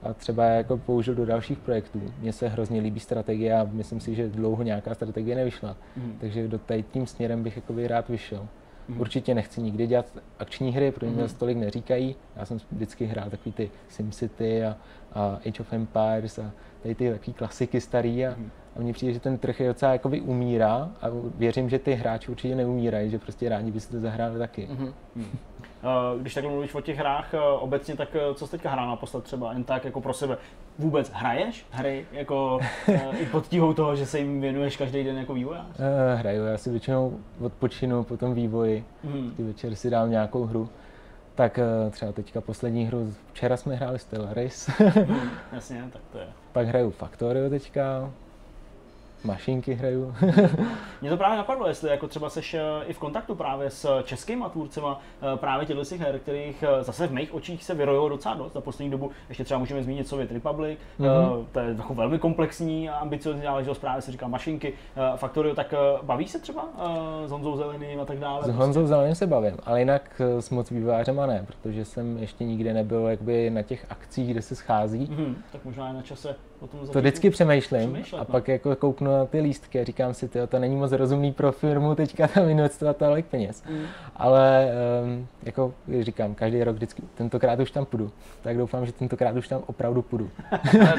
a třeba jako použil do dalších projektů. Mně se hrozně líbí strategie a myslím si, že dlouho nějaká strategie nevyšla. Mhm. Takže do tady tím směrem bych jakoby rád vyšel. Mhm. Určitě nechci nikdy dělat akční hry, protože mě to tolik neříkají. Já jsem vždycky hrál takový ty SimCity a, a Age of Empires a tady ty takový klasiky starý a, Mhm. a mně přijde, že ten trh je docela jakoby umírá a věřím, že ty hráči určitě neumírají, že prostě rádi by si to zahráli taky. Mhm. Eh, Když takhle mluvíš o těch hrách eh, obecně, tak eh, co jsi teďka hrál naposled třeba, jen tak jako pro sebe? Vůbec hraješ hry jako i pod tíhou toho, že se jim věnuješ každý den jako vývojář? Hraju, já si většinou odpočinu po tom vývoji, Mhm. ty večer si dám nějakou hru. Tak třeba teďka poslední hru, včera jsme hráli Stellaris, Mhm, Jasně, tak to je. [laughs] pak hraju Factorio teďka, mašinky hraju. [laughs] Mě to právě napadlo, jestli jako třeba seš eh, i v kontaktu právě s českýma tvůrcema eh, právě těchto těch her, kterých eh, zase v mých očích se vyrojilo docela dost za poslední dobu. Ještě třeba můžeme zmínit Soviet Republic, Mhm. mm-hmm. to je jako velmi komplexní a ambiciozní záležitost, právě se říká mašinky, Factorio, tak baví se třeba s Honzou Zeleným a tak dále? S Honzou Zeleným se bavím, ale jinak s moc vývojářema ne, protože jsem ještě nikdy nebyl jakby na těch akcích, kde se schází. Mhm, tak možná je na čase To vždycky přemýšlím Přemýšlet, a no. pak jako kouknu na ty lístky a říkám si, tyjo, to není moc rozumný pro firmu teďka tam investovat tolik peněz. Mm. Ale um, jako říkám, každý rok vždycky, tentokrát už tam půjdu. Tak doufám, že tentokrát už tam opravdu půjdu. [laughs] To já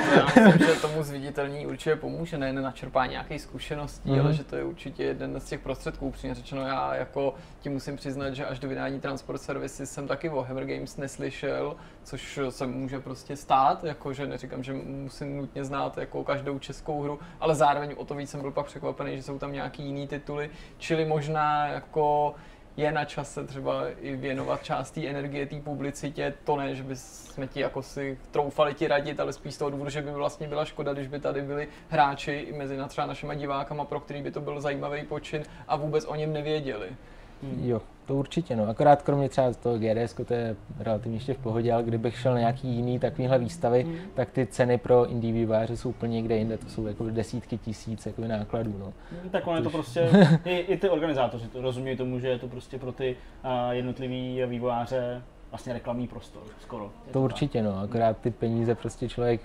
myslím, [laughs] že tomu zviditelní určitě pomůže, nejen na čerpání nějakých zkušeností, Mhm. ale že to je určitě jeden z těch prostředků. Upřímně řečeno, já jako ti musím přiznat, že až do vydání Transport Services jsem taky o Hammer Games neslyšel, což se může prostě stát, jako že neříkám, že musím nutně znát jako každou českou hru, ale zároveň o to víc jsem byl pak překvapený, že jsou tam nějaký jiný tituly, čili možná jako je na čase třeba i věnovat část té energie té publicitě, to ne, že by jsme ti jako si troufali ti radit, ale spíš z toho důvodu, že by vlastně byla škoda, když by tady byli hráči i mezi třeba našima divákama, pro který by to byl zajímavý počin a vůbec o něm nevěděli. Jo, to určitě, no. Akorát kromě třeba toho GDS, to je relativně ještě v pohodě, ale kdybych šel na nějaký jiný takovýhle výstavy, Mm. tak ty ceny pro indie vývojáře jsou úplně někde jinde, to jsou jako desítky tisíc jako nákladů, no. Tak on je to prostě, [laughs] i, i ty organizátoři to rozumějí tomu, že je to prostě pro ty uh, jednotlivý vývojáře vlastně reklamní prostor skoro. To tak. určitě, no. Akorát ty peníze prostě člověk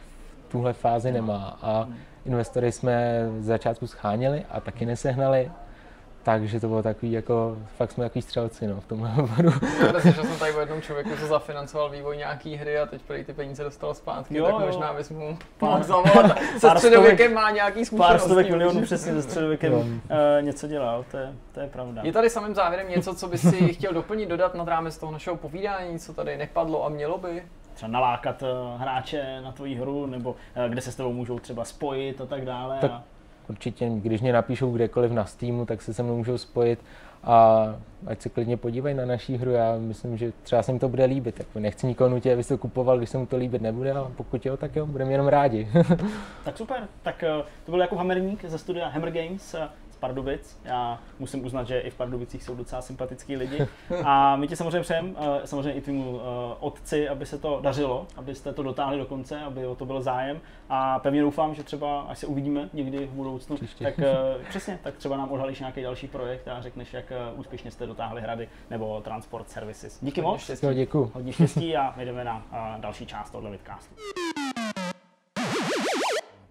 v tuhle fázi nemá a Mm. investory jsme z začátku scháněli a taky nesehnali, takže to bylo takový jako, fakt jsme takový střelci, no, v tomhle [laughs] oboru. Já že jsem tady o jednom člověku, co zafinancoval vývoj nějaký hry a teď prý ty peníze dostal zpátky, Jo, tak jo. možná bys mu mohl zavolat. Se Pár středověkem má nějaký Pár zkušenosti. stovek milionů přesně ze středověkem uh, něco dělal, to je, to je pravda. Je tady samým závěrem něco, co bys si chtěl doplnit, dodat nad rámec toho našeho povídání, co tady nepadlo a mělo by? Třeba nalákat uh, hráče na tvoji hru, nebo uh, kde se s tebou můžou třeba spojit a tak dále. Tak a... Určitě, když mě napíšou kdekoliv na Steamu, tak se se mnou můžou spojit a ať se klidně podívají na naší hru, já myslím, že třeba se jim to bude líbit. Jako nechci nikoho nutit, aby to kupoval, když se mu to líbit nebude, a pokud jo, tak jo, budeme jenom rádi. [laughs] Tak super, tak uh, to byl jako Hammerník ze studia Hammer Games Pardubic. Já musím uznat, že i v Pardubicích jsou docela sympatický lidi. [laughs] A my ti samozřejmě přejem, uh, samozřejmě i tvému uh, otci, aby se to dařilo, abyste to dotáhli do konce, aby o to byl zájem. A pevně doufám, že třeba, až se uvidíme někdy v budoucnu, Příště. tak uh, přesně, tak třeba nám odhalíš nějaký další projekt a řekneš, jak úspěšně jste dotáhli hrady nebo Transport Services. Díky Hodně moc. štěstí. jo, děkuji. Hodně štěstí a my jdeme na další část tohoto vidcastu.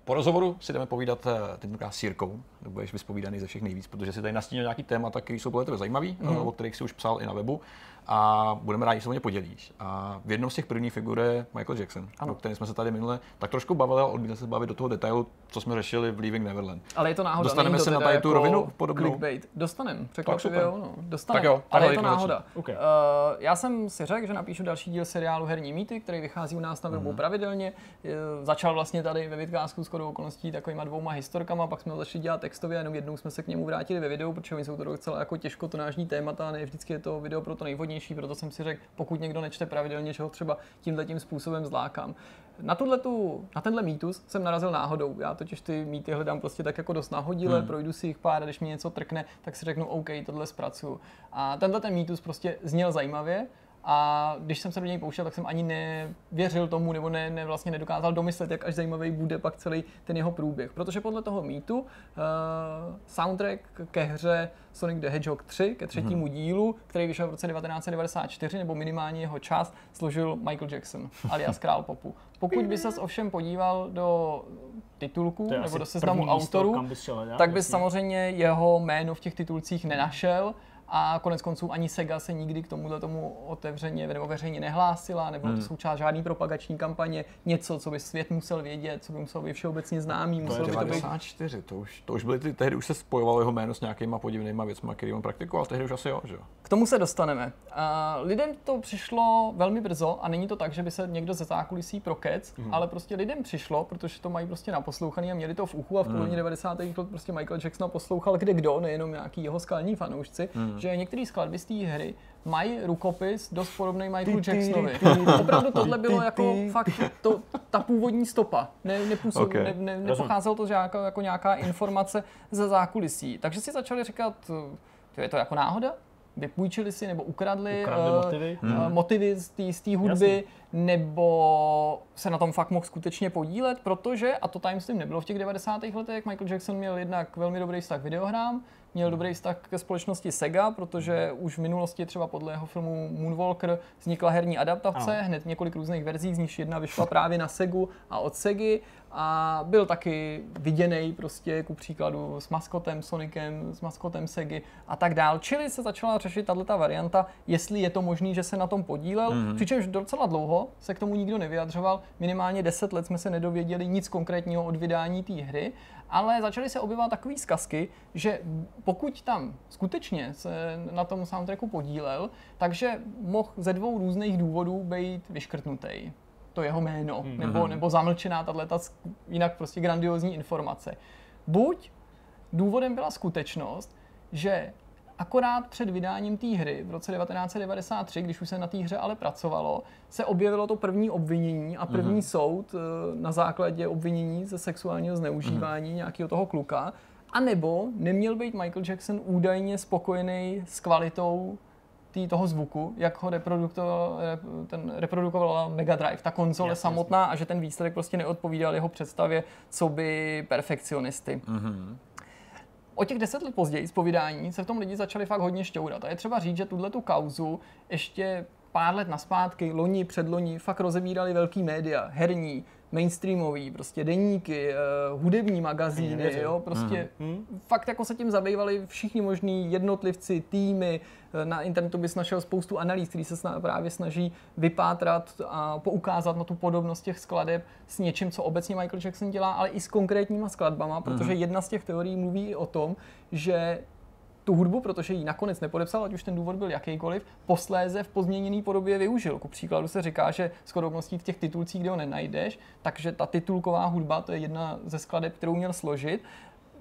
Po rozhovoru si jdeme povídat eh, tentokrát s Jirkou, budeš vyspovídaný ze všech nejvíc, protože si tady nastínil nějaký témata, které jsou podle tebe zajímavý, mm-hmm. o kterých si už psal i na webu a budeme rádi, že se o ně podělíš. A v jednom z těch prvních figur je Michael Jackson, ano. o kterém jsme se tady minule tak trošku bavili a odmítli se bavit do toho detailu, co jsme řešili v Leaving Neverland. Ale je to náhoda. Dostaneme se na tady tu jako rovinu podobnou? Clickbait. Dostanem, překvapivě Tak jo, no. Dostanem. Tak jo, ale je to náhoda. Okay. Uh, já jsem si řekl, že napíšu další díl seriálu Herní mýty, který vychází u nás na webu mm-hmm. pravidelně. Uh, začal vlastně tady ve Vidkásku s chodou okolností takovýma dvouma historkama, pak jsme ho začali dělat textově, jenom jednou jsme se k němu vrátili ve videu, protože oni jsou to docela jako těžko tonážní témata, ne vždycky je to video pro to nejvhodnější, proto jsem si řekl, pokud někdo nečte pravidelně, že ho třeba tímhle tím způsobem zlákám. Na, tu, na tenhle mýtus jsem narazil náhodou. Já totiž ty mýty hledám prostě tak jako dost nahodile, hmm. projdu si jich pár a když mi něco trkne, tak si řeknu OK, tohle zpracuju. A tenhle ten mýtus prostě zněl zajímavě, a když jsem se do něj pouštěl, tak jsem ani nevěřil tomu, nebo ne, ne vlastně nedokázal domyslet, jak až zajímavý bude pak celý ten jeho průběh. Protože podle toho mýtu uh, soundtrack ke hře Sonic the Hedgehog 3, ke třetímu mm-hmm. dílu, který vyšel v roce 1994, nebo minimálně jeho část, složil Michael Jackson, alias Král popu. Pokud by ses ovšem podíval do titulku nebo do seznamu autorů, tak bys samozřejmě jeho jméno v těch titulcích nenašel a konec konců ani Sega se nikdy k tomuhle tomu otevřeně nebo veřejně nehlásila, nebylo hmm. to součást žádný propagační kampaně, něco, co by svět musel vědět, co by musel být všeobecně známý. To je 94, to, už, to už byly ty, tehdy už se spojovalo jeho jméno s nějakýma podivnýma věcmi, které on praktikoval, tehdy už asi jo, že K tomu se dostaneme. Uh, lidem to přišlo velmi brzo a není to tak, že by se někdo ze zákulisí prokec, hmm. ale prostě lidem přišlo, protože to mají prostě naposlouchaný a měli to v uchu a v polovině hmm. 90. let prostě Michael Jackson poslouchal kde kdo, nejenom nějaký jeho skalní fanoušci, hmm že některé skladby z té hry mají rukopis dost podobný Michaelu Jacksonovi. Opravdu tohle bylo jako fakt to, ta původní stopa. Ne, nepůsob, okay. ne, ne, nepocházelo to jako, jako nějaká informace ze zákulisí. Takže si začali říkat, je to jako náhoda? vypůjčili si nebo ukradli, ukradli uh, motivy, uh, motivy z té hudby, Jasně. nebo se na tom fakt mohl skutečně podílet, protože, a to tajemstvím nebylo v těch 90. letech, Michael Jackson měl jednak velmi dobrý vztah k videohrám, měl dobrý vztah ke společnosti Sega, protože už v minulosti třeba podle jeho filmu Moonwalker vznikla herní adaptace, ano. hned několik různých verzí, z nich jedna vyšla právě na Segu a od Segy a byl taky viděný prostě ku příkladu s maskotem Sonicem, s maskotem Segy a tak dál. Čili se začala řešit tato varianta, jestli je to možné, že se na tom podílel, mm-hmm. přičemž docela dlouho se k tomu nikdo nevyjadřoval, minimálně 10 let jsme se nedověděli nic konkrétního od vydání té hry ale začaly se objevovat takové zkazky, že pokud tam skutečně se na tom soundtracku podílel, takže mohl ze dvou různých důvodů být vyškrtnutý to jeho jméno, mm-hmm. nebo, nebo zamlčená tato jinak prostě grandiozní informace. Buď důvodem byla skutečnost, že akorát před vydáním té hry v roce 1993, když už se na té hře ale pracovalo, se objevilo to první obvinění a první mm-hmm. soud eh, na základě obvinění ze sexuálního zneužívání mm-hmm. nějakého toho kluka. A nebo neměl být Michael Jackson údajně spokojený s kvalitou tý, toho zvuku, jak ho ten reprodukovala Mega Drive, ta konzole Jasně, samotná, a že ten výsledek prostě neodpovídal jeho představě, co by perfekcionisty. Mm-hmm. O těch deset let později z povídání se v tom lidi začali fakt hodně šťourat. A je třeba říct, že tuhle tu kauzu ještě pár let naspátky, loni, předloni, fakt rozebírali velký média, herní, mainstreamový, prostě deníky, uh, hudební magazíny, jo, prostě mm. fakt jako se tím zabývali všichni možní jednotlivci, týmy, na internetu bys našel spoustu analýz, který se sna- právě snaží vypátrat a poukázat na tu podobnost těch skladeb s něčím, co obecně Michael Jackson dělá, ale i s konkrétníma skladbama, protože mm. jedna z těch teorií mluví i o tom, že tu hudbu, protože ji nakonec nepodepsal, ať už ten důvod byl jakýkoliv, posléze v pozměněné podobě využil. Ku příkladu se říká, že s v těch titulcích, kde ho nenajdeš, takže ta titulková hudba, to je jedna ze skladeb, kterou měl složit,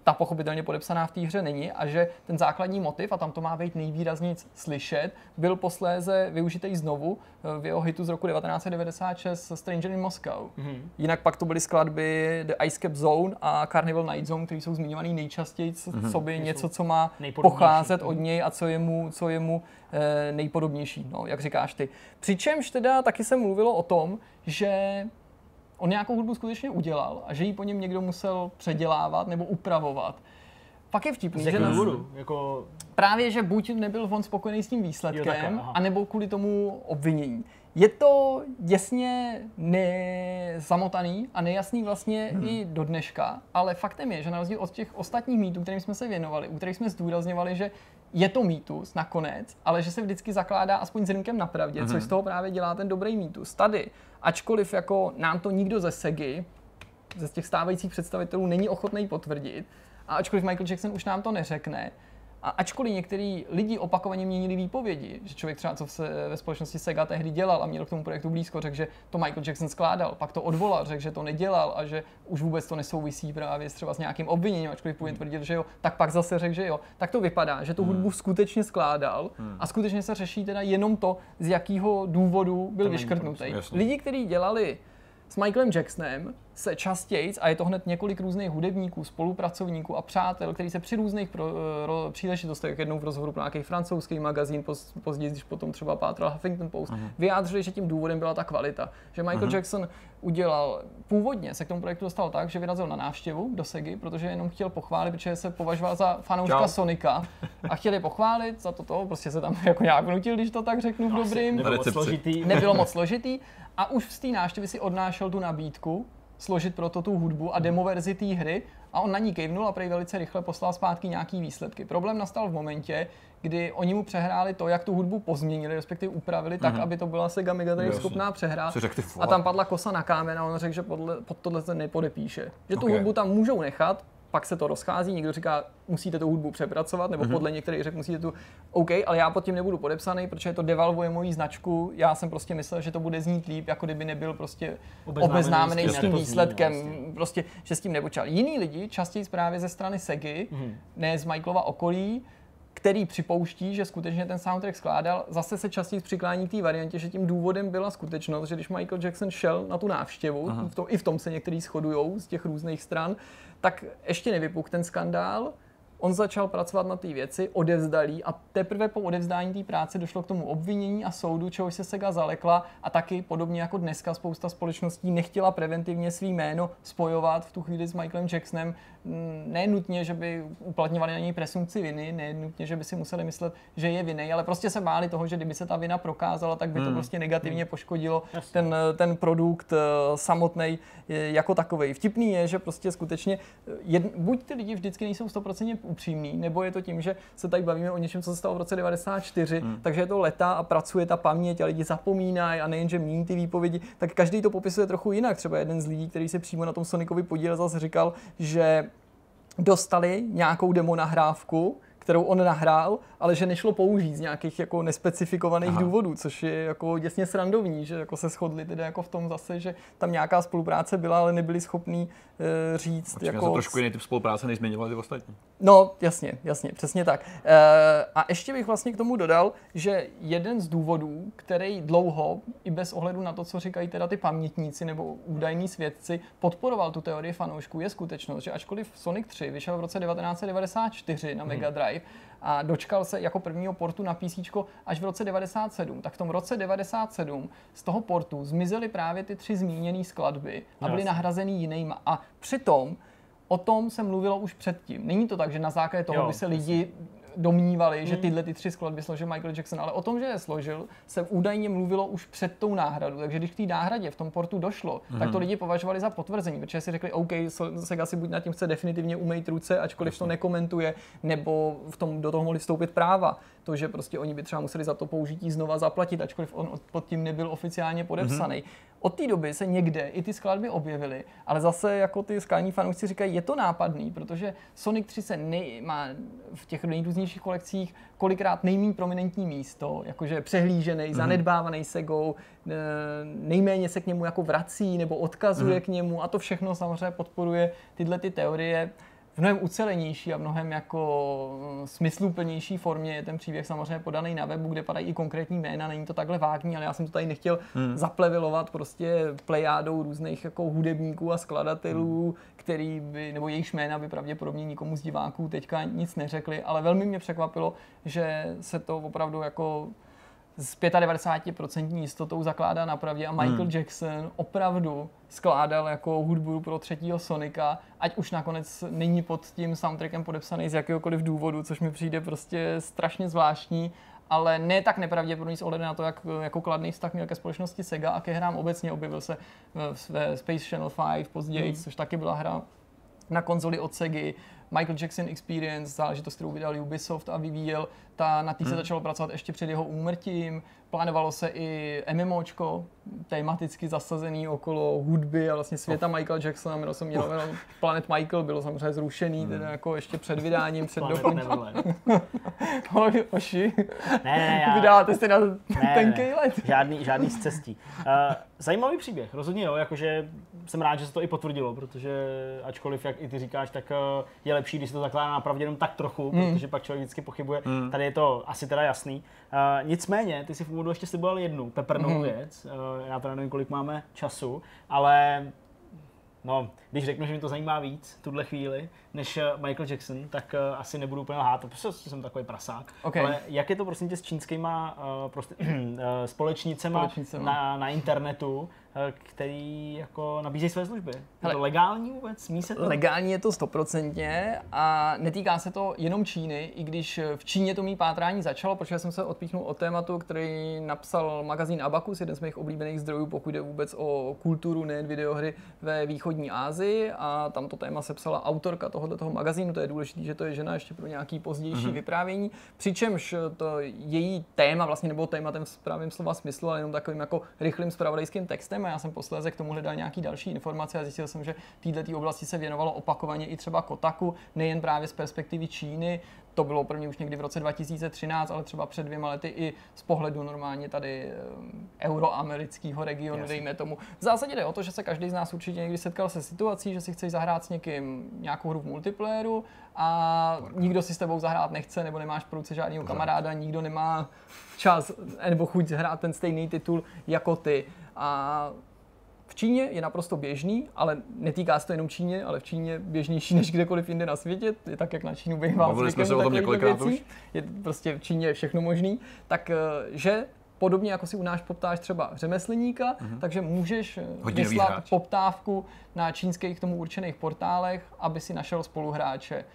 ta pochopitelně podepsaná v té hře není a že ten základní motiv, a tam to má být nejvýrazněji slyšet, byl posléze využitý znovu eh, v jeho hitu z roku 1996 Stranger in Moscow. Mm-hmm. Jinak pak to byly skladby The Ice Cap Zone a Carnival Night Zone, které jsou zmiňovaný nejčastěji mm-hmm. sobě něco, co má pocházet od něj a co je mu, co je mu eh, nejpodobnější, no, jak říkáš ty. Přičemž teda taky se mluvilo o tom, že on nějakou hudbu skutečně udělal a že ji po něm někdo musel předělávat nebo upravovat. pak je vtipný, Z že na, důvodu? Jako, právě, že buď nebyl on spokojený s tím Jo, takhle, výsledkem, aha. anebo kvůli tomu obvinění. Je to děsně nezamotaný a nejasný vlastně hmm. i do dneška, ale faktem je, že na rozdíl od těch ostatních mýtů, kterým jsme se věnovali, u kterých jsme zdůrazňovali, že je to mýtus nakonec, ale že se vždycky zakládá aspoň zrnkem na pravdě, hmm. což z toho právě dělá ten dobrý mýtus. Tady, ačkoliv jako nám to nikdo ze SEGI, ze těch stávajících představitelů není ochotný potvrdit, a ačkoliv Michael Jackson už nám to neřekne, a ačkoliv některý lidi opakovaně měnili výpovědi, že člověk třeba, co se ve společnosti Sega tehdy dělal a měl k tomu projektu blízko, řekl, že to Michael Jackson skládal, pak to odvolal, řekl, že to nedělal a že už vůbec to nesouvisí právě s třeba s nějakým obviněním, ačkoliv původně tvrdil, že jo, tak pak zase řekl, že jo. Tak to vypadá, že tu hudbu skutečně skládal a skutečně se řeší teda jenom to, z jakého důvodu byl vyškrtnutý. Lidi, kteří dělali s Michaelem Jacksonem se častěji, a je to hned několik různých hudebníků, spolupracovníků a přátel, kteří se při různých pro, ro, příležitostech, jak jednou v rozhovoru pro nějaký francouzský magazín, poz, později, když potom třeba pátral Huffington Post, uh-huh. vyjádřili, že tím důvodem byla ta kvalita. Že Michael uh-huh. Jackson udělal, původně se k tomu projektu dostal tak, že vyrazil na návštěvu do Segy, protože jenom chtěl pochválit, protože se považoval za fanouška Čau. Sonika a chtěl je pochválit za toto, prostě se tam [laughs] jako nějak vnutil, když to tak řeknu v dobrým nebo moc složitý. nebylo moc složitý a už z té návštěvy si odnášel tu nabídku složit proto tu hudbu a demo verzi té hry a on na ní kejvnul a prej velice rychle poslal zpátky nějaký výsledky. Problém nastal v momentě, kdy oni mu přehráli to, jak tu hudbu pozměnili, respektive upravili tak, aby to byla Sega Mega Drive schopná přehrát. A tam padla kosa na kámen a on řekl, že podle, pod tohle se nepodepíše. Že tu Ok. hudbu tam můžou nechat, pak se to rozchází, někdo říká, musíte tu hudbu přepracovat, nebo podle některých řekl, musíte tu, OK, ale já pod tím nebudu podepsaný, protože to devalvuje moji značku, já jsem prostě myslel, že to bude znít líp, jako kdyby nebyl prostě Obeznámený s tím, výsledkem, vlastně. prostě, že s tím nepočal. Jiní lidi, častěji právě ze strany Segy, ne z Michaelova okolí, který připouští, že skutečně ten soundtrack skládal, zase se častěji přiklání k té variantě, že tím důvodem byla skutečnost, že když Michael Jackson šel na tu návštěvu, v tom, i v tom se někteří shodují z těch různých stran, tak ještě nevypukl ten skandál, On začal pracovat na té věci, odevzdal a teprve po odevzdání té práce došlo k tomu obvinění a soudu, čehož se Sega zalekla a taky podobně jako dneska spousta společností nechtěla preventivně svý jméno spojovat v tu chvíli s Michaelem Jacksonem. Mm, Ne nutně, že by uplatňovali na něj presumpci viny, ne nutně, že by si museli myslet, že je vinný, ale prostě se báli toho, že kdyby se ta vina prokázala, tak by to prostě negativně poškodilo ten, ten produkt samotný jako takový. Vtipný je, že prostě skutečně eh, jed, buď ty lidi vždycky nejsou 100% upřímní, nebo je to tím, že se tady bavíme o něčem, co se stalo v roce 94, hmm. takže je to leta a pracuje ta paměť a lidi zapomínají a nejenže mění ty výpovědi, tak každý to popisuje trochu jinak. Třeba jeden z lidí, který se přímo na tom Sonicovi podílel, zase říkal, že dostali nějakou demo nahrávku, kterou on nahrál, ale že nešlo použít z nějakých jako nespecifikovaných Aha. důvodů, což je jako děsně srandovní, že jako se shodli teda jako v tom zase, že tam nějaká spolupráce byla, ale nebyli schopní e, říct Počkej, jako... jako... trošku jiný typ spolupráce, než zmiňovali ty ostatní. No, jasně, jasně, přesně tak. E, a ještě bych vlastně k tomu dodal, že jeden z důvodů, který dlouho, i bez ohledu na to, co říkají teda ty pamětníci nebo údajní svědci, podporoval tu teorii fanoušků, je skutečnost, že ačkoliv Sonic 3 vyšel v roce 1994 na Mega Drive a dočkal se jako prvního portu na PC až v roce 97, tak v tom roce 97 z toho portu zmizely právě ty tři zmíněné skladby a byly nahrazeny jinýma. A přitom O tom se mluvilo už předtím. Není to tak, že na základě toho Jo, by se lidi domnívali, že tyhle ty tři skladby složil Michael Jackson, ale o tom, že je složil, se údajně mluvilo už před tou náhradou. Takže když k té náhradě v tom portu došlo, mm-hmm. tak to lidi považovali za potvrzení, protože si řekli, OK, Sega si buď nad tím chce definitivně umýt ruce, ačkoliv to nekomentuje, nebo v tom do toho mohli vstoupit práva. To, že prostě oni by třeba museli za to použití znova zaplatit, ačkoliv on od- pod tím nebyl oficiálně podepsaný. Mm-hmm. Od té doby se někde i ty skladby objevily, ale zase jako ty skalní fanoušci říkají, je to nápadný, protože Sonic 3 se nej, má v těch nejrůznějších kolekcích kolikrát nejméně prominentní místo, jakože přehlížený, mm-hmm. zanedbávaný Segou, eh, nejméně se k němu jako vrací nebo odkazuje mm-hmm. k němu a to všechno samozřejmě podporuje tyhle ty teorie v mnohem ucelenější a mnohem jako mm, smysluplnější formě je ten příběh samozřejmě podaný na webu, kde padají i konkrétní jména, není to takhle vágní, ale já jsem to tady nechtěl hmm. zaplevilovat prostě plejádou různých jako hudebníků a skladatelů, hmm. který by, nebo jejich jména by pravděpodobně nikomu z diváků teďka nic neřekli, ale velmi mě překvapilo, že se to opravdu jako s 95% jistotou zakládá na pravdě a Michael hmm. Jackson opravdu skládal jako hudbu pro třetího Sonika, ať už nakonec není pod tím soundtrackem podepsaný z jakéhokoliv důvodu, což mi přijde prostě strašně zvláštní, ale ne tak nepravděpodobný s ohledem na to, jak jako kladný vztah měl ke společnosti Sega a ke hrám obecně. Objevil se ve Space Channel 5 později, hmm. což taky byla hra na konzoli od Segy. Michael Jackson Experience, záležitost, kterou vydal Ubisoft a vyvíjel, ta, na té hmm. se začalo pracovat ještě před jeho úmrtím. Plánovalo se i MMOčko, tematicky zasazený okolo hudby a vlastně světa oh. Michaela Jacksona, jmenovalo se mělo oh. Planet Michael, bylo samozřejmě zrušený, hmm. teda jako ještě před vydáním, před dokončením. [laughs] Oši, ne, ne, já... vydáte si na tenký let. Žádný, žádný z cestí. Uh, zajímavý příběh, rozhodně jo, jakože jsem rád, že se to i potvrdilo, protože ačkoliv, jak i ty říkáš, tak uh, je lepší, když se to zakládá na pravdě jenom tak trochu, hmm. protože pak člověk vždycky pochybuje. Hmm. Tady je to asi teda jasný. Uh, nicméně, ty si v úvodu ještě sliboval jednu peprnou mm-hmm. věc. Uh, já teda nevím, kolik máme času, ale no, když řeknu, že mě to zajímá víc tuhle chvíli, než Michael Jackson, tak uh, asi nebudu úplně lhát, protože jsem takový prasák. Okay. Ale jak je to prosím tě s čínskýma uh, prostě, uh, [clears throat] společnicema, společnicema. Na, na internetu, Eh, který jako nabízejí své služby. Je to legální vůbec? Smí se to? Legální je to stoprocentně a netýká se to jenom Číny, i když v Číně to mý pátrání začalo, protože jsem se odpíchnul od tématu, který napsal magazín Abacus, jeden z mých oblíbených zdrojů, pokud jde vůbec o kulturu, nejen videohry ve východní Asii a tam to téma sepsala autorka tohoto toho magazínu, to je důležité, že to je žena ještě pro nějaký pozdější mm-hmm. vyprávění, přičemž to její téma vlastně nebylo tématem v správném slova smyslu, ale jenom takovým jako rychlým spravodajským textem a já jsem posléze k tomu hledal nějaký další informace a zjistil jsem, že této oblasti se věnovalo opakovaně i třeba Kotaku, nejen právě z perspektivy Číny, to bylo pro mě už někdy v roce 2013, ale třeba před dvěma lety i z pohledu normálně tady eh, euroamerického regionu, Jasně. dejme tomu. V zásadě jde o to, že se každý z nás určitě někdy setkal se situací, že si chceš zahrát s někým nějakou hru v multiplayeru a nikdo si s tebou zahrát nechce, nebo nemáš pro ruce žádného kamaráda, nikdo nemá čas nebo chuť hrát ten stejný titul jako ty. A v Číně je naprosto běžný, ale netýká se to jenom Číně, ale v Číně běžnější než kdekoliv jinde na světě, je tak, jak na Čínu bývá Mluvili jsme se o tom několikrát už. Je prostě v Číně je všechno možný, tak eh, že podobně jako si u nás poptáš třeba řemeslníka, mm-hmm. takže můžeš eh, Hodinový vyslat hráč. poptávku na čínských k tomu určených portálech, aby si našel spoluhráče.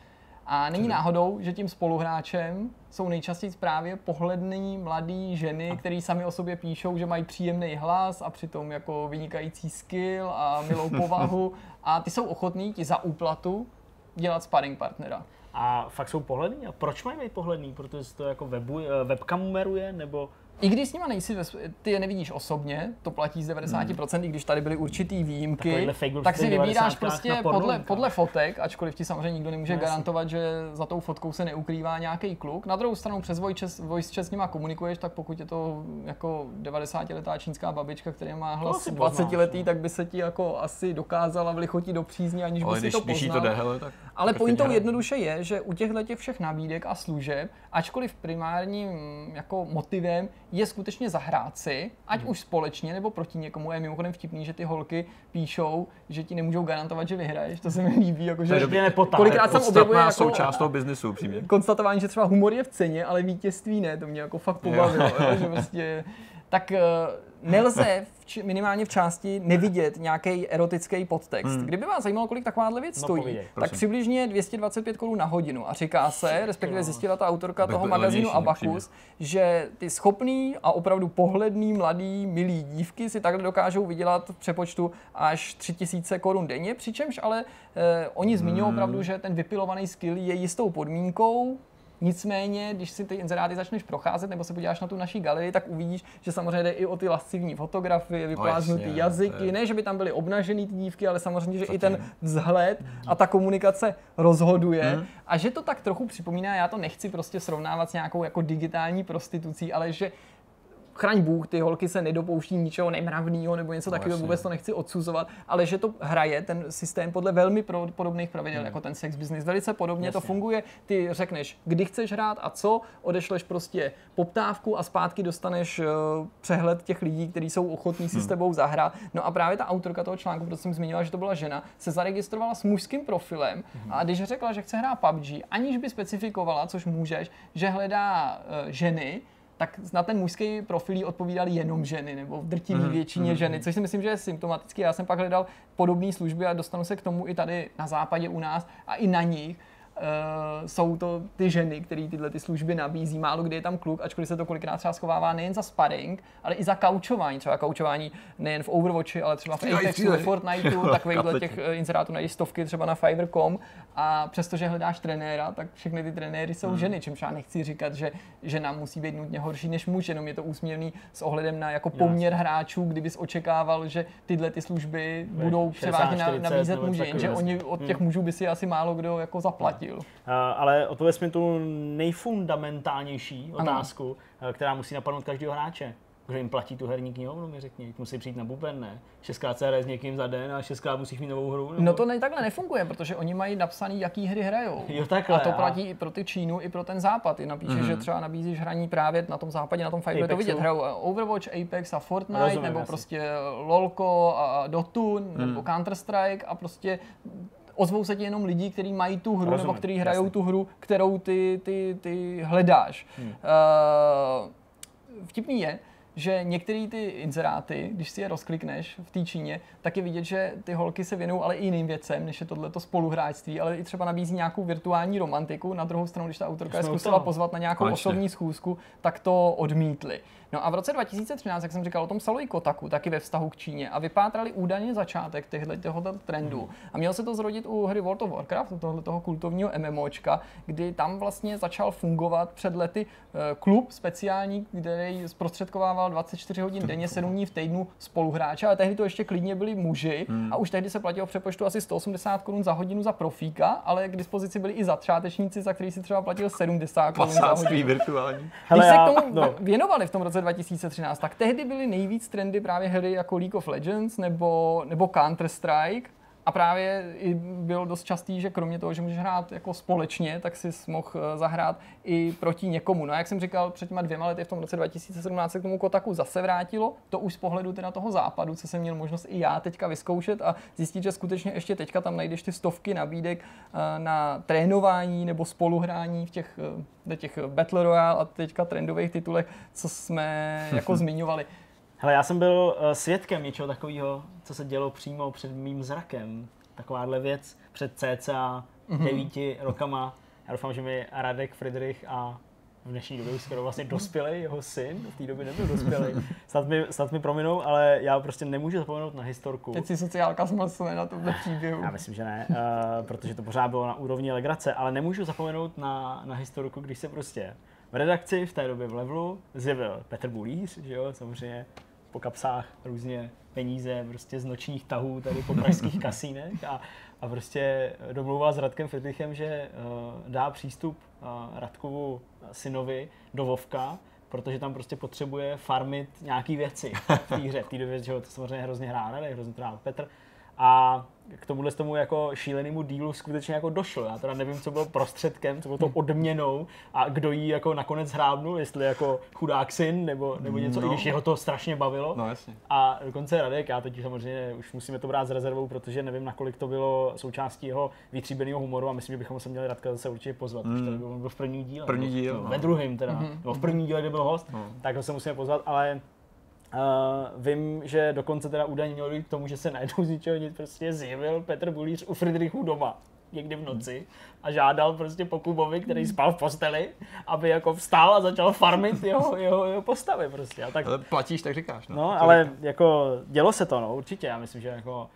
A není náhodou, že tím spoluhráčem jsou nejčastěji právě pohledný mladý ženy, které sami o sobě píšou, že mají příjemný hlas a přitom jako vynikající skill a milou [laughs] povahu a ty jsou ochotní ti za úplatu dělat sparring partnera. A fakt jsou pohledný? A proč mají být pohledný? Protože to jako webu, eh, webkameruje nebo i když s nima nejsi, ty je nevidíš osobně, to platí z 90%, hmm. i když tady byly určitý výjimky, tak si vybíráš prostě podle, podle fotek, ačkoliv ti samozřejmě nikdo nemůže no, garantovat, že za tou fotkou se neukrývá nějaký kluk. Na druhou stranu přes voice chat s nima komunikuješ, tak pokud je to jako 90-letá čínská babička, která má hlas 20 letý, no. tak by se ti jako asi dokázala vlichotit do přízně, aniž by si když, to poznal. Když to jde, hele, tak Ale pointou jednoduše je, že u těchto těch všech nabídek a služeb, ačkoliv primárním jako motivem je skutečně zahrát si, ať hmm. už společně nebo proti někomu. Je mimochodem vtipný, že ty holky píšou, že ti nemůžou garantovat, že vyhraješ. To se mi líbí. Jako, že to je kolikrát jsem objevuje jako součást toho biznesu, přímě. Konstatování, že třeba humor je v ceně, ale vítězství ne. To mě jako fakt pobavilo. jo, že prostě, tak eh, nelze v, minimálně v části nevidět nějaký erotický podtext. Hmm. Kdyby vás zajímalo, kolik takováhle věc no, stojí, povídej, tak přibližně 225 korun na hodinu. A říká se, respektive zjistila ta autorka toho magazínu Abacus, že ty schopný a opravdu pohledný, mladý, milý dívky si takhle dokážou vydělat v přepočtu až 3000 korun denně, přičemž ale eh, oni zmiňují hmm. opravdu, že ten vypilovaný skill je jistou podmínkou, Nicméně, když si ty inzeráty začneš procházet nebo se podíváš na tu naší galerii, tak uvidíš, že samozřejmě jde i o ty lascivní fotografie, vypláznutý no jazyky. Je... Ne, že by tam byly obnažený ty dívky, ale samozřejmě, že Co i ten vzhled a ta komunikace rozhoduje. Hmm. A že to tak trochu připomíná, já to nechci prostě srovnávat s nějakou jako digitální prostitucí, ale že chraň Bůh, ty holky se nedopouští ničeho nemravného nebo něco no, takového, vůbec to nechci odsuzovat, ale že to hraje ten systém podle velmi podobných pravidel, hmm. jako ten sex business. Velice podobně Jasně. to funguje. Ty řekneš, kdy chceš hrát a co, odešleš prostě poptávku a zpátky dostaneš uh, přehled těch lidí, kteří jsou ochotní si hmm. s tebou zahrát. No a právě ta autorka toho článku, protože jsem zmiňovala, že to byla žena, se zaregistrovala s mužským profilem hmm. a když řekla, že chce hrát PUBG, aniž by specifikovala, což můžeš, že hledá uh, ženy, tak na ten mužský profil jí odpovídaly jenom ženy, nebo v drtivé Mhm, většině ženy, což si myslím, že je symptomatické. Já jsem pak hledal podobné služby a dostanu se k tomu i tady na západě u nás a i na nich. Uh, jsou to ty ženy, které tyhle ty služby nabízí. Málo kdy je tam kluk, ačkoliv se to kolikrát třeba schovává nejen za sparring, ale i za kaučování. Třeba kaučování nejen v Overwatchi, ale třeba v Apexu, ve Fortniteu, [laughs] takovýchhle těch eh, inzerátů najdeš stovky třeba na Fiverr.com a přestože hledáš trenéra, tak všechny ty trenéry jsou ženy, čímž já nechci říkat, že žena musí být nutně horší než muž, jenom je to úsměvný s ohledem na jako poměr hráčů, kdybys očekával, že tyhle ty služby budou 60, převážně na- 40 nabízet muži, jenže oni od těch mužů by si asi málo kdo jako zaplatil. Uh, ale odpověz mi tu nejfundamentálnější Ano. otázku, uh, která musí napadnout každého hráče. Kdo jim platí tu herní knihovnu, mi řekni. Musí přijít na buben, ne? Šestkrát se hraje s někým za den a šestkrát musíš mít novou hru. Nebo... No to ne, takhle nefunguje, protože oni mají napsaný, jaký hry hrajou. Jo, takhle, a to a- platí i pro ty Čínu, i pro ten západ. Ty napíšeš, Mhm. že třeba nabízíš hraní právě na tom západě, na tom je to vidět. Hrajou eh, Overwatch, Apex a Fortnite, Rozumím, nebo jasně. prostě LOLko a Dota, Hmm. nebo Counter-Strike a prostě ozvou se ti jenom lidi, kteří mají tu hru, Rozumím, nebo kteří hrajou jasně. tu hru, kterou ty, ty, ty hledáš. Hmm. Uh, vtipný je, že některé ty inzeráty, když si je rozklikneš v té Číně, tak je vidět, že ty holky se věnují ale i jiným věcem, než je tohleto spoluhráčství, ale i třeba nabízí nějakou virtuální romantiku. Na druhou stranu, když ta autorka je zkusila pozvat na nějakou Konečně. osobní schůzku, tak to odmítli. No a v roce 2013, jak jsem říkal, o tom psalo i Kotaku, taky ve vztahu k Číně a vypátrali údajně začátek těchto tohoto trendu. A mělo se to zrodit u hry World of Warcraft, tohle toho kultovního MMOčka, kdy tam vlastně začal fungovat před lety eh, klub speciální, který zprostředkovával 24 hodin denně, 7 dní v týdnu spoluhráče, ale tehdy to ještě klidně byli muži a už tehdy se platilo přepočtu asi 180 korun za hodinu za profíka, ale k dispozici byli i začátečníci, za který si třeba platil 70 korun za hodinu. virtuální. Hele, Když se k tomu no. věnovali v tom roce 2013, tak tehdy byly nejvíc trendy právě hry jako League of Legends nebo, nebo Counter-Strike. A právě i bylo dost častý, že kromě toho, že můžeš hrát jako společně, tak si mohl eh, zahrát i proti někomu. No a jak jsem říkal, před těma dvěma lety v tom roce 2017 se k tomu Kotaku zase vrátilo. To už z pohledu teda toho západu, co jsem měl možnost i já teďka vyzkoušet a zjistit, že skutečně ještě teďka tam najdeš ty stovky nabídek eh, na trénování nebo spoluhrání v těch, eh, těch Battle Royale a teďka trendových titulech, co jsme [laughs] jako zmiňovali. Hele, já jsem byl uh, svědkem něčeho takového, co se dělo přímo před mým zrakem. Takováhle věc před cca Mhm. devíti rokama. Já doufám, že mi Radek Friedrich a v dnešní době už skoro vlastně dospělý, jeho syn, v té době nebyl dospělý. [laughs] Snad mi, snad mi prominou, ale já prostě nemůžu zapomenout na historku. Teď si sociálka zmlsne na tomhle příběhu. Já myslím, že ne, uh, protože to pořád bylo na úrovni legrace, ale nemůžu zapomenout na, na historku, když se prostě v redakci v té době v Levelu zjevil Petr Bulíř, že jo, samozřejmě po kapsách různě peníze prostě z nočních tahů tady po pražských [laughs] kasínech a, a prostě domlouval s Radkem Friedrichem, že uh, dá přístup uh, Radkovu synovi do Vovka, protože tam prostě potřebuje farmit nějaký věci v té hře. V té době, že ho to samozřejmě hrozně hrál Radek, hrozně to hrál Petr. A k tomuhle tomu jako šílenému dílu skutečně jako došlo. Já teda nevím, co bylo prostředkem, co bylo to odměnou a kdo jí jako nakonec hrábnul, jestli jako chudák syn nebo, nebo něco, No. i když jeho to strašně bavilo. No jasně. A dokonce Radek, já teď samozřejmě už musíme to brát s rezervou, protože nevím, nakolik to bylo součástí jeho vytříbeného humoru a myslím, že bychom se měli Radka zase určitě pozvat, mm. protože to byl, byl v prvním díle. První díl, no. Ve druhém teda, Mhm. mm-hmm. nebo v prvním díle, kde byl host, No. tak ho se musíme pozvat, ale Uh, vím, že dokonce teda údajně mělo k tomu, že se najednou z ničeho nic prostě zjevil Petr Bulíř u Friedrichu doma někdy v noci a žádal prostě po Kubovi, který spal v posteli, aby jako vstál a začal farmit jeho, jeho, jeho postavy prostě. A tak Ale platíš, tak říkáš. No, No, ale říkám. jako dělo se to, no, určitě. Já myslím, že jako,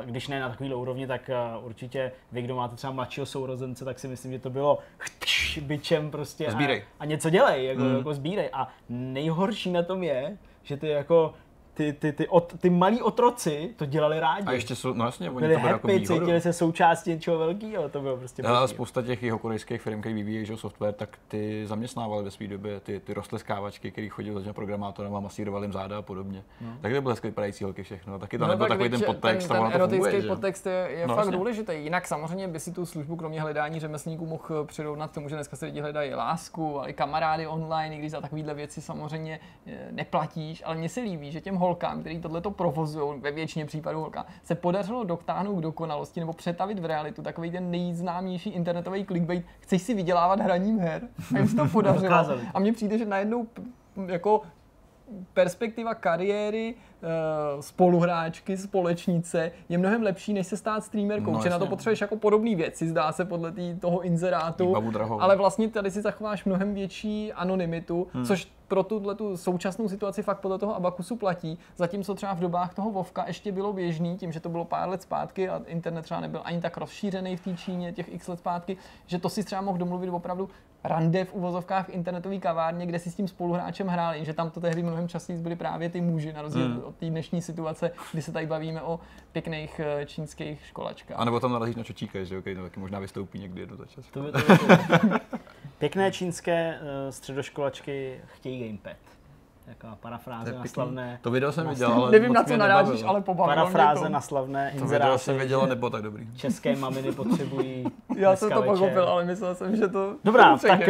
uh, když ne na takovýhle úrovni, tak uh, určitě vy, kdo máte třeba mladšího sourozence, tak si myslím, že to bylo chtš, byčem prostě a, Sbírej. a něco dělej, jako, Mm. jako sbírej. A nejhorší na tom je, že ty jako ty, ty, ty, od, ty malí otroci to dělali rádi. A ještě jsou, no jasně, oni byli to byli jako happy, výhodu. cítili se součástí něčeho velkého, to bylo prostě A boží. spousta těch jihokorejských firm, které vyvíjejí software, tak ty zaměstnávali ve své době ty, ty rostleskávačky, které chodili za těmi programátorem a masírovali jim záda a podobně. No. Tak to byly hezky vypadající holky všechno. A Taky to no, nebyl takový ten podtext, ten, a ten ono to erotický funguje, podtext je, je No, fakt jasně. důležitý. Jinak samozřejmě by si tu službu kromě hledání řemeslníků mohl přirovnat k tomu, že dneska se lidi hledají lásku, ale i kamarády online, i když za takovéhle věci samozřejmě eh, neplatíš, ale mně se líbí, že těm holkám, který tohle to provozují, ve většině případů holka, se podařilo dotáhnout k dokonalosti nebo přetavit v realitu takový ten nejznámější internetový clickbait, chceš si vydělávat hraním her? A jim se to [laughs] podařilo. A mně přijde, že najednou jako perspektiva kariéry uh, spoluhráčky, společnice je mnohem lepší, než se stát streamerkou, No, že na to potřebuješ jako podobné věci, zdá se podle tý, toho inzerátu, ale vlastně tady si zachováš mnohem větší anonymitu, hmm. což pro tuhle tu současnou situaci fakt podle toho Abakusu platí, zatímco třeba v dobách toho Vovka ještě bylo běžný, tím, že to bylo pár let zpátky a internet třeba nebyl ani tak rozšířený v té Číně těch x let zpátky, že to si třeba mohl domluvit opravdu rande v uvozovkách v internetové kavárně, kde si s tím spoluhráčem hráli, že tam to tehdy mnohem častěji byli právě ty muži, na rozdíl Hmm. od té dnešní situace, kdy se tady bavíme o pěkných eh, čínských školačkách. A nebo tam narazíš na čočíka, že okay, to taky možná vystoupí někdy jednou za čas. To by to bylo. [laughs] Pěkné čínské uh, středoškolačky chtějí gamepad. Taková parafráze na slavné, To video jsem na viděl, ale Nevím, na co narážíš, ale pobavilo mě parafráze to. na slavné To video jsem viděl, ale nebylo tak dobrý. České maminy potřebují [laughs] Já jsem to pochopil, ale myslel jsem, že to... Dobrá, [laughs] tak uh,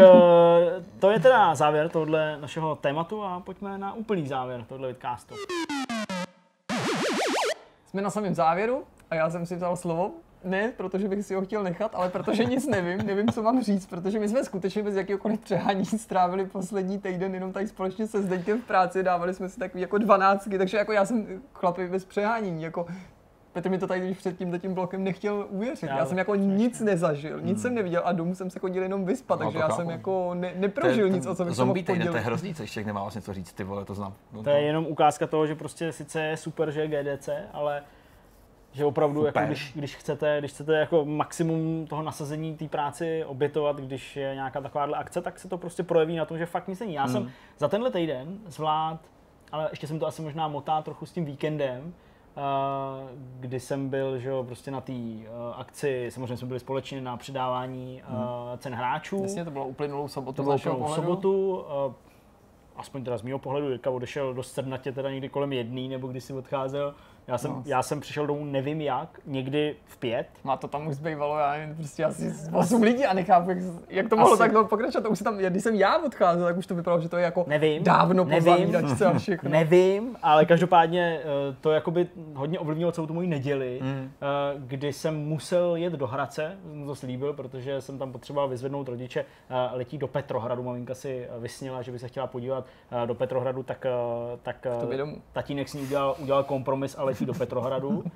to je teda závěr tohle našeho tématu a pojďme na úplný závěr tohle vidcastu. Jsme na samém závěru a já jsem si vzal slovo. Ne, protože bych si ho chtěl nechat, ale protože nic nevím, nevím, co mám říct, protože my jsme skutečně bez jakýkoliv přehání strávili poslední týden jenom tady společně se Zdeňkem v práci, dávali jsme si takový jako dvanáctky, takže jako já jsem chlapi bez přehání, jako Petr mi to tady když před tím tím blokem nechtěl uvěřit. Já, Já jsem jako nic nezažil, nic jsem neviděl a domů jsem se chodil jenom vyspat, No, takže to já chápu. jsem jako ne, neprožil nic, o co bych se mohl Zombie týden, to je podělit. hrozný, co ještě nemá vlastně co říct, ty vole, to znám. No, To je jenom ukázka toho, že prostě sice je super, že je GDC, ale že opravdu, jako když, když, chcete, když chcete jako maximum toho nasazení té práci obětovat, když je nějaká takováhle akce, tak se to prostě projeví na tom, že fakt nic není. Já jsem za tenhle týden zvlád, ale ještě jsem to asi možná motá trochu s tím víkendem, eh, kdy jsem byl že jo, prostě na té eh, akci, samozřejmě jsme byli společně na přidávání eh, cen hráčů. Jasně, to bylo uplynulou sobotu To bylo pohledu. sobotu, uh, aspoň teda z mého pohledu, Jirka odešel dost srdnatě teda někdy kolem jedný, nebo když si odcházel. Já jsem, No. já jsem přišel domů nevím jak, někdy v pět. Má to tam už zbývalo, já nevím, prostě asi 8 lidí a nechápu, jak, jak to mohlo Asi. takhle pokračovat. To už tam, když jsem já odcházel, tak už to vypadalo, že to je jako Nevím, dávno po nevím. a [laughs] všechno. Nevím, ale každopádně eh, to jakoby hodně ovlivnilo celou tu moji neděli, Mm. eh, kdy jsem musel jet do Hradce, jsem to slíbil, protože jsem tam potřeboval vyzvednout rodiče, eh, letí do Petrohradu, maminka si vysnila, že by se chtěla podívat do Petrohradu, tak, tak tatínek s ní udělal, udělal kompromis a letí do Petrohradu. [laughs]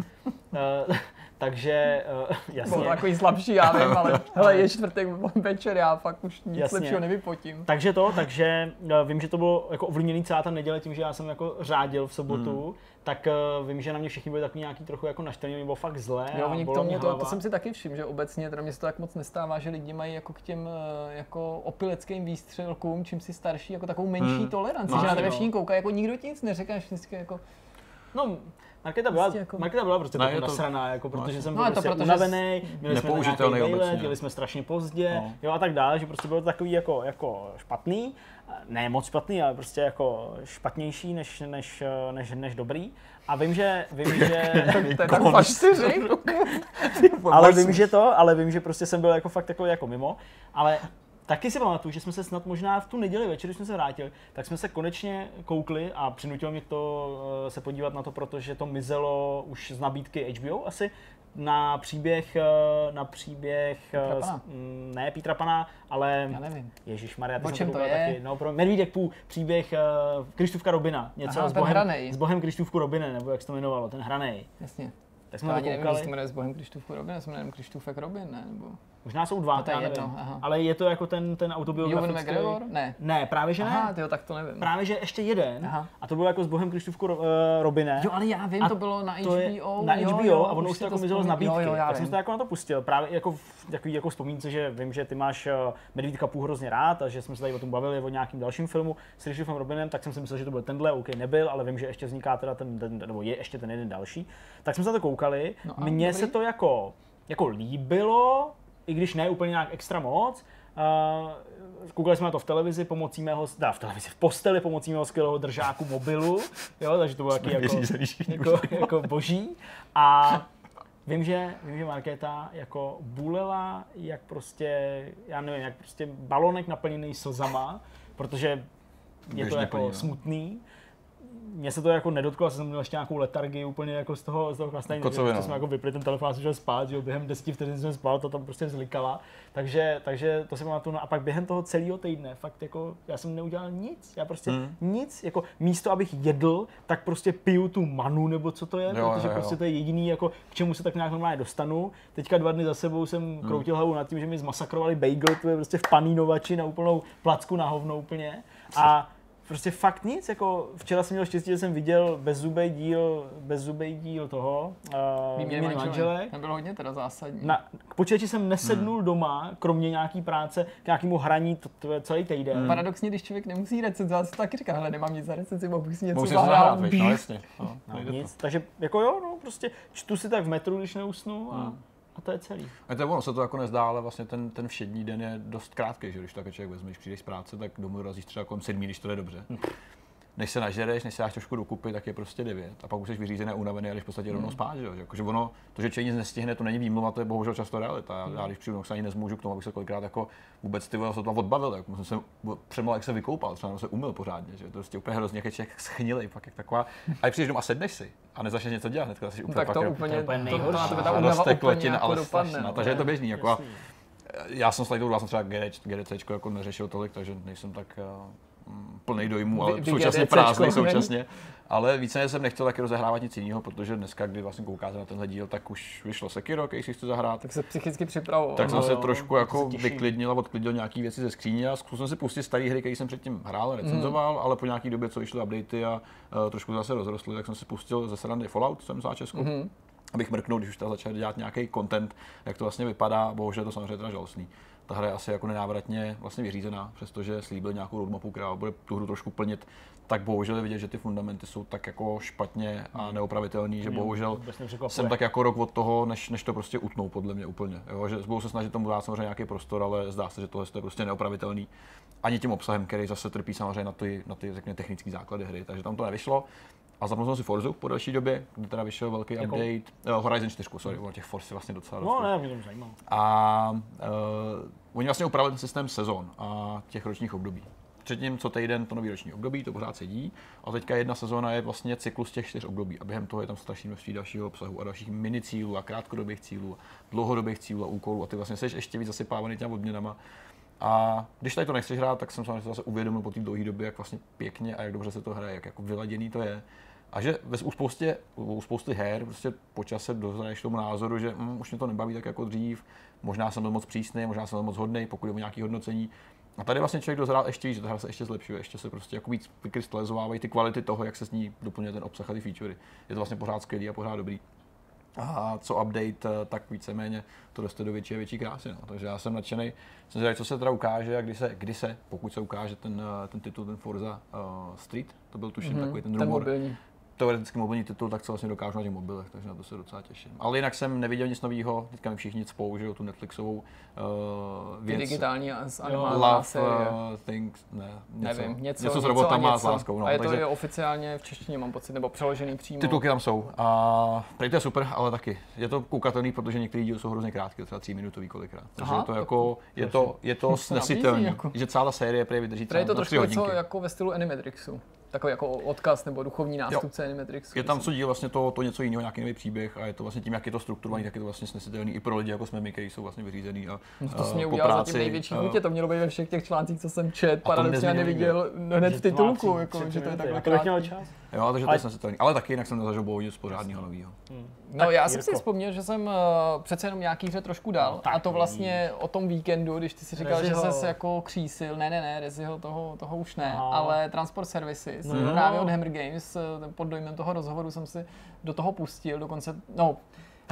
Eh, [laughs] takže eh, [laughs] jasně. Bylo takový slabší, já vím, ale hele, je čtvrtek večer, já fakt už nic Jasně. lepšího nevypotím. Takže to, takže eh, vím, že to bylo jako ovlivněný celá ta neděle tím, že já jsem jako řádil v sobotu, hmm. tak vím, že na mě všichni byli takový nějaký trochu jako naštvaný, mě bylo fakt zlé Jo, a oni k tomu, to, to, jsem si taky všiml, že obecně, teda mě se to tak moc nestává, že lidi mají jako k těm jako opileckým výstřelkům, čím si starší, jako takovou menší Hmm. toleranci, No, že na tebe všichni koukají, jako nikdo ti nic neřekne, vždycky jako, No, Markéta byla, Prostě jako- Markéta byla prostě je to- nasraná, jako, protože jasně. jsem No, byl prostě protože unavený, měli jsme nepoužitelný nějaký no. jeli jsme strašně pozdě, No. jo a tak dále, že prostě bylo to takový jako, jako špatný, ne moc špatný, ale prostě jako špatnější než, než, než, než dobrý. A vím, že, vím, [laughs] že to je tak fakt čtyři. [laughs] ale vím, že to, ale vím, že prostě jsem byl jako fakt takový jako mimo, ale taky si pamatuju, že jsme se snad možná v tu neděli večer, když jsme se vrátili, tak jsme se konečně koukli a přinutilo mě to eh, se podívat na to, protože to mizelo už z nabídky HBO asi, na příběh, eh, na příběh, eh, Petra Pana. mm, ne Petra Pana, ale Já nevím. Ježíš Maria, čem to je? taky. No, pro Medvídek půl, příběh uh, Krištůvka Robina, něco Aha, s, bohem, hranej. s bohem Krištůvku Robine, nebo jak se to jmenovalo, ten hranej. Jasně. Tak To jsme na ani to nevím, jestli se jmenuje s Bohem Krištůfku Robin, já se jmenuji Krištůfek Robin, ne? Nebo... Možná jsou dva, No to je jedno, nevím. aha. Ale je to jako ten, ten Ewan autobiografický... McGregor? Ne. Ne, právě že ne. Aha, tyjo, tak to nevím. Právě že ještě jeden. Aha. A to bylo jako s Bohem Krištůfku uh, Robine. Jo, ale já vím, A to bylo na HBO. je na jo, HBO jo, a ono už to jako mizelo z nabídky. Jo, jo, já tak jsem to jako na to pustil. Právě jako v takový jako vzpomínce, že vím, že ty máš uh, Medvídka půl hrozně rád a že jsme se tady o tom bavili o nějakým dalším filmu s Krištofem Robinem, tak jsem si myslel, že to byl tenhle, OK, nebyl, ale vím, že ještě vzniká teda ten, ten nebo je ještě ten jeden další. Tak jsme se na to koukali. No Mně se to jako, jako líbilo, i když ne úplně nějak extra moc. Uh, koukali jsme na to v televizi pomocí mého, teda v televizi, v posteli pomocí mého skvělého držáku mobilu, jo, takže to bylo taky jako, jako, jako boží. A vím, že, vím, že Markéta jako bulela jak prostě, já nevím, jak prostě balonek naplněný slzama, protože je to Běžně jako smutný. Mě se to jako nedotklo, jsem měl ještě nějakou letargii úplně jako z toho, z toho klasné, Kocovina. že jsme jako vypli ten telefon a jsem šel spát, že jo, během 10 vteřin jsem spal, to tam prostě vzlikala. Takže, takže to si pamatuju. No a pak během toho celého týdne, fakt jako, já jsem neudělal nic, já prostě Hmm. nic, jako místo abych jedl, tak prostě piju tu manu nebo co to je, Jo, protože jo, jo. prostě to je jediný, jako k čemu se tak nějak normálně dostanu. Teďka dva dny za sebou jsem Hmm. kroutil hlavu nad tím, že mi zmasakrovali bagel, to je prostě v panínovači na úplnou placku na hovno úplně. A prostě fakt nic, jako včera jsem měl štěstí, že jsem viděl bezzubej díl, bezzubej díl toho, uh, Výměny výměny manželek. Ten byl hodně teda zásadní. Na, k počítači jsem nesednul Hmm. doma, kromě nějaký práce, k nějakému hraní to, to je celý týden. Hmm. Paradoxně, když člověk nemusí recenzovat, si to taky říká, hele, nemám nic za recenzi, bych si něco Mohu si zahrát. zahrát, no jasně. No, No, nejde to. nic. Takže jako jo, no prostě čtu si tak v metru, když neusnu a, Hmm. A to je celý. A to ono se to jako nezdá, ale vlastně ten, ten všední den je dost krátký, že když to jako člověk vezme, když přijdeš z práce, tak domů dorazíš třeba kolem sedmí, když to jde dobře. Než se nažereš, než se dáš trošku dokupy, tak je prostě 9. A pak už jsi vyřízený, unavený a jdeš v podstatě rovnou spát. Že? jo. Že Jakože ono, to, že člověk nic nestihne, to není výmluva, to je bohužel často realita. Já, já když přijdu, tak se ani nezmůžu k tomu, abych se kolikrát jako vůbec ty vole, se toho odbavil. Tak musím se přemal, jak se vykoupal, třeba se umyl pořádně. Že? To je prostě úplně hrozně, jak je člověk schnilej, pak jak taková. A když přijdeš domů a sedneš si a nezačneš něco dělat, hnedka jsi úplně tak pak to jako- úplně, to je úplně to, to, nejhorší. na tebe ta a únava úplně jako ale strašná, no. takže je to běžný. Jako, já jsem s Lightou, já jsem třeba GD, GDC jako neřešil tolik, takže nejsem tak uh, plný dojmu, ale Vy- současně prázdný současně. Ale více jsem nechtěl taky rozehrávat nic jiného, protože dneska, kdy vlastně koukáte na tenhle díl, tak už vyšlo Sekiro, který si chci zahrát. Tak se psychicky připravoval. Tak jsem No se trošku jako se vyklidnil a odklidil nějaké věci ze skříně a zkusil jsem si pustit staré hry, které jsem předtím hrál, recenzoval, ale po nějaké době, co vyšly updaty a uh, trošku zase rozrostly, tak jsem si pustil ze srandy Fallout, jsem za Česku. Mhm. Abych mrknul, když už ta začal dělat nějaký content, jak to vlastně vypadá, bohužel to samozřejmě teda žalostný. Ta hra je asi jako nenávratně vlastně vyřízená, přestože slíbil nějakou roadmapu, která bude tu hru trošku plnit, tak bohužel je vidět, že ty fundamenty jsou tak jako špatně a neopravitelný, že Mě bohužel jsem tak jako rok od toho, než, než to prostě utnou, podle mě úplně. Jo? Že budu se snažit tomu dát samozřejmě nějaký prostor, ale zdá se, že tohle je prostě neopravitelný. Ani tím obsahem, který zase trpí samozřejmě na ty, na ty řekněme, technické základy hry, takže tam to nevyšlo. A zapnul jsem si Forzu po delší době, kdy teda vyšel velký Jakou? update. Uh, Horizon 4, sorry, o těch Forz je vlastně docela. No ne, mě to zajímalo. A uh, oni vlastně upravili ten systém sezon a těch ročních období. Předtím co týden to nový roční období, to pořád sedí. A teďka jedna sezóna je vlastně cyklus těch čtyř období. A během toho je tam strašné množství dalšího obsahu a dalších mini cílů a krátkodobých cílů, a dlouhodobých cílů a úkolů. A ty vlastně jsi ještě víc zasypávaný těma odměnama. A když tady to nechceš hrát, tak jsem samozřejmě zase uvědomil po té dlouhé době, jak vlastně pěkně a jak dobře se to hraje, jak jako vyladěný to je. A že ve, u, spoustě, u spousty her prostě po čase dozraješ k tomu názoru, že mm, už mě to nebaví tak jako dřív, možná jsem byl moc přísný, možná jsem byl moc hodný, pokud je o nějaký hodnocení. A tady vlastně člověk dozrál ještě víc, že ta hra se ještě zlepšuje, ještě se prostě jako víc vykrystalizovávají ty kvality toho, jak se s ní doplňuje ten obsah a ty featurey. Je to vlastně pořád skvělý a pořád dobrý. A co update, eh, tak víceméně to roste do větší a větší krásy. No. Takže já jsem nadšený. Jsem zvědavý, co se teda ukáže a kdy se, kdy se pokud se ukáže ten, eh, ten titul, ten Forza uh, Street, to byl tuším Mhm, takový ten ten rumor mobilní. Teoreticky mobilní titul, tak co vlastně dokážu na těch mobilech, takže na to se docela těším. Ale jinak jsem neviděl nic nového, teďka mi všichni cpou, že jo, tu Netflixovou uh, Ty věc. digitální a s Love série. uh, Things, ne, něco, Nevím, něco, něco s robotama a a s láskou. No, a je to takže je oficiálně v češtině, mám pocit, nebo přeložený přímo. titulky tam jsou. A tady to je super, ale taky. Je to koukatelný, protože některé díly jsou hrozně krátké, třeba tříminutový kolikrát. Takže Aha, je to jako, je to, je to [laughs] nabízí snesitelný, jako. že celá série prý vydrží Tady je to třeba trošku něco jako ve stylu Animatrixu. Takový jako odkaz nebo duchovní nástupce Animatrixu. Je tam co díl vlastně to, to něco jiného, nějaký nový příběh a je to vlastně tím, jak je to strukturovaný, tak je to vlastně snesitelný i pro lidi jako jsme my, kteří jsou vlastně vyřízený. A, No to jsi a mě udělal práci, zatím největší a- hutě, to mělo být ve všech těch článcích, co jsem čet, paradoxně já neviděl hned Že v titulku, jako, že to je takhle. Jo, takže to Ale- je snesitelný. Ale taky jinak jsem nezažil bohu nic pořádného nového. No já jsem si Jirko. vzpomněl, že jsem uh, přece jenom nějaký hře trošku dal No, tak a to vlastně o tom víkendu, když ty si říkal, Reziho. že ses jako křísil, ne, ne, ne, Reziho toho, toho už ne, Aha. ale Transport Services, No právě od Hammer Games, eh, pod dojmem toho rozhovoru jsem si do toho pustil, dokonce, no,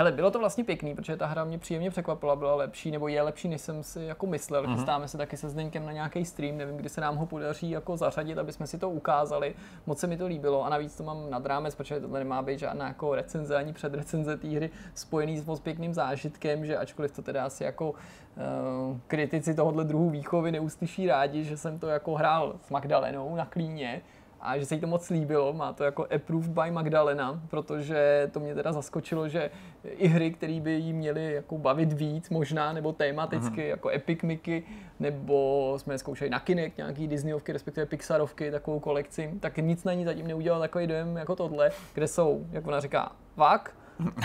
Hele, bylo to vlastně pěkný, protože ta hra mě příjemně překvapila, byla lepší, nebo je lepší, než jsem si jako myslel. Mhm. Mm-hmm. Chystáme se taky se Zdeňkem na nějaký stream, nevím, kdy se nám ho podaří jako zařadit, aby jsme si to ukázali. Moc se mi to líbilo a navíc to mám nad rámec, protože tohle nemá být žádná jako recenze ani předrecenze té hry spojený s moc pěkným zážitkem, že ačkoliv to teda asi jako uh, kritici tohohle druhu výchovy neuslyší rádi, že jsem to jako hrál s Magdalenou na klíně, a že se jí to moc líbilo. Má to jako approved by Magdalena, protože to mě teda zaskočilo, že i hry, které by jí měly jako bavit víc možná, nebo tematicky, mm-hmm. jako Epic Mickey, nebo jsme zkoušeli na Kinect nějaký Disneyovky, respektive Pixarovky, takovou kolekci, tak nic na ní zatím neudělal takový dojem jako tohle, kde jsou, jak ona říká, vlak,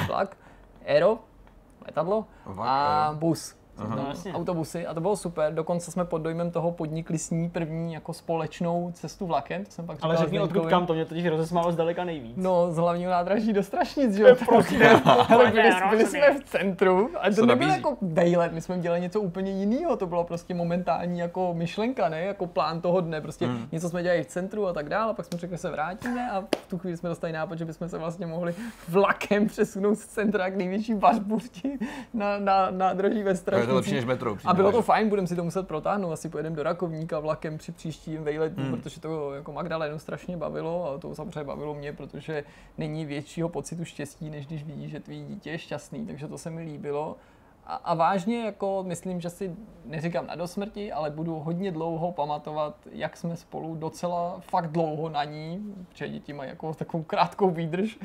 vlak, aero, letadlo a bus. No, No, jasně. autobusy a to bylo super. Dokonce jsme pod dojmem toho podnikli s ní první jako společnou cestu vlakem. To jsem pak Ale řekni odkud kam, to mě totiž rozesmálo zdaleka nejvíc. No, z hlavního nádraží do Strašnic, že jo? Prostě, Ale [laughs] byli, byli jsme v centru a to Co nebyl nabízí? jako vejlet, my jsme dělali něco úplně jiného, to bylo prostě momentální jako myšlenka, ne, jako plán toho dne, prostě Hmm. něco jsme dělali v centru a tak dále, pak jsme řekli, že se vrátíme a v tu chvíli jsme dostali nápad, že bychom se vlastně mohli vlakem přesunout z centra k největší vařburti na, na nádraží ve To je to lepší než metro. A bylo to přijde, fajn, budeme si to muset protáhnout, asi pojedeme do Rakovníka vlakem při příštím vejletu, Hmm. protože to jako Magdalenu strašně bavilo a to samozřejmě bavilo mě, protože není většího pocitu štěstí, než když vidíš, že tvý dítě je šťastný, takže to se mi líbilo. A, a vážně, jako myslím, že si neříkám na dosmrti, ale budu hodně dlouho pamatovat, jak jsme spolu docela fakt dlouho na ní, protože děti mají jako takovou krátkou výdrž,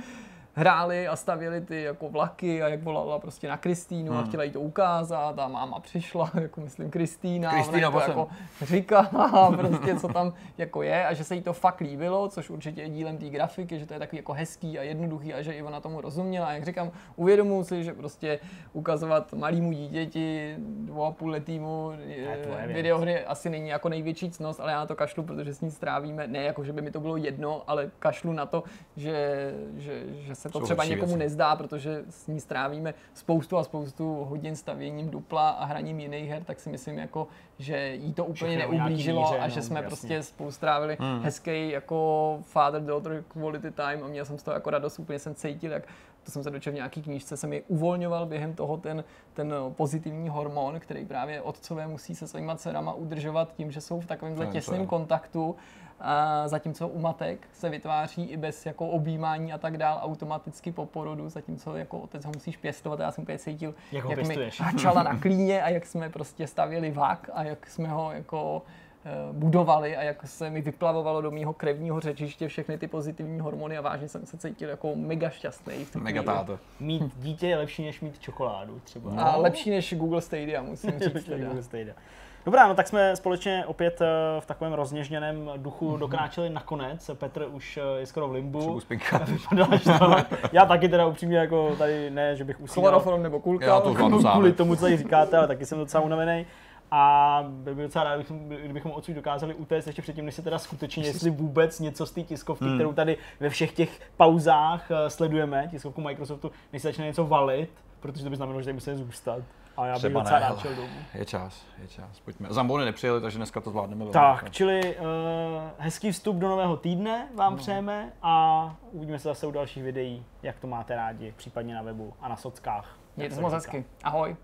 hráli a stavěli ty jako vlaky a jak volala prostě na Kristýnu Hmm. a chtěla jí to ukázat a máma přišla, [laughs] jako myslím Kristýna, a ona Kristýna jí to jako říkala prostě, co tam jako je a že se jí to fakt líbilo, což určitě je dílem té grafiky, že to je takový jako hezký a jednoduchý a že i ona tomu rozuměla. A jak říkám, uvědomuji si, že prostě ukazovat malýmu dítěti, dvou a půl letýmu věc. videohry asi není jako největší cnost, ale já na to kašlu, protože s ní strávíme, ne jako, že by mi to bylo jedno, ale kašlu na to, že, že, že se to Jsou třeba někomu věci. nezdá, protože s ní strávíme spoustu a spoustu hodin stavěním dupla a hraním jiných her, tak si myslím, jako, že jí to úplně Všechno neublížilo míře, a no, že jsme jasně. prostě spolu strávili Hmm. hezký jako father-daughter quality time a měl jsem z toho jako radost, úplně jsem cítil, jak to jsem se dočetl v nějaký knížce, se mi uvolňoval během toho ten, ten pozitivní hormon, který právě otcové musí se svýma dcerama udržovat tím, že jsou v takovémhle těsném kontaktu. A zatímco u matek se vytváří i bez jako objímání a tak dál automaticky po porodu, zatímco jako otec ho musíš pěstovat. a Já jsem úplně cítil, Jak ho jak mi hačala [laughs] na klíně a jak jsme prostě stavěli vlak a jak jsme ho jako eh, budovali a jak se mi vyplavovalo do mého krevního řečiště všechny ty pozitivní hormony a vážně jsem se cítil jako mega šťastný. v Mega táto. Mít dítě je lepší, než mít čokoládu třeba. A lepší než Google Stadia, musím [laughs] říct. Google Stadia. Dobrá, no tak jsme společně opět eh, v takovém rozněžněném duchu Mhm. dokráčeli nakonec. Petr už eh, je skoro v limbu. [laughs] Já taky teda upřímně jako tady ne, že bych usínal Chloroform nebo kulka. Já to zvládnu sám. kvůli tomu, co tady říkáte, ale taky jsem docela unavený. A byl bych docela rád, kdybychom, kdybychom odsud dokázali utéct ještě předtím, než se teda skutečně, jestli vůbec něco z té tiskovky, Hmm. kterou tady ve všech těch pauzách eh, sledujeme, tiskovku Microsoftu, než se začne něco valit, protože to by znamenalo, že tady musíme zůstat. A já bych docela rád šel domů. Je čas, je čas. Pojďme. Zambony nepřijeli, takže dneska to zvládneme. velmi Tak, rychle. čili uh, hezký vstup do nového týdne vám přejeme a uvidíme se zase u dalších videí, jak to máte rádi, případně na webu a na sockách. Mějte se moc hezky. Ahoj.